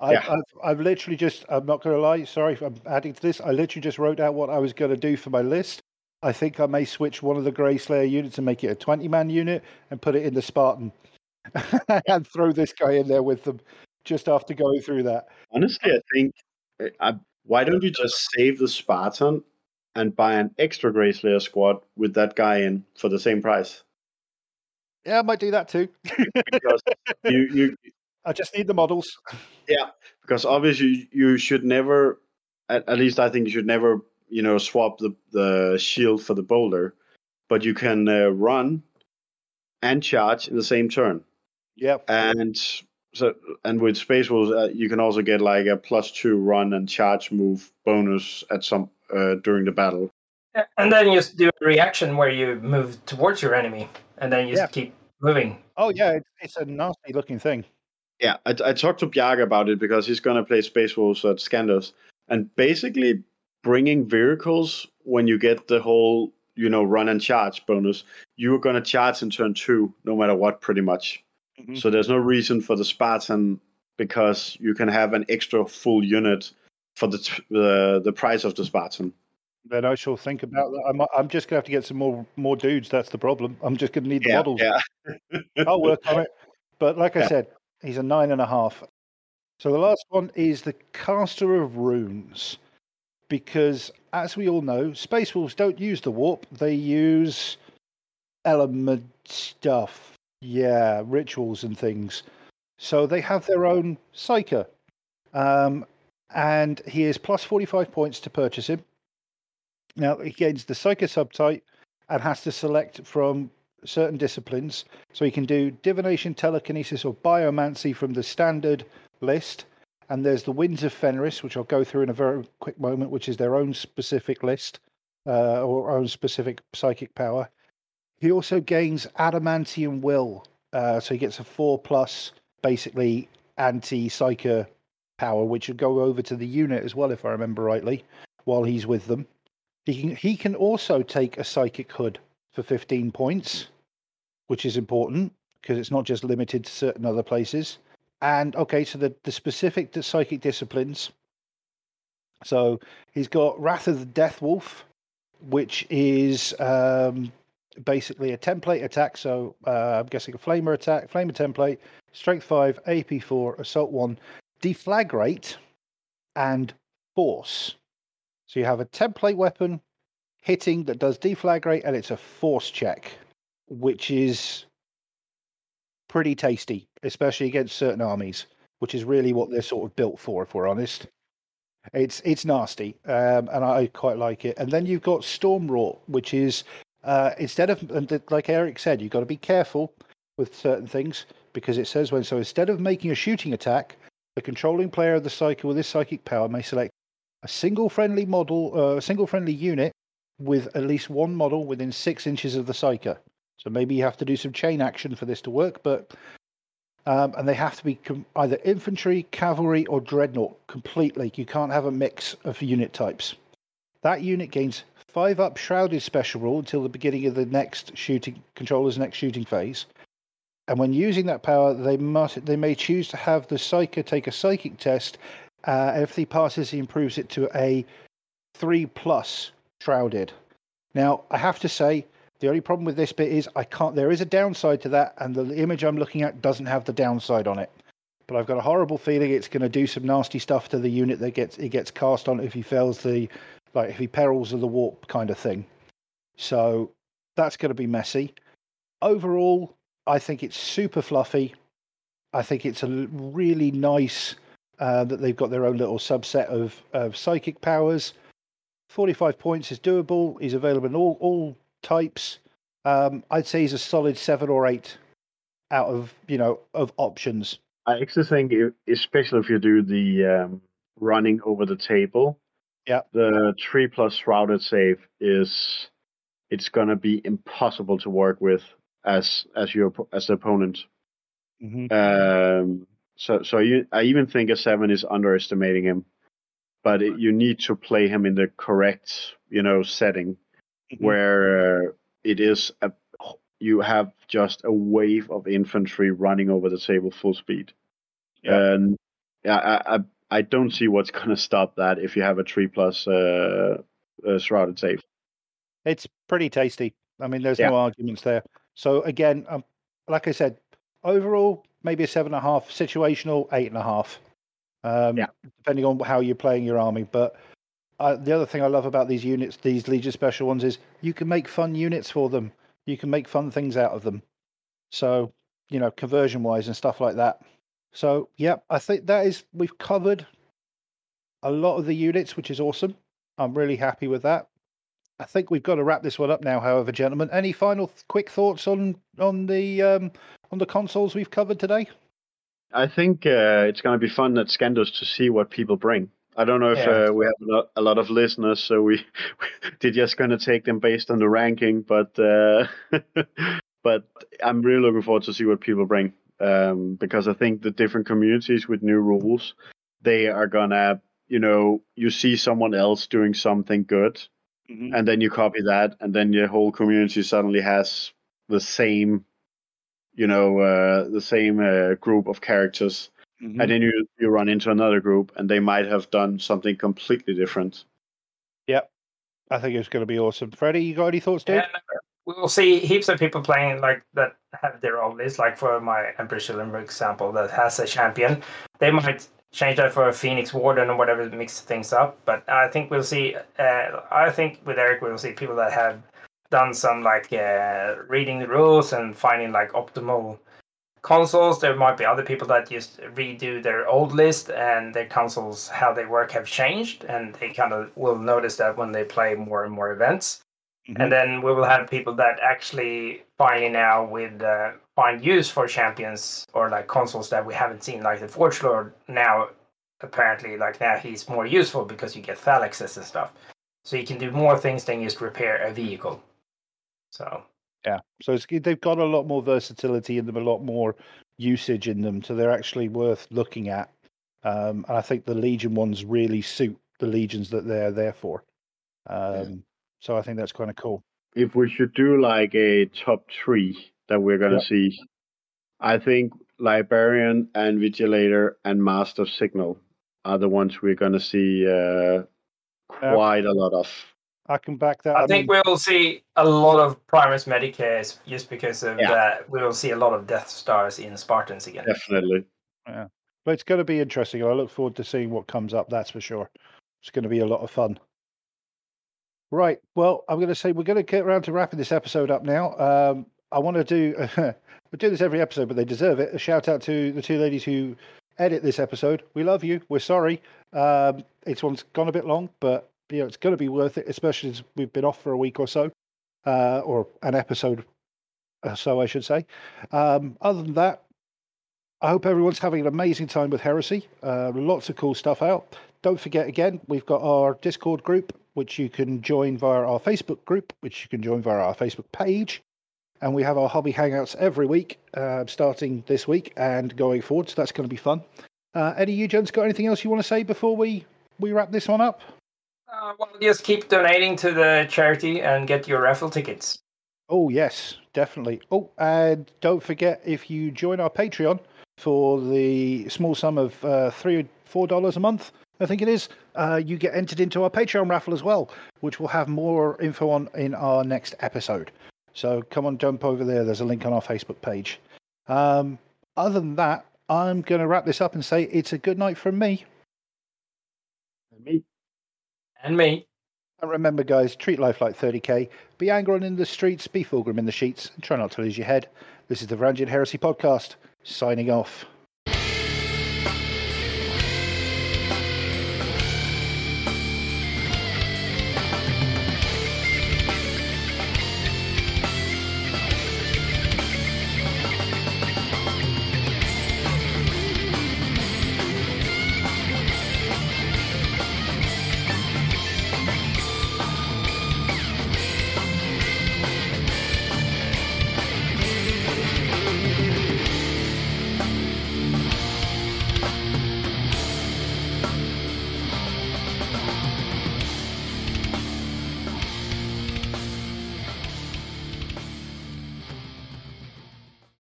I, Yeah. I've, I've literally just, I'm not going to lie, sorry if I'm adding to this. I literally just wrote out what I was going to do for my list. I think I may switch one of the Grey Slayer units and make it a 20 man unit and put it in the Spartan and throw this guy in there with them just after going through that. Honestly, I think uh, I, why don't you just save the Spartan and buy an extra Grey Slayer squad with that guy in for the same price? Yeah, I might do that too. Because you you I just need the models. Yeah, because obviously you should never at, at least i think you should never you know swap the, the shield for the bolter but you can uh, run and charge in the same turn Yep. and so and with space wolves uh, you can also get like a plus two run and charge move bonus at some uh, during the battle And then you just do a reaction where you move towards your enemy, and then you Yeah. just keep moving. Oh, yeah, it's, it's a nasty looking thing. Yeah, I, I talked to Bjarke about it because he's gonna play Space Wolves at Scandos, and basically bringing vehicles when you get the whole you know run and charge bonus, you are gonna charge in turn two no matter what, pretty much. Mhm. So there's no reason for the Spartan because you can have an extra full unit for the t- the the price of the Spartan. Then I shall think about that. I'm, I'm just going to have to get some more more dudes. That's the problem. I'm just going to need the Yeah, models. yeah. I'll work on it. But like I said, he's a nine and a half. So the last one is the caster of runes. Because as we all know, Space Wolves don't use the warp, they use element stuff. Yeah, rituals and things. So they have their own Psyker. Um, and he is plus 45 points to purchase him. Now, he gains the Psyker subtype and has to select from certain disciplines. So he can do divination, telekinesis, or biomancy from the standard list. And there's the Winds of Fenris, which I'll go through in a very quick moment, which is their own specific list uh, or own specific psychic power. He also gains adamantium will, uh, so he gets a four plus, basically anti psyker power, which would go over to the unit as well, if I remember rightly, while he's with them. He can he can also take a psychic hood for 15 points, which is important because it's not just limited to certain other places. And okay, so the, the specific psychic disciplines. So he's got Wrath of the Death Wolf, which is um, basically a template attack. So uh, I'm guessing a flamer attack, flamer template, strength 5, AP 4, assault 1, deflagrate, and force. So you have a template weapon hitting that does deflagrate, and it's a force check, which is pretty tasty, especially against certain armies, which is really what they're sort of built for, if we're honest. It's it's nasty, um, and I quite like it. And then you've got Storm Wrought, which is uh, instead of and like Eric said, you've got to be careful with certain things because it says when so instead of making a shooting attack, the controlling player of the psyker with this psychic power may select a single friendly model, uh, a single friendly unit with at least one model within six inches of the psyker. So maybe you have to do some chain action for this to work, but um, and they have to be com- either infantry, cavalry, or dreadnought completely. You can't have a mix of unit types. That unit gains five up shrouded special rule until the beginning of the next shooting controller's next shooting phase. And when using that power, they must they may choose to have the psyker take a psychic test. Uh, if he passes, he improves it to a three plus shrouded. Now, I have to say, the only problem with this bit is I can't. There is a downside to that, and the image I'm looking at doesn't have the downside on it. But I've got a horrible feeling it's going to do some nasty stuff to the unit that gets it gets cast on if he fails the, like if he perils of the warp kind of thing. So that's going to be messy. Overall, I think it's super fluffy. I think it's a really nice uh, that they've got their own little subset of, of psychic powers. 45 points is doable. He's available in all, all types. Um, I'd say he's a solid seven or eight out of, you know, of options. I actually think, especially if you do the um, running over the table, Yeah. the three plus shrouded save is it's gonna be impossible to work with as as your as the opponent. Mhm. Um, so so you I even think a seven is underestimating him, but it, you need to play him in the correct you know setting Mhm. where uh, it is a you have just a wave of infantry running over the table full speed. Yeah. And yeah, I, I I don't see what's gonna stop that if you have a three plus uh, uh shrouded save. It's pretty tasty. I mean, there's Yeah. no arguments there. So again, um, like I said, overall maybe a seven and a half. Situational eight and a half. Um, Yeah. Depending on how you're playing your army, but. Uh, the other thing I love about these units, these Legion Special ones, is you can make fun units for them. You can make fun things out of them. So, you know, conversion wise and stuff like that. So, yeah, I think that is, we've covered a lot of the units, which is awesome. I'm really happy with that. I think we've got to wrap this one up now. However, gentlemen, any final th- quick thoughts on on the um, on the consuls we've covered today? I think uh, it's gonna be fun at Scandos to see what people bring. I don't know if Yeah. uh, we have a lot, a lot of listeners, so we they're just gonna take them based on the ranking. But uh, but I'm really looking forward to see what people bring um, because I think the different communities with new rules, they are gonna you know you see someone else doing something good, and then you copy that, and then your whole community suddenly has the same you know uh, the same uh, group of characters Mhm. and then you you run into another group and they might have done something completely different Yep. I think it's going to be awesome. Freddie, you got any thoughts, dude? Yeah, we will see heaps of people playing like that have their own list. Like for my Emperor's Children, for example, that has a champion. They might change that for a Phoenix Warden or whatever, mix things up. But I think we'll see. Uh, I think with Eric, we'll see people that have done some like uh, reading the rules and finding like optimal consuls. There might be other people that just redo their old list and their consuls, how they work, have changed, and they kind of will notice that when they play more and more events. Mhm. And then we will have people that actually finally now with uh, find use for champions or like consuls that we haven't seen, like the Forge Lord. Now, apparently, like now he's more useful because you get phalanxes and stuff, so you can do more things than just repair a vehicle. So Yeah. So it's, they've got a lot more versatility in them, a lot more usage in them, so they're actually worth looking at. Um, and I think the Legion ones really suit the legions that they're there for. Um, So I think that's kind of cool. if we should do like a top three that we're gonna Yep. see i think librarian and vigilator and master signal are the ones we're gonna see uh, quite a lot of I can back that. I, think mean, we'll see a lot of Primus Medicaes just because of Yeah. that. We will see a lot of Death Stars in Spartans again. definitely Yeah. but it's going to be interesting. I look forward to seeing what comes up. That's for sure. It's going to be a lot of fun. Right. Well, I'm going to say we're going to get around to wrapping this episode up now. Um, I want to do. we do this every episode, but they deserve it. A shout out to the two ladies who edit this episode. We love you. We're sorry. Um, it's one's gone a bit long, but you know it's going to be worth it, especially as we've been off for a week or so, uh, or an episode or so, I should say. Um, other than that, I hope everyone's having an amazing time with Heresy. Uh, lots of cool stuff out. Don't forget again, we've got our Discord group, which you can join via our Facebook group, which you can join via our Facebook page. And we have our hobby hangouts every week, uh, starting this week and going forward. So that's going to be fun. Uh, Eddie, you gents got anything else you want to say before we, we wrap this one up? Uh, well, just keep donating to the charity and get your raffle tickets. Oh, yes, definitely. Oh, and don't forget if you join our Patreon for the small sum of uh, three or four dollars a month, I think it is, uh, you get entered into our Patreon raffle as well, which we'll have more info on in our next episode. So come on, jump over there. There's a link on our Facebook page. Um, other than that, I'm going to wrap this up and say it's a good night from me. And me And me. And remember, guys, treat life like 30k. Be angry in the streets, be fulgrim in the sheets, and try not to lose your head. This is the Varangian Heresy Podcast, signing off.